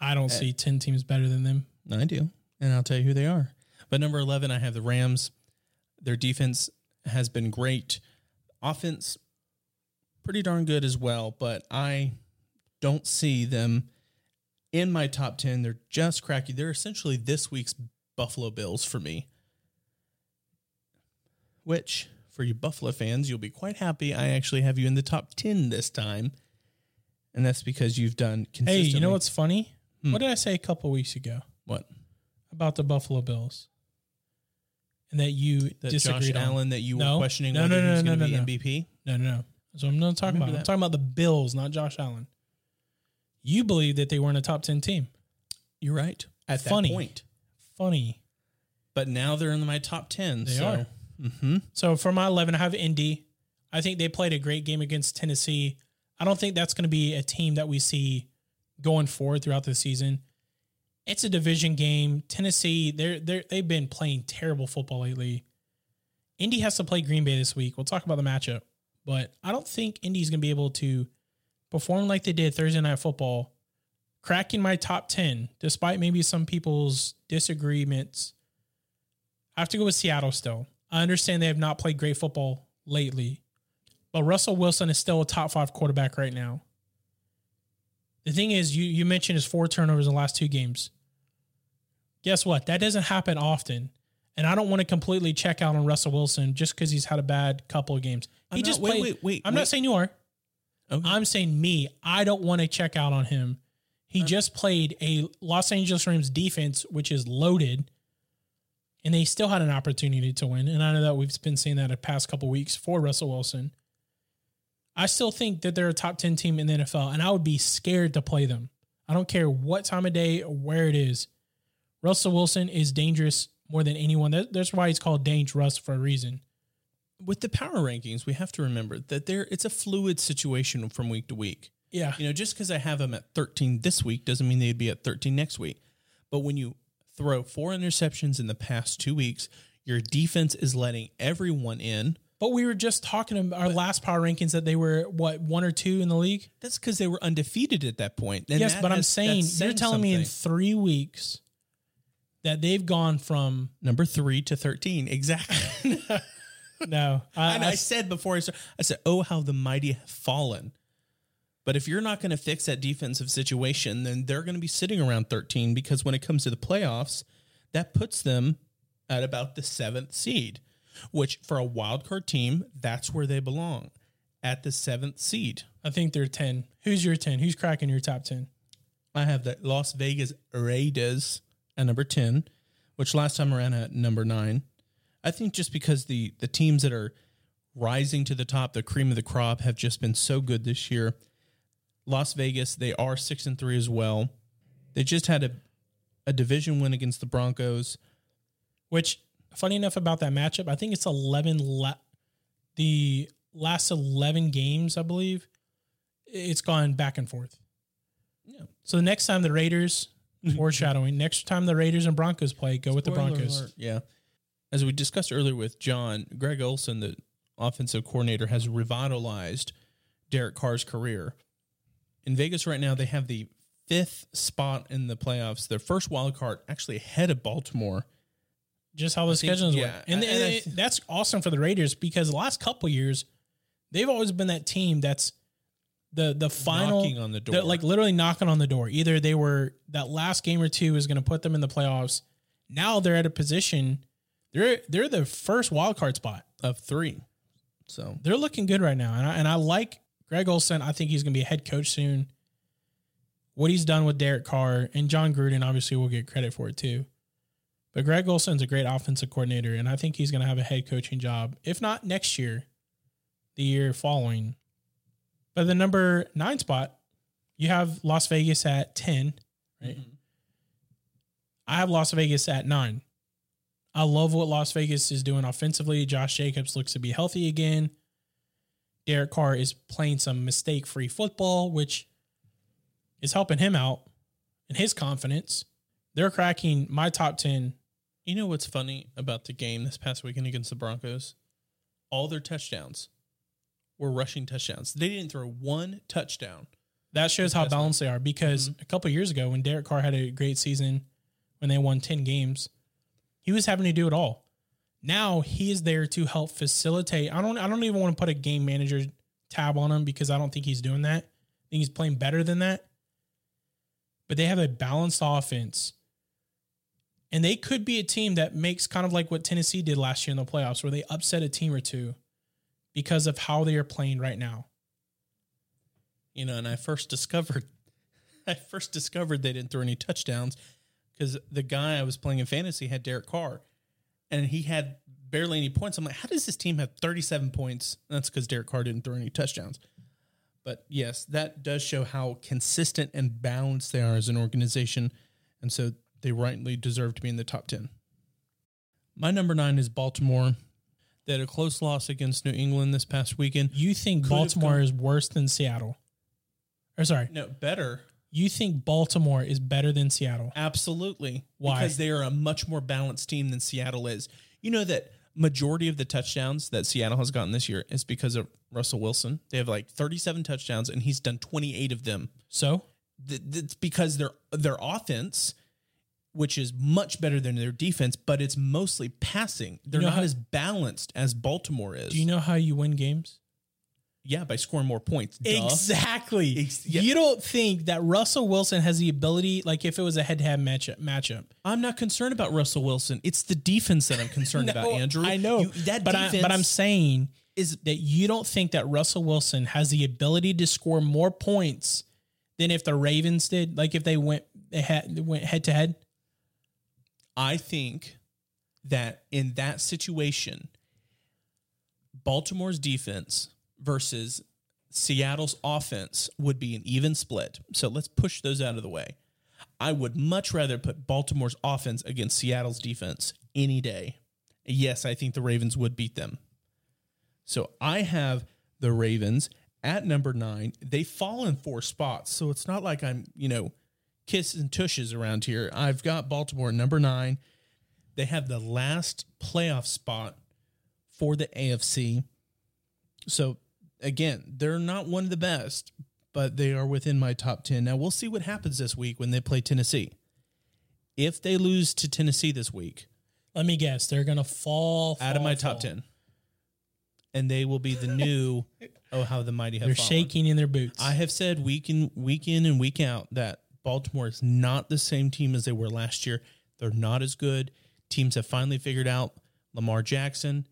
[SPEAKER 3] I don't see 10 teams better than them.
[SPEAKER 4] I do. And I'll tell you who they are. But number 11, I have the Rams. Their defense has been great. Offense, pretty darn good as well. But I don't see them in my top 10. They're just cracky. They're essentially this week's Buffalo Bills for me. Which, for you Buffalo fans, you'll be quite happy. I actually have you in the top 10 this time. And that's because you've done
[SPEAKER 3] Hey, you know what's funny? Hmm. What did I say a couple weeks ago
[SPEAKER 4] What?
[SPEAKER 3] about the Buffalo Bills? And that you
[SPEAKER 4] That
[SPEAKER 3] disagreed
[SPEAKER 4] Josh
[SPEAKER 3] on.
[SPEAKER 4] Allen that you
[SPEAKER 3] No.
[SPEAKER 4] were questioning
[SPEAKER 3] No,
[SPEAKER 4] whether
[SPEAKER 3] no,
[SPEAKER 4] he was
[SPEAKER 3] no,
[SPEAKER 4] going to
[SPEAKER 3] no,
[SPEAKER 4] be
[SPEAKER 3] no.
[SPEAKER 4] MVP?
[SPEAKER 3] No, no, no. That's what I'm not talking about.
[SPEAKER 4] Remember
[SPEAKER 3] I'm talking about the Bills, not Josh Allen. You believe that they weren't a top 10 team.
[SPEAKER 4] You're right. At
[SPEAKER 3] Funny.
[SPEAKER 4] that point.
[SPEAKER 3] Funny.
[SPEAKER 4] But now they're in my top 10.
[SPEAKER 3] They
[SPEAKER 4] so.
[SPEAKER 3] are. Mm-hmm. So for my 11, I have Indy. I think they played a great game against Tennessee. I don't think that's going to be a team that we see going forward throughout the season. It's a division game. Tennessee, they're they are they've been playing terrible football lately. Indy has to play Green Bay this week. We'll talk about the matchup, but I don't think Indy's going to be able to perform like they did Thursday night football, cracking my top 10 despite maybe some people's disagreements. I have to go with Seattle still. I understand they have not played great football lately, but Russell Wilson is still a top five quarterback right now. The thing is, you you mentioned his four turnovers in the last two games. Guess what? That doesn't happen often, and I don't want to completely check out on Russell Wilson just because he's had a bad couple of games. He
[SPEAKER 4] I'm
[SPEAKER 3] just
[SPEAKER 4] not- wait,
[SPEAKER 3] played.
[SPEAKER 4] wait, wait,
[SPEAKER 3] I'm
[SPEAKER 4] wait.
[SPEAKER 3] not saying you are.
[SPEAKER 4] Okay.
[SPEAKER 3] I'm saying me. I don't want to check out on him. He uh, just played a Los Angeles Rams defense, which is loaded, and they still had an opportunity to win. And I know that we've been seeing that the past couple weeks for Russell Wilson. I still think that they're a top 10 team in the NFL, and I would be scared to play them. I don't care what time of day or where it is. Russell Wilson is dangerous more than anyone. That- That's why he's called Dangerous for a reason.
[SPEAKER 4] With the power rankings, we have to remember that there it's a fluid situation from week to week.
[SPEAKER 3] Yeah.
[SPEAKER 4] You know, just because I have them at 13 this week doesn't mean they'd be at 13 next week. But when you throw four interceptions in the past two weeks, your defense is letting everyone in.
[SPEAKER 3] But we were just talking about our last power rankings that they were, what, one or two in the league?
[SPEAKER 4] That's because they were undefeated at that point. And
[SPEAKER 3] yes,
[SPEAKER 4] that
[SPEAKER 3] but I'm saying you're telling me in three weeks that they've gone from
[SPEAKER 4] number three to 13. Exactly. <laughs>
[SPEAKER 3] no. I,
[SPEAKER 4] and
[SPEAKER 3] I-
[SPEAKER 4] I said before I started, I said, "Oh, how the mighty have fallen." But if you're not going to fix that defensive situation, then they're going to be sitting around 13 because when it comes to the playoffs, that puts them at about the seventh seed, which for a wild card team, that's where they belong at the seventh seed.
[SPEAKER 3] I think they're ten. Who's your ten? Who's cracking your top ten?
[SPEAKER 4] I have the Las Vegas Raiders at number 10 which last time around at number nine. I think just because the the teams that are rising to the top, the cream of the crop, have just been so good this year. Las Vegas, they are six and three as well. They just had a a division win against the Broncos.
[SPEAKER 3] Which, funny enough about that matchup, I think it's 11, la- the last 11 games, I believe, it's gone back and forth.
[SPEAKER 4] Yeah.
[SPEAKER 3] So the next time the Raiders, <laughs> foreshadowing, next time the Raiders and Broncos play, go with the Broncos.
[SPEAKER 4] alert. Yeah. As we discussed earlier with John, Greg Olson, the offensive coordinator, has revitalized Derek Carr's career. In Vegas right now, they have the fifth spot in the playoffs. Their first wild card actually ahead of Baltimore.
[SPEAKER 3] Just how the schedules
[SPEAKER 4] yeah,
[SPEAKER 3] work. And,
[SPEAKER 4] I
[SPEAKER 3] and
[SPEAKER 4] th-
[SPEAKER 3] that's awesome for the Raiders because the last couple years, they've always been that team that's the the final
[SPEAKER 4] Knocking on the door.
[SPEAKER 3] like literally knocking on the door. Either they were that last game or two is going to put them in the playoffs. Now they're at a position they're they're the first wild card spot.
[SPEAKER 4] Of three. So
[SPEAKER 3] They're looking good right now, and I, and I like Greg Olson. I think he's going to be a head coach soon. What he's done with Derek Carr and Jon Gruden, obviously, will get credit for it too. But Greg Olson's a great offensive coordinator, and I think he's going to have a head coaching job, if not next year, the year following. But the number nine spot, you have Las Vegas at 10, right? Mm-hmm. I have Las Vegas at nine. I love what Las Vegas is doing offensively. Josh Jacobs looks to be healthy again. Derek Carr is playing some mistake free football, which is helping him out in his confidence. They're cracking my top 10.
[SPEAKER 4] you know what's funny about the game this past weekend against the Broncos? All their touchdowns were rushing touchdowns. They didn't throw one touchdown.
[SPEAKER 3] That shows how balanced they are because mm-hmm. a couple years ago, when Derek Carr had a great season, when they won 10 games, he was having to do it all. Now he is there to help facilitate. I don't I don't even want to put a game manager tab on him because I don't think he's doing that. I think he's playing better than that. But they have a balanced offense. And they could be a team that makes kind of like what Tennessee did last year in the playoffs, where they upset a team or two because of how they are playing right now.
[SPEAKER 4] you know, and I first discovered, <laughs> I first discovered they didn't throw any touchdowns because the guy I was playing in fantasy had Derek Carr, and he had barely any points. I'm like, how does this team have 37 points? And that's because Derek Carr didn't throw any touchdowns. But yes, that does show how consistent and balanced they are as an organization, and so they rightly deserve to be in the top 10. My number nine is Baltimore. They had a close loss against New England this past weekend.
[SPEAKER 3] You think
[SPEAKER 4] Could
[SPEAKER 3] Baltimore is worse than Seattle? Or sorry,
[SPEAKER 4] No, better.
[SPEAKER 3] You think Baltimore is better than Seattle?
[SPEAKER 4] Absolutely.
[SPEAKER 3] Why?
[SPEAKER 4] Because they are a much more balanced team than Seattle is. You know that majority of the touchdowns that Seattle has gotten this year is because of Russell Wilson. They have like 37 touchdowns and he's done 28 of them.
[SPEAKER 3] So
[SPEAKER 4] It's because their their offense which is much better than their defense, but it's mostly passing. They're
[SPEAKER 3] know
[SPEAKER 4] not
[SPEAKER 3] how-
[SPEAKER 4] as balanced as Baltimore is.
[SPEAKER 3] do you know how you win games?
[SPEAKER 4] Yeah, by scoring more points. Duh.
[SPEAKER 3] Exactly.
[SPEAKER 4] Ex- yeah.
[SPEAKER 3] You don't think that Russell Wilson has the ability, like if it was a head-to-head matchup, matchup.
[SPEAKER 4] I'm not concerned about Russell Wilson. It's the defense that I'm concerned <laughs> about, Andrew.
[SPEAKER 3] I know
[SPEAKER 4] You- that
[SPEAKER 3] but I, but I'm saying
[SPEAKER 4] is
[SPEAKER 3] that you don't think that Russell Wilson has the ability to score more points than if the Ravens did, like if they went they had they went head to head.
[SPEAKER 4] I think that in that situation, Baltimore's defense versus Seattle's offense would be an even split. So let's push those out of the way. I would much rather put Baltimore's offense against Seattle's defense any day. Yes, I think the Ravens would beat them. So I have the Ravens at number nine. They fall in four spots. So it's not like I'm, you know, kiss and tushes around here. I've got Baltimore at number nine. They have the last playoff spot for the AFC. So again, they're not one of the best, but they are within my top 10. Now we'll see what happens this week when they play Tennessee. If they lose to Tennessee this week,
[SPEAKER 3] Let me guess, they're gonna fall,
[SPEAKER 4] out of
[SPEAKER 3] fall,
[SPEAKER 4] my top 10, and they will be the new, <laughs> oh, how the mighty have
[SPEAKER 3] They're
[SPEAKER 4] fallen.
[SPEAKER 3] shaking in their boots.
[SPEAKER 4] I have said week in week in and week out that Baltimore is not the same team as they were last year. They're not as good. Teams have finally figured out Lamar Jackson.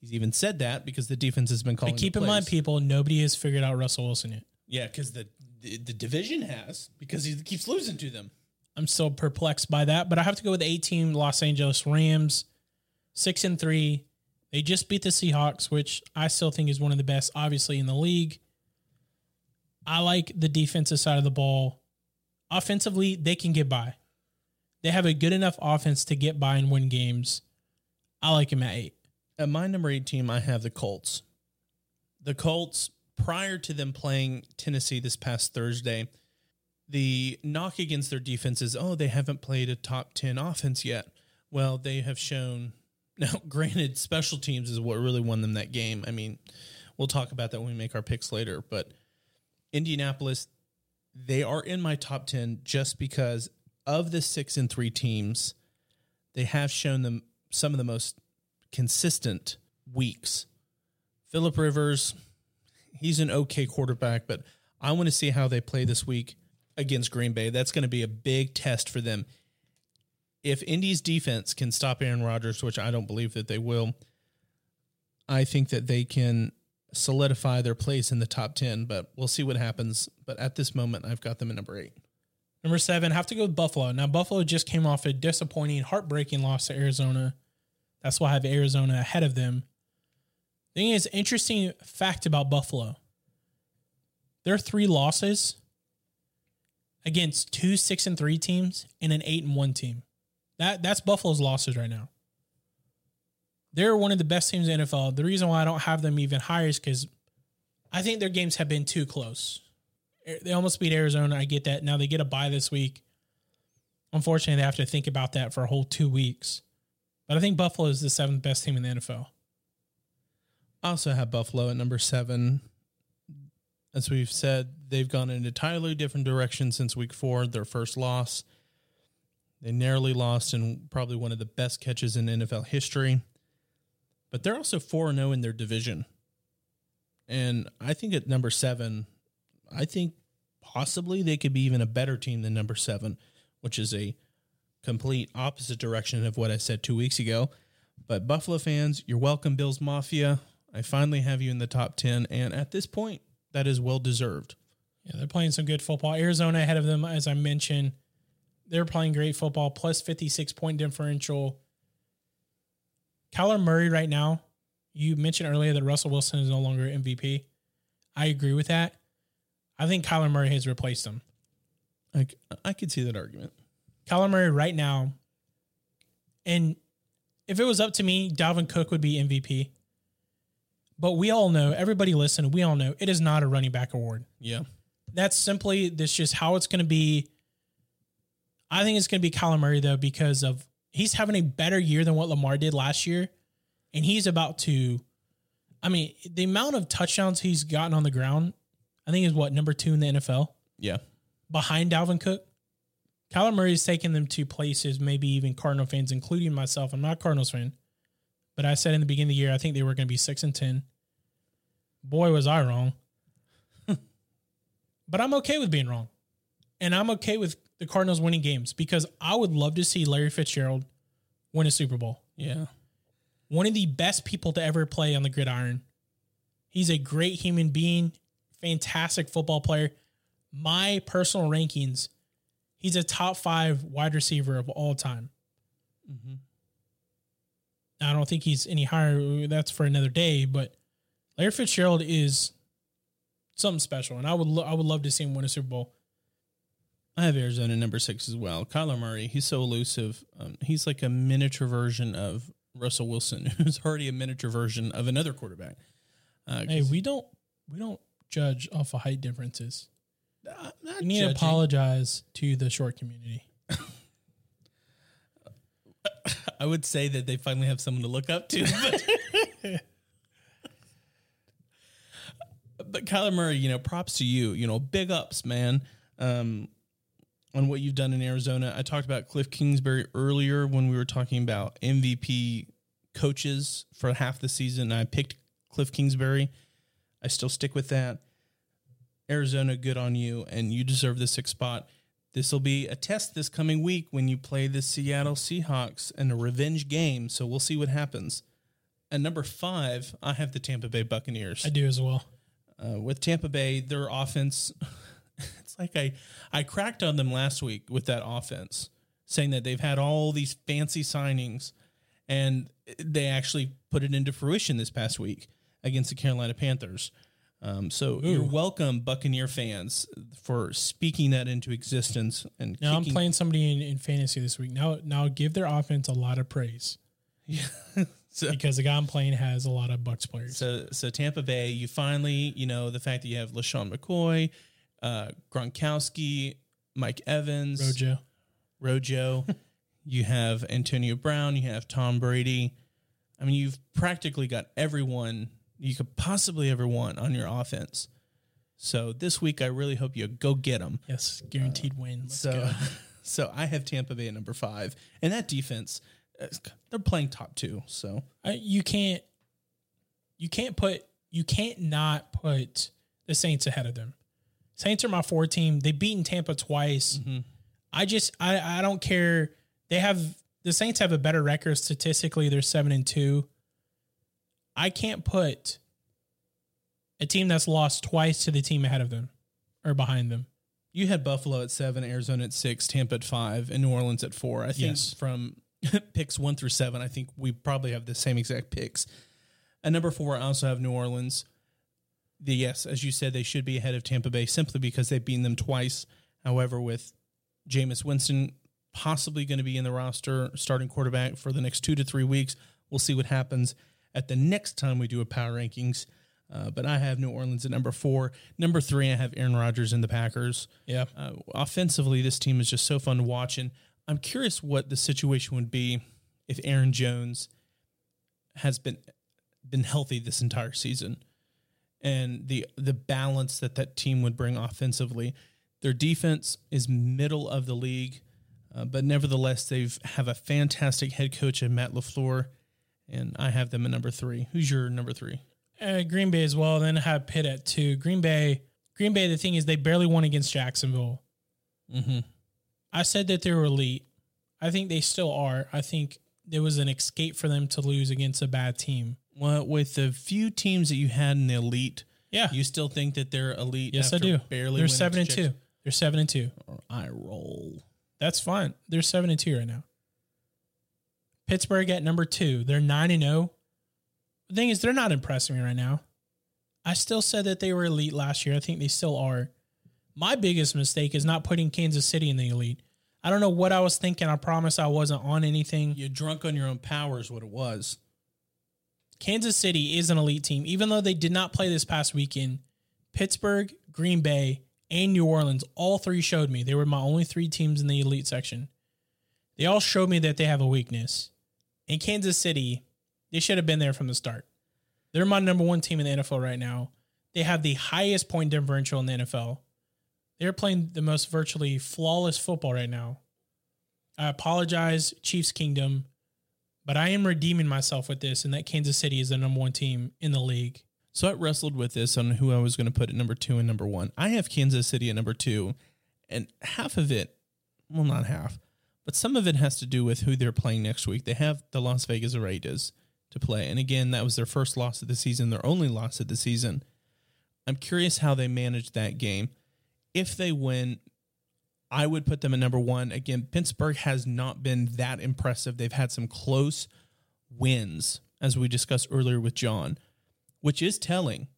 [SPEAKER 4] He's even said that because the defense has been calling.
[SPEAKER 3] but keep in mind, people, nobody has figured out Russell Wilson yet.
[SPEAKER 4] Yeah, because the, the the division has because he keeps losing to them.
[SPEAKER 3] I'm still perplexed by that, but I have to go with the eight team Los Angeles Rams, six and three. They just beat the Seahawks, which I still think is one of the best, obviously, in the league. I like the defensive side of the ball. Offensively, they can get by. They have a good enough offense to get by and win games. I like him at eight.
[SPEAKER 4] At my number eight team, I have the Colts. The Colts, prior to them playing Tennessee this past Thursday, the knock against their defense is, oh, they haven't played a top 10 offense yet. Well, they have shown. <laughs> Now, granted, special teams is what really won them that game. I mean, we'll talk about that when we make our picks later. But Indianapolis, they are in my top 10 just because of the six and three teams, they have shown them some of the most consistent weeks. Philip Rivers, he's an okay quarterback, but I want to see how they play this week against Green Bay. That's going to be a big test for them. If Indy's defense can stop Aaron Rodgers, which I don't believe that they will, I think that they can solidify their place in the top 10, but we'll see what happens. But at this moment, I've got them at number eight.
[SPEAKER 3] Number seven, have to go with Buffalo. Now, Buffalo just came off a disappointing, heartbreaking loss to Arizona. That's why I have Arizona ahead of them. Thing is, interesting fact about Buffalo their three losses against two six and three teams and an eight and one team. That that's Buffalo's losses right now. They're one of the best teams in the NFL. The reason why I don't have them even higher is because I think their games have been too close. They almost beat Arizona. I get that. Now they get a bye this week. Unfortunately, they have to think about that for a whole two weeks. But I think Buffalo is the seventh best team in the NFL.
[SPEAKER 4] I also have Buffalo at number seven. As we've said, they've gone in an entirely different direction since week four, their first loss. They narrowly lost in probably one of the best catches in NFL history. But they're also 4 0 in their division. And I think at number seven, I think possibly they could be even a better team than number seven, which is a complete opposite direction of what I said two weeks ago. But Buffalo fans, you're welcome, Bills Mafia. I finally have you in the top 10. And at this point, that is well deserved.
[SPEAKER 3] Yeah, they're playing some good football. Arizona ahead of them, as I mentioned. They're playing great football, plus 56 point differential. Kyler Murray right now, you mentioned earlier that Russell Wilson is no longer MVP. I agree with that. I think Kyler Murray has replaced him.
[SPEAKER 4] I, I could see that argument.
[SPEAKER 3] Kyler Murray right now, and if it was up to me, Dalvin Cook would be MVP. But we all know, everybody listen, we all know it is not a running back award.
[SPEAKER 4] Yeah.
[SPEAKER 3] That's simply this just how it's going to be. I think it's going to be Kyler Murray though because of he's having a better year than what Lamar did last year, and he's about to. I mean, the amount of touchdowns he's gotten on the ground, I think is what number two in the NFL
[SPEAKER 4] Yeah.
[SPEAKER 3] behind Dalvin Cook. Kyler Murray's taken them to places maybe even Cardinal fans, including myself. I'm not a Cardinals fan, but I said in the beginning of the year I think they were going to be six and ten. Boy, was I wrong. <laughs> but I'm okay with being wrong, and I'm okay with the Cardinals winning games because I would love to see Larry Fitzgerald win a Super Bowl.
[SPEAKER 4] Yeah.
[SPEAKER 3] One of the best people to ever play on the gridiron. He's a great human being, fantastic football player. My personal rankings, he's a top five wide receiver of all time. I don't think he's any higher. That's for another day. But Larry Fitzgerald is something special, and I would lo- I would love to see him win a Super Bowl.
[SPEAKER 4] I have Arizona number six as well. Kyler Murray, he's so elusive. Um, he's like a miniature version of Russell Wilson, <laughs> who's already a miniature version of another quarterback. Uh,
[SPEAKER 3] Hey, we don't we don't judge off of height differences.
[SPEAKER 4] I'm not
[SPEAKER 3] We need to
[SPEAKER 4] judging.
[SPEAKER 3] apologize to the short community. <laughs>
[SPEAKER 4] I would say that they finally have someone to look up to. But, <laughs> but Kyler Murray, you know, props to you. You know, big ups, man, um, on what you've done in Arizona. I talked about Cliff Kingsbury earlier when we were talking about MVP coaches for half the season. I picked Cliff Kingsbury. I still stick with that. Arizona, good on you, and you deserve the sixth spot. This will be a test this coming week when you play the Seattle Seahawks in a revenge game. So we'll see what happens. At number five, I have the Tampa Bay Buccaneers.
[SPEAKER 3] I do as well.
[SPEAKER 4] Uh, with Tampa Bay, their offense, <laughs> it's like I I cracked on them last week with that offense, saying that they've had all these fancy signings, and they actually put it into fruition this past week against the Carolina Panthers. Um, so you're welcome, Buccaneer fans, for speaking that into existence. And
[SPEAKER 3] Now I'm playing somebody in, in fantasy this week. Now, now give their offense a lot of praise <laughs>
[SPEAKER 4] So,
[SPEAKER 3] because the guy I'm playing has a lot of Bucs players.
[SPEAKER 4] so so Tampa Bay, you finally, you know, the fact that you have LeSean McCoy, uh, Gronkowski, Mike Evans,
[SPEAKER 3] Rojo.
[SPEAKER 4] Rojo, <laughs> you have Antonio Brown, you have Tom Brady. I mean, you've practically got everyone you could possibly ever want on your offense. So this week, I really hope you go get them.
[SPEAKER 3] Yes, guaranteed win. Let's
[SPEAKER 4] So,
[SPEAKER 3] go. <laughs>
[SPEAKER 4] so I have Tampa Bay at number five, and that defense, uh, they're playing top two. So
[SPEAKER 3] I, you can't you can't put you can't not put the Saints ahead of them. Saints are my four team. They've beaten Tampa twice. I just I I don't care. They have the Saints have a better record statistically. They're seven and two. I can't put a team that's lost twice to the team ahead of them or behind them.
[SPEAKER 4] you had Buffalo at seven, Arizona at six, Tampa at five, and New Orleans at four. I think
[SPEAKER 3] Yes.
[SPEAKER 4] from <laughs> picks one through seven, I think we probably have the same exact picks. At number four, I also have New Orleans. The yes, as you said, they should be ahead of Tampa Bay simply because they've beaten them twice. However, with Jameis Winston possibly going to be in the roster, starting quarterback for the next two to three weeks, we'll see what happens at the next time we do a power rankings. Uh, but I have New Orleans at number four. Number three, I have Aaron Rodgers and the Packers.
[SPEAKER 3] Yeah.
[SPEAKER 4] Uh, offensively, this team is just so fun to watch, and I'm curious what the situation would be if Aaron Jones has been been healthy this entire season, and the the balance that that team would bring offensively. Their defense is middle of the league, uh, but nevertheless, they've have a fantastic head coach in Matt LaFleur, and I have them at number three. Who's your number three?
[SPEAKER 3] Uh, Green Bay as well. Then I have Pitt at two. Green Bay. Green Bay. The thing is, they barely won against Jacksonville.
[SPEAKER 4] Mm-hmm.
[SPEAKER 3] I said that they were elite. I think they still are. I think there was an escape for them to lose against a bad team.
[SPEAKER 4] Well, with the few teams that you had in the elite,
[SPEAKER 3] Yeah.
[SPEAKER 4] you still think that they're elite.
[SPEAKER 3] yes, I do.
[SPEAKER 4] Barely,
[SPEAKER 3] They're seven and
[SPEAKER 4] to
[SPEAKER 3] two. They're seven and two.
[SPEAKER 4] I roll.
[SPEAKER 3] That's fine. They're seven and two right now. Pittsburgh at number two. They're nine and zero. The thing is, they're not impressing me right now. I still said that they were elite last year. I think they still are. My biggest mistake is not putting Kansas City in the elite. I don't know what I was thinking. I promise I wasn't on anything.
[SPEAKER 4] You're drunk on your own power, is what it was.
[SPEAKER 3] Kansas City is an elite team, even though they did not play this past weekend. Pittsburgh, Green Bay, and New Orleans, all three showed me they were my only three teams in the elite section. They all showed me that they have a weakness. In Kansas City, they should have been there from the start. They're my number one team in the NFL right now. They have the highest point differential in the NFL. They're playing the most virtually flawless football right now. I apologize, Chiefs Kingdom. But I am redeeming myself with this, and that Kansas City is the number one team in the league.
[SPEAKER 4] So I wrestled with this on who I was going to put at number two and number one. I have Kansas City at number two, and half of it, well, not half, but some of it has to do with who they're playing next week. They have the Las Vegas Raiders to play. And again, that was their first loss of the season, their only loss of the season. I'm curious how they manage that game. If they win, I would put them at number one. Again, Pittsburgh has not been that impressive. They've had some close wins, as we discussed earlier with John, which is telling.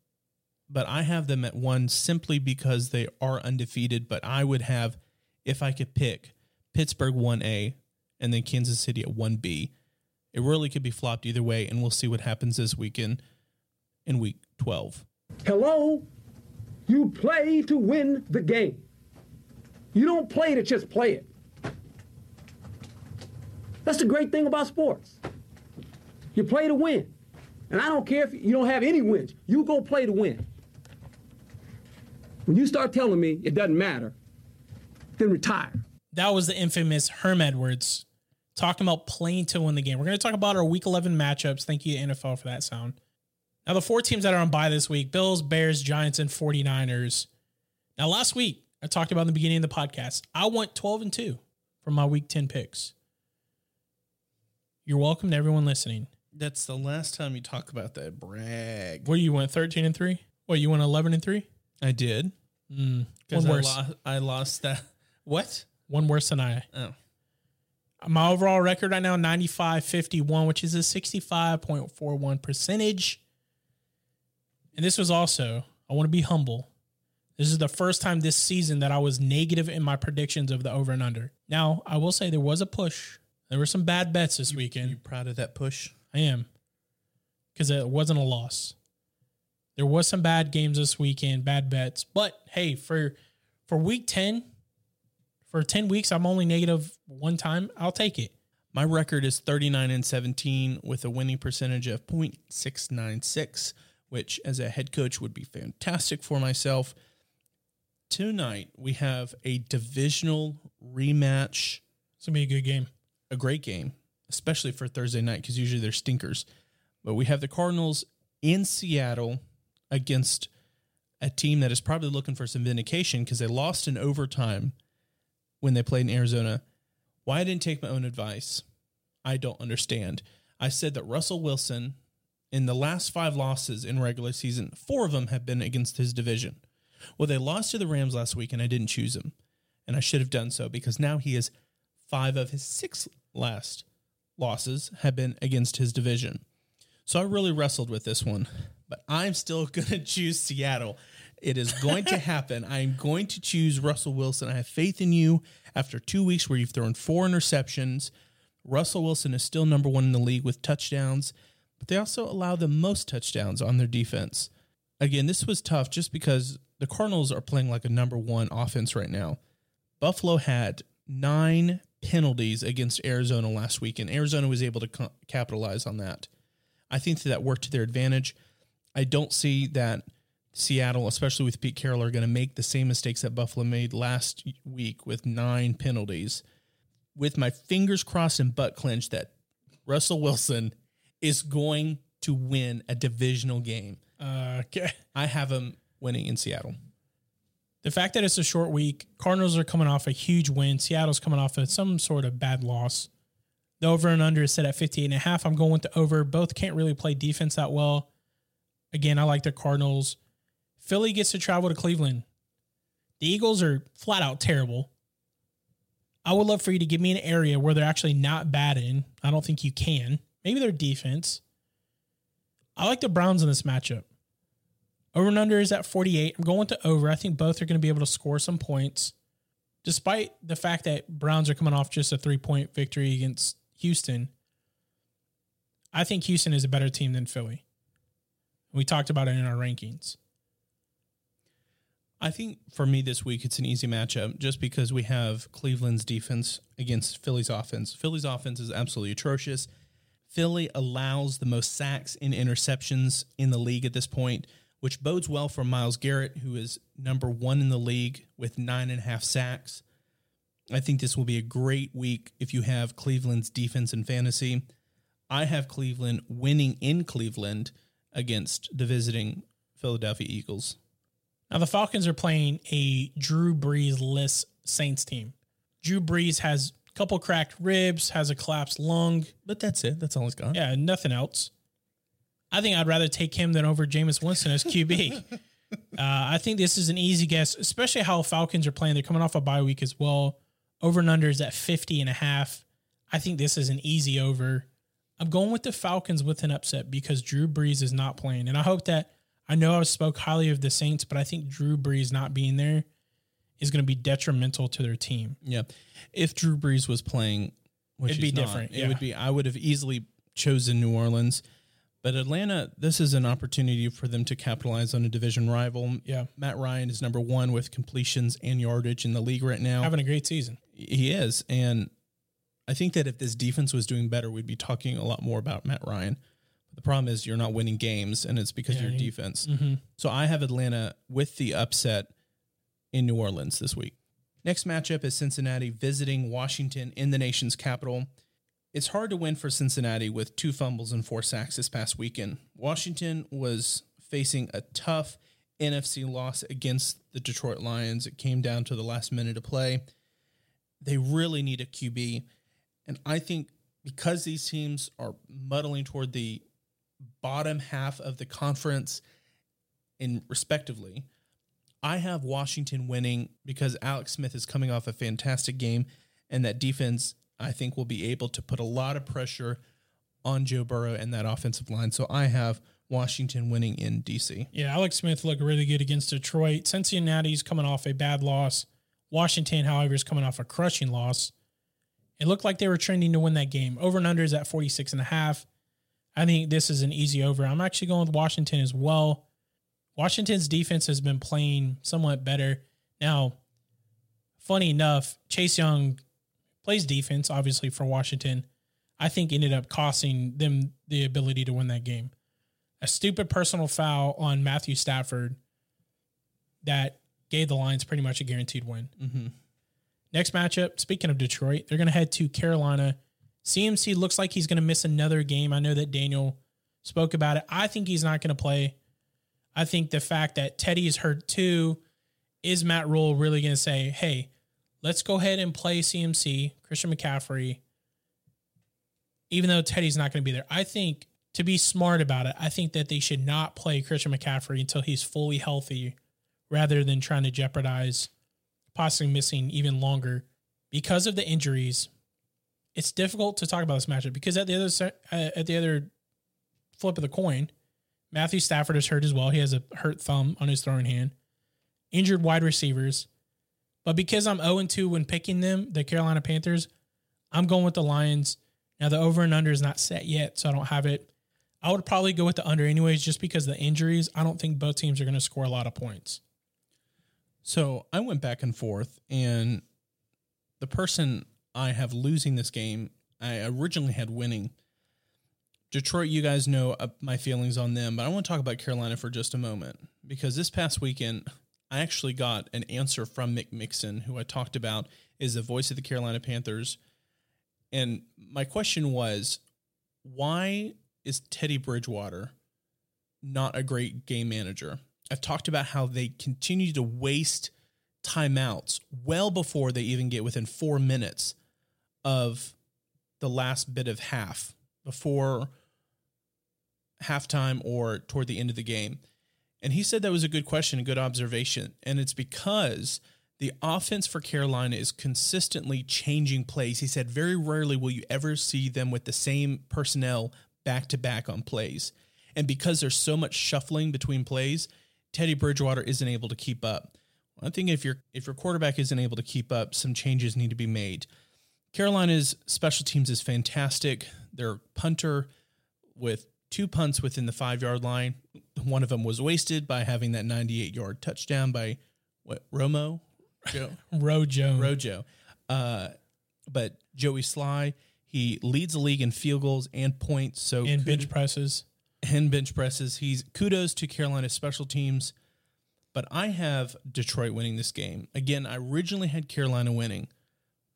[SPEAKER 4] But I have them at one simply because they are undefeated. But I would have, if I could pick, Pittsburgh 1A and then Kansas City at 1B. It really could be flopped either way, and we'll see what happens this weekend in week 12.
[SPEAKER 7] Hello? You play to win the game. You don't play to just play it. That's the great thing about sports. You play to win. And I don't care if you don't have any wins. You go play to win. When you start telling me it doesn't matter, then retire.
[SPEAKER 3] That was the infamous Herm Edwards talking about playing to win the game. We're going to talk about our week 11 matchups. Thank you, NFL, for that sound. Now, the four teams that are on bye this week Bills, Bears, Giants, and 49ers. Now, last week, I talked about in the beginning of the podcast, I went 12 and 2 for my week 10 picks. You're welcome to everyone listening.
[SPEAKER 4] That's the last time you talk about that. Brag.
[SPEAKER 3] What you went 13 and 3? What you went 11 and 3?
[SPEAKER 4] I did. Hmm, because
[SPEAKER 3] One
[SPEAKER 4] I,
[SPEAKER 3] worse.
[SPEAKER 4] lo- I lost that. <laughs> What?
[SPEAKER 3] One worse than I.
[SPEAKER 4] Oh.
[SPEAKER 3] My overall record right now, 95 51, which is a 65.41 percentage. And this was also, I want to be humble. This is the first time this season that I was negative in my predictions of the over and under. Now, I will say there was a push. There were some bad bets this weekend.
[SPEAKER 4] You proud of that push?
[SPEAKER 3] I am. Because it wasn't a loss. There was some bad games this weekend, bad bets. But hey, for for week 10, for 10 weeks, I'm only negative one time. I'll take it.
[SPEAKER 4] My record is 39 and 17 with a winning percentage of 0.696, which as a head coach would be fantastic for myself. Tonight, we have a divisional rematch,
[SPEAKER 3] It's gonna be a good game.
[SPEAKER 4] a great game, especially for Thursday night because usually they're stinkers. But we have the Cardinals in Seattle against a team that is probably looking for some vindication because they lost in overtime when they played in Arizona. Why I didn't take my own advice, I don't understand. I said that Russell Wilson, in the last five losses in regular season, four of them have been against his division. Well, they lost to the Rams last week, and I didn't choose him. And I should have done so because now he is five of his six last losses have been against his division. So I really wrestled with this one, but I'm still <laughs> going to choose Seattle. It is going to <laughs> happen. I'm going to choose Russell Wilson. I have faith in you after two weeks where you've thrown four interceptions. Russell Wilson is still number one in the league with touchdowns, but they also allow the most touchdowns on their defense. Again, this was tough just because the Cardinals are playing like a number one offense right now. Buffalo had nine penalties against Arizona last week, and Arizona was able to co- capitalize on that. I think that, that worked to their advantage. I don't see that Seattle, especially with Pete Carroll, are going to make the same mistakes that Buffalo made last week with nine penalties. With my fingers crossed and butt clenched that Russell Wilson is going to win a divisional game.
[SPEAKER 3] Uh, okay.
[SPEAKER 4] I have him winning in Seattle.
[SPEAKER 3] The fact that it's a short week, Cardinals are coming off a huge win. Seattle's coming off of some sort of bad loss. The over and under is set at 58 and a half. I'm going with the over. Both can't really play defense that well. Again, I like the Cardinals. Philly gets to travel to Cleveland. The Eagles are flat out terrible. I would love for you to give me an area where they're actually not bad in. I don't think you can. Maybe their defense. I like the Browns in this matchup. Over and under is at 48. I'm going to over. I think both are going to be able to score some points. Despite the fact that Browns are coming off just a three point victory against Houston, I think Houston is a better team than Philly. We talked about it in our rankings.
[SPEAKER 4] I think for me this week it's an easy matchup just because we have Cleveland's defense against Philly's offense. Philly's offense is absolutely atrocious. Philly allows the most sacks and interceptions in the league at this point, which bodes well for Myles Garrett, who is number one in the league with nine and a half sacks. I think this will be a great week if you have Cleveland's defense in fantasy. I have Cleveland winning in Cleveland against the visiting Philadelphia Eagles.
[SPEAKER 3] Now, the Falcons are playing a Drew Brees less Saints team. Drew Brees has a couple cracked ribs, has a collapsed lung.
[SPEAKER 4] But that's it. That's all he's got.
[SPEAKER 3] Yeah, nothing else. I think I'd rather take him than over Jameis Winston as QB. <laughs> uh, I think this is an easy guess, especially how Falcons are playing. They're coming off a bye week as well. Over and under is at 50 and a half. I think this is an easy over. I'm going with the Falcons with an upset because Drew Brees is not playing. And I hope that I know I spoke highly of the Saints, but I think Drew Brees not being there is going to be detrimental to their team.
[SPEAKER 4] Yeah. If Drew Brees was playing, which
[SPEAKER 3] It'd be
[SPEAKER 4] not,
[SPEAKER 3] different,
[SPEAKER 4] It would be. I would have easily chosen New Orleans, but Atlanta. This is an opportunity for them to capitalize on a division rival.
[SPEAKER 3] Yeah.
[SPEAKER 4] Matt Ryan is number one with completions and yardage in the league right now.
[SPEAKER 3] Having a great season.
[SPEAKER 4] he is, and I think that if this defense was doing better, we'd be talking a lot more about Matt Ryan. The problem is you're not winning games, and it's because of your defense. Mm-hmm. So I have Atlanta with the upset in New Orleans this week. Next matchup is Cincinnati visiting Washington in the nation's capital. It's hard to win for Cincinnati with two fumbles and four sacks this past weekend. Washington was facing a tough NFC loss against the Detroit Lions. It came down to the last minute of play. They really need a QB. And I think because these teams are muddling toward the bottom half of the conference in respectively, I have Washington winning because Alex Smith is coming off a fantastic game, and that defense I think will be able to put a lot of pressure on Joe Burrow and that offensive line. So I have Washington winning in DC.
[SPEAKER 3] Yeah, Alex Smith looked really good against Detroit. Cincinnati's coming off a bad loss. Washington, however, is coming off a crushing loss. It looked like they were trending to win that game. Over and under is at 46 and a half. I think this is an easy over. I'm actually going with Washington as well. Washington's defense has been playing somewhat better. Now, funny enough, Chase Young plays defense, obviously, for Washington. I think ended up costing them the ability to win that game. A stupid personal foul on Matthew Stafford that gave the Lions pretty much a guaranteed win.
[SPEAKER 4] Mm-hmm.
[SPEAKER 3] Next matchup, speaking of Detroit, they're going to head to Carolina. CMC looks like he's going to miss another game. I know that Daniel spoke about it. I think he's not going to play. I think the fact that Teddy is hurt too is Matt Rhule really going to say, hey, let's go ahead and play CMC, Christian McCaffrey, even though Teddy's not going to be there. I think to be smart about it, I think that they should not play Christian McCaffrey until he's fully healthy rather than trying to jeopardize possibly missing even longer because of the injuries. It's difficult to talk about this matchup because at the other uh, at the other flip of the coin, Matthew Stafford is hurt as well. He has a hurt thumb on his throwing hand. Injured wide receivers. But because I'm 0 2 when picking them, the Carolina Panthers, I'm going with the Lions. Now, the over and under is not set yet, so I don't have it. I would probably go with the under anyways, just because the injuries. I don't think both teams are going to score a lot of points.
[SPEAKER 4] So I went back and forth, and the person I have losing this game, I originally had winning. Detroit, you guys know uh, my feelings on them, but I want to talk about Carolina for just a moment because this past weekend, I actually got an answer from Mick Mixon, who I talked about is the voice of the Carolina Panthers. And my question was, why is Teddy Bridgewater not a great game manager? I've talked about how they continue to waste timeouts well before they even get within four minutes of the last bit of half before halftime or toward the end of the game. And he said that was a good question, a good observation. And it's because the offense for Carolina is consistently changing plays. He said very rarely will you ever see them with the same personnel back to back on plays. And because there's so much shuffling between plays, Teddy Bridgewater isn't able to keep up. I think if your if your quarterback isn't able to keep up, some changes need to be made. Carolina's special teams is fantastic. Their punter with two punts within the five yard line. One of them was wasted by having that 98 yard touchdown by what Romo, Joe, <laughs>
[SPEAKER 3] Rojo,
[SPEAKER 4] Rojo. Uh, but Joey Slye, he leads the league in field goals and points. So
[SPEAKER 3] and bench presses.
[SPEAKER 4] and bench presses. He's kudos to Carolina's special teams. But I have Detroit winning this game. Again, I originally had Carolina winning,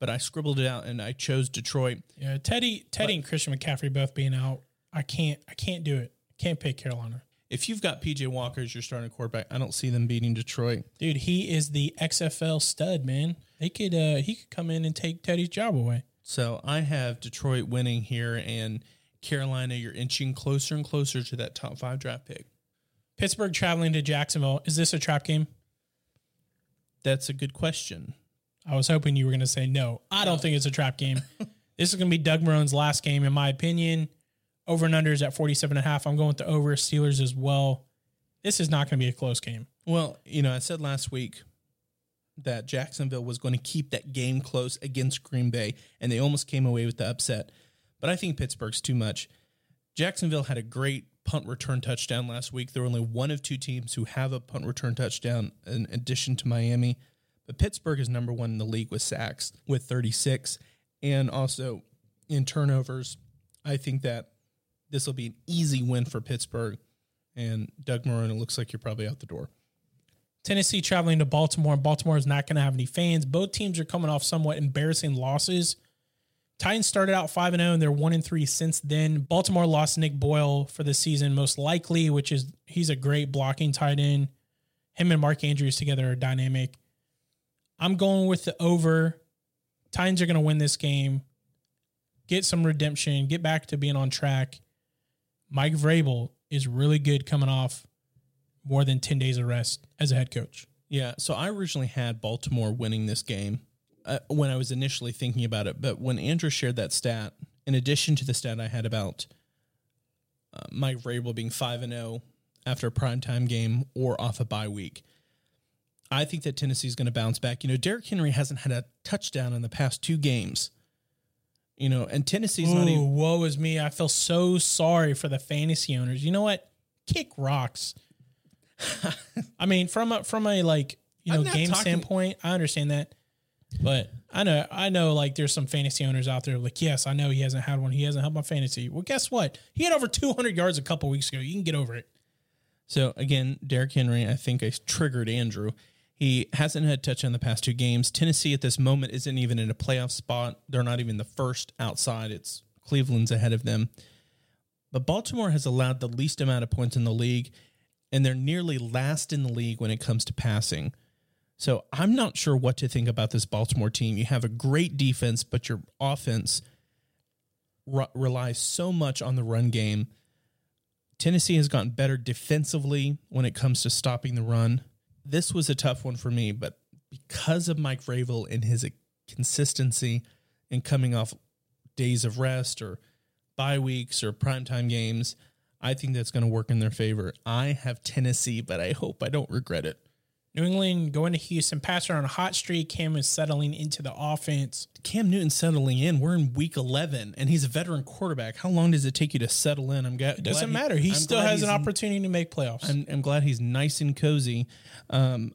[SPEAKER 4] but I scribbled it out and I chose Detroit.
[SPEAKER 3] Yeah, Teddy, Teddy, and Christian McCaffrey both being out. I can't, I can't do it. Can't pick Carolina,
[SPEAKER 4] If you've got PJ Walker as your starting quarterback, I don't see them beating Detroit.
[SPEAKER 3] dude. He is the XFL stud, man. They could, uh he could come in and take Teddy's job away.
[SPEAKER 4] So I have Detroit winning here and Carolina, you're inching closer and closer to that top five draft pick.
[SPEAKER 3] Pittsburgh traveling to Jacksonville. Is this a trap game?
[SPEAKER 4] That's a good question.
[SPEAKER 3] I was hoping you were going to say no. I don't think it's a trap game. <laughs> this is going to be Doug Marrone's last game, in my opinion. Over and under is at 47 and a half. I'm going with the over Steelers as well. This is not going to be a close game.
[SPEAKER 4] Well, you know, I said last week that Jacksonville was going to keep that game close against Green Bay, and they almost came away with the upset. But I think Pittsburgh's too much. Jacksonville had a great punt return touchdown last week. They're only one of two teams who have a punt return touchdown in addition to Miami. But Pittsburgh is number one in the league with sacks with 36 and also in turnovers. I think that this will be an easy win for Pittsburgh. And Doug Marrone, it looks like you're probably out the door.
[SPEAKER 3] Tennessee traveling to Baltimore. Baltimore is not going to have any fans. Both teams are coming off somewhat embarrassing losses. Titans started out 5 and 0 and they're 1 and 3 since then. Baltimore lost Nick Boyle for the season most likely, which is he's a great blocking tight end. Him and Mark Andrews together are dynamic. I'm going with the over. Titans are going to win this game. Get some redemption, get back to being on track. Mike Vrabel is really good coming off more than 10 days of rest as a head coach.
[SPEAKER 4] Yeah, so I originally had Baltimore winning this game uh, when I was initially thinking about it, but when Andrew shared that stat, in addition to the stat I had about uh, Mike Vrabel being five and zero after a primetime game or off a bye week, I think that Tennessee is going to bounce back. You know, Derrick Henry hasn't had a touchdown in the past two games. You know, and Tennessee's
[SPEAKER 3] Ooh,
[SPEAKER 4] not even.
[SPEAKER 3] woe is me. I feel so sorry for the fantasy owners. You know what? Kick rocks. <laughs> I mean, from a from a like you know game
[SPEAKER 4] talking-
[SPEAKER 3] standpoint, I understand that, but I know I know like there's some fantasy owners out there like yes, I know he hasn't had one. He hasn't helped my fantasy. Well, guess what? He had over 200 yards a couple weeks ago. You can get over it.
[SPEAKER 4] So again, Derrick Henry, I think I triggered Andrew. He hasn't had a touch in the past two games. Tennessee at this moment isn't even in a playoff spot. They're not even the first outside. It's Cleveland's ahead of them. But Baltimore has allowed the least amount of points in the league, and they're nearly last in the league when it comes to passing. So I'm not sure what to think about this Baltimore team. You have a great defense, but your offense re- relies so much on the run game. Tennessee has gotten better defensively when it comes to stopping the run. This was a tough one for me, but because of Mike Vrabel and his consistency in coming off days of rest or bye weeks or primetime games, I think that's going to work in their favor. I have Tennessee, but I hope I don't regret it.
[SPEAKER 3] New England going to Houston, passing on a hot streak. Cam is settling into the offense.
[SPEAKER 4] Cam Newton settling in. We're in week 11 and he's a veteran quarterback. How long does it take you to settle in? I'm glad
[SPEAKER 3] It doesn't
[SPEAKER 4] glad
[SPEAKER 3] matter. He
[SPEAKER 4] I'm
[SPEAKER 3] still has an opportunity to make playoffs.
[SPEAKER 4] I'm, I'm glad he's nice and cozy. Um,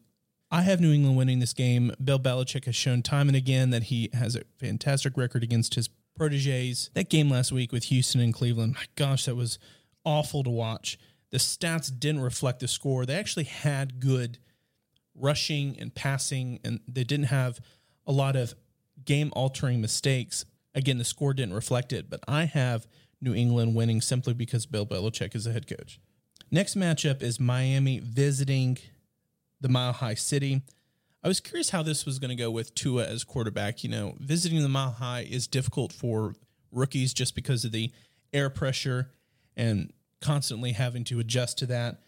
[SPEAKER 4] I have New England winning this game. Bill Belichick has shown time and again that he has a fantastic record against his proteges. That game last week with Houston and Cleveland, my gosh, that was awful to watch. The stats didn't reflect the score. They actually had good rushing and passing, and they didn't have a lot of game altering mistakes. Again, the score didn't reflect it, but I have New England winning simply because Bill Belichick is the head coach. Next matchup is Miami visiting the Mile High City. I was curious how this was going to go with Tua as quarterback. You know, visiting the Mile High is difficult for rookies just because of the air pressure and constantly having to adjust to that.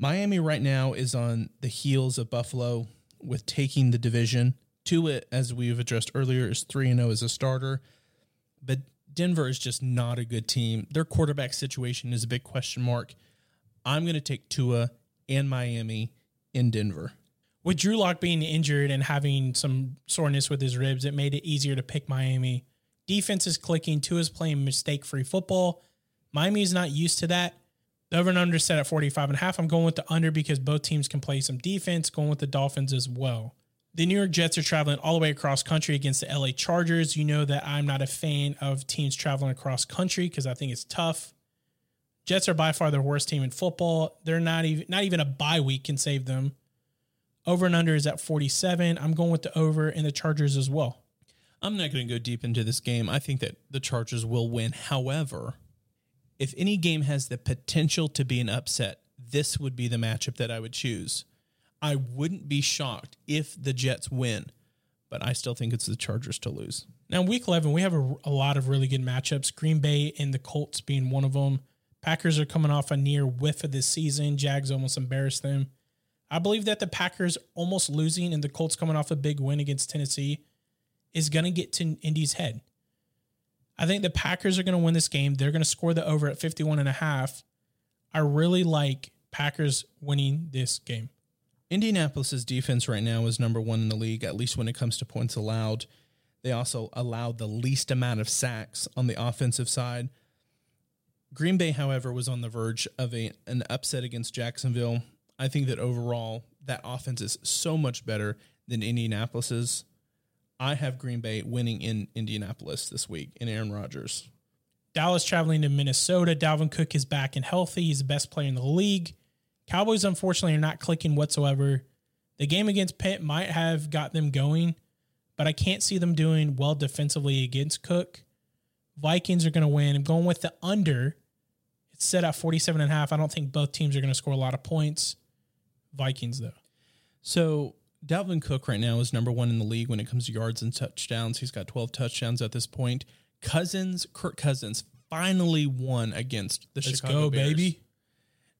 [SPEAKER 4] Miami right now is on the heels of Buffalo with taking the division. Tua, as we've addressed earlier, is 3 0 as a starter. But Denver is just not a good team. Their quarterback situation is a big question mark. I'm going to take Tua and Miami in Denver.
[SPEAKER 3] with Drew Lock being injured and having some soreness with his ribs, it made it easier to pick Miami. Defense is clicking. Tua's playing mistake free football. Miami is not used to that. The over and under set at 45 and a half. I'm going with the under because both teams can play some defense, going with the Dolphins as well. The New York Jets are traveling all the way across country against the LA Chargers. You know that I'm not a fan of teams traveling across country because I think it's tough. Jets are by far the worst team in football. They're not even not even a bye week can save them. Over and under is at 47. I'm going with the over and the Chargers as well.
[SPEAKER 4] I'm not going to go deep into this game. I think that the Chargers will win. However, if any game has the potential to be an upset, this would be the matchup that I would choose. I wouldn't be shocked if the Jets win, but I still think it's the Chargers to lose.
[SPEAKER 3] Now, week 11, we have a, a lot of really good matchups. Green Bay and the Colts being one of them. Packers are coming off a near whiff of this season. Jags almost embarrassed them. I believe that the Packers almost losing and the Colts coming off a big win against Tennessee is going to get to Indy's head. I think the Packers are going to win this game. They're going to score the over at 51 and a half. I really like Packers winning this game.
[SPEAKER 4] Indianapolis's defense right now is number one in the league, at least when it comes to points allowed. They also allowed the least amount of sacks on the offensive side. Green Bay, however, was on the verge of a, an upset against Jacksonville. I think that overall, that offense is so much better than Indianapolis's. I have Green Bay winning in Indianapolis this week in Aaron Rodgers.
[SPEAKER 3] Dallas traveling to Minnesota. Dalvin Cook is back and healthy. He's the best player in the league. Cowboys, unfortunately, are not clicking whatsoever. The game against Pitt might have got them going, but I can't see them doing well defensively against Cook. Vikings are going to win. I'm going with the under. It's set at 47 and a half. I don't think both teams are going to score a lot of points. Vikings, though.
[SPEAKER 4] So Dalvin Cook right now is number one in the league when it comes to yards and touchdowns. He's got 12 touchdowns at this point. Cousins, Kirk Cousins, finally won against the
[SPEAKER 3] Let's
[SPEAKER 4] Chicago
[SPEAKER 3] go,
[SPEAKER 4] Bears.
[SPEAKER 3] baby.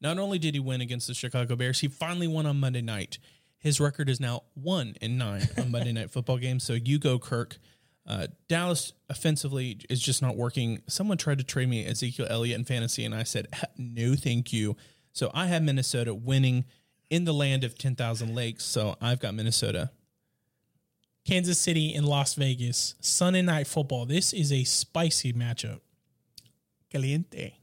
[SPEAKER 4] Not only did he win against the Chicago Bears, he finally won on Monday night. His record is now one in nine on Monday Night Football games. So you go, Kirk. Uh, Dallas offensively is just not working. Someone tried to trade me Ezekiel Elliott in fantasy, and I said no, thank you. So I have Minnesota winning in the land of ten thousand lakes. So I've got Minnesota.
[SPEAKER 3] Kansas City and Las Vegas, Sunday night football. This is a spicy matchup.
[SPEAKER 4] Caliente.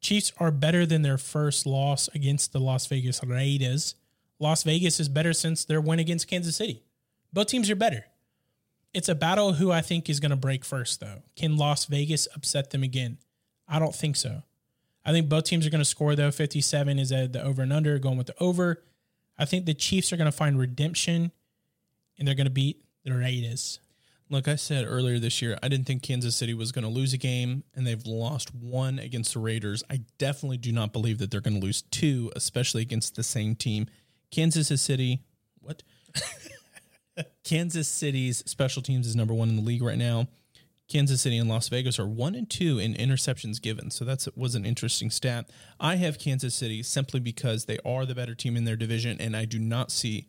[SPEAKER 3] Chiefs are better than their first loss against the Las Vegas Raiders. Las Vegas is better since their win against Kansas City. Both teams are better. It's a battle who I think is going to break first, though. Can Las Vegas upset them again? I don't think so. I think both teams are going to score, though. 57 is at the over and under, going with the over. I think the Chiefs are going to find redemption and they're going to beat the Raiders.
[SPEAKER 4] Look, I said earlier this year, I didn't think Kansas City was going to lose a game, and they've lost one against the Raiders. I definitely do not believe that they're going to lose two, especially against the same team. Kansas City, what? <laughs> Kansas City's special teams is number one in the league right now. Kansas City and Las Vegas are one and two in interceptions given. So that was an interesting stat. I have Kansas City simply because they are the better team in their division, and I do not see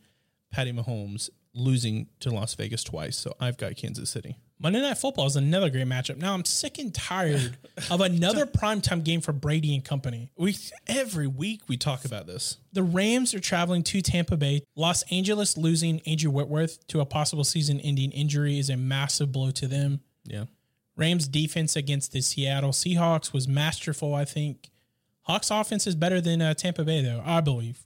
[SPEAKER 4] Patty Mahomes losing to Las Vegas twice. So I've got Kansas City.
[SPEAKER 3] Monday Night Football is another great matchup. Now I'm sick and tired of another <laughs> primetime game for Brady and company.
[SPEAKER 4] We every week we talk about this.
[SPEAKER 3] The Rams are traveling to Tampa Bay. Los Angeles losing Andrew Whitworth to a possible season-ending injury is a massive blow to them.
[SPEAKER 4] Yeah.
[SPEAKER 3] Rams defense against the Seattle Seahawks was masterful, I think. Hawks offense is better than uh, Tampa Bay though, I believe.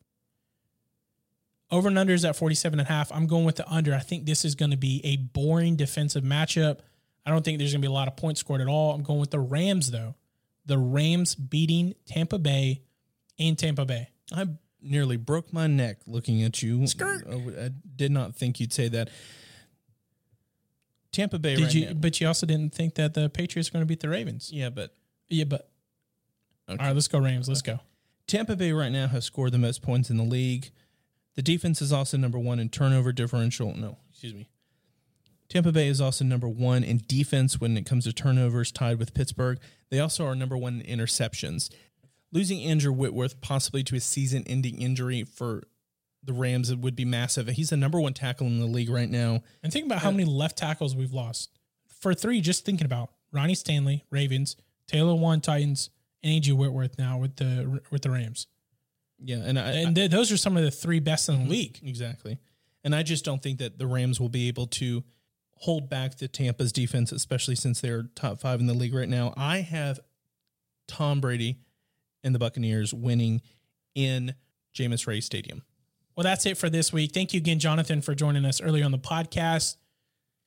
[SPEAKER 3] Over and under is at 47 and a half. I'm going with the under. I think this is going to be a boring defensive matchup. I don't think there's going to be a lot of points scored at all. I'm going with the Rams though. The Rams beating Tampa Bay in Tampa Bay.
[SPEAKER 4] I nearly broke my neck looking at you.
[SPEAKER 3] Skirt.
[SPEAKER 4] I did not think you'd say that. Tampa Bay.
[SPEAKER 3] Did
[SPEAKER 4] right
[SPEAKER 3] you?
[SPEAKER 4] now-
[SPEAKER 3] But you also didn't think that the Patriots are going to beat the Ravens.
[SPEAKER 4] yeah, but
[SPEAKER 3] Yeah, but all right, let's go Rams. Let's go.
[SPEAKER 4] Tampa Bay right now has scored the most points in the league. The defense is also number one in turnover differential. No, excuse me. Tampa Bay is also number one in defense when it comes to turnovers, tied with Pittsburgh. They also are number one in interceptions. Losing Andrew Whitworth possibly to a season ending injury for the Rams would be massive. He's the number one tackle in the league right now.
[SPEAKER 3] And think about how many left tackles we've lost. For three, just thinking about Ronnie Stanley, Ravens, Taylor Lewan, Titans, and A.J. Whitworth now with the with the Rams.
[SPEAKER 4] Yeah, and I,
[SPEAKER 3] And th- those are some of the three best in the league.
[SPEAKER 4] Exactly. And I just don't think that the Rams will be able to hold back the Tampa's defense, especially since they're top five in the league right now. I have Tom Brady and the Buccaneers winning in Jameis Ray Stadium.
[SPEAKER 3] Well, that's it for this week. Thank you again, Jonathan, for joining us earlier on the podcast.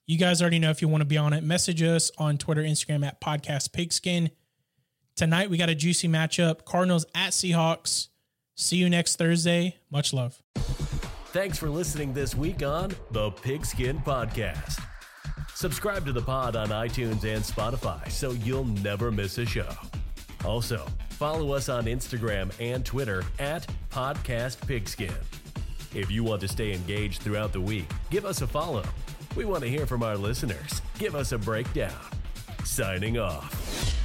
[SPEAKER 3] You guys already know if you want to be on it, message us on Twitter, Instagram at Podcast Pigskin. Tonight we got a juicy matchup: Cardinals at Seahawks. See you next Thursday. Much love.
[SPEAKER 1] Thanks for listening this week on the Pigskin Podcast. Subscribe to the pod on iTunes and Spotify so you'll never miss a show. Also, follow us on Instagram and Twitter at Podcast Pigskin. If you want to stay engaged throughout the week, give us a follow. We want to hear from our listeners. Give us a breakdown. Signing off.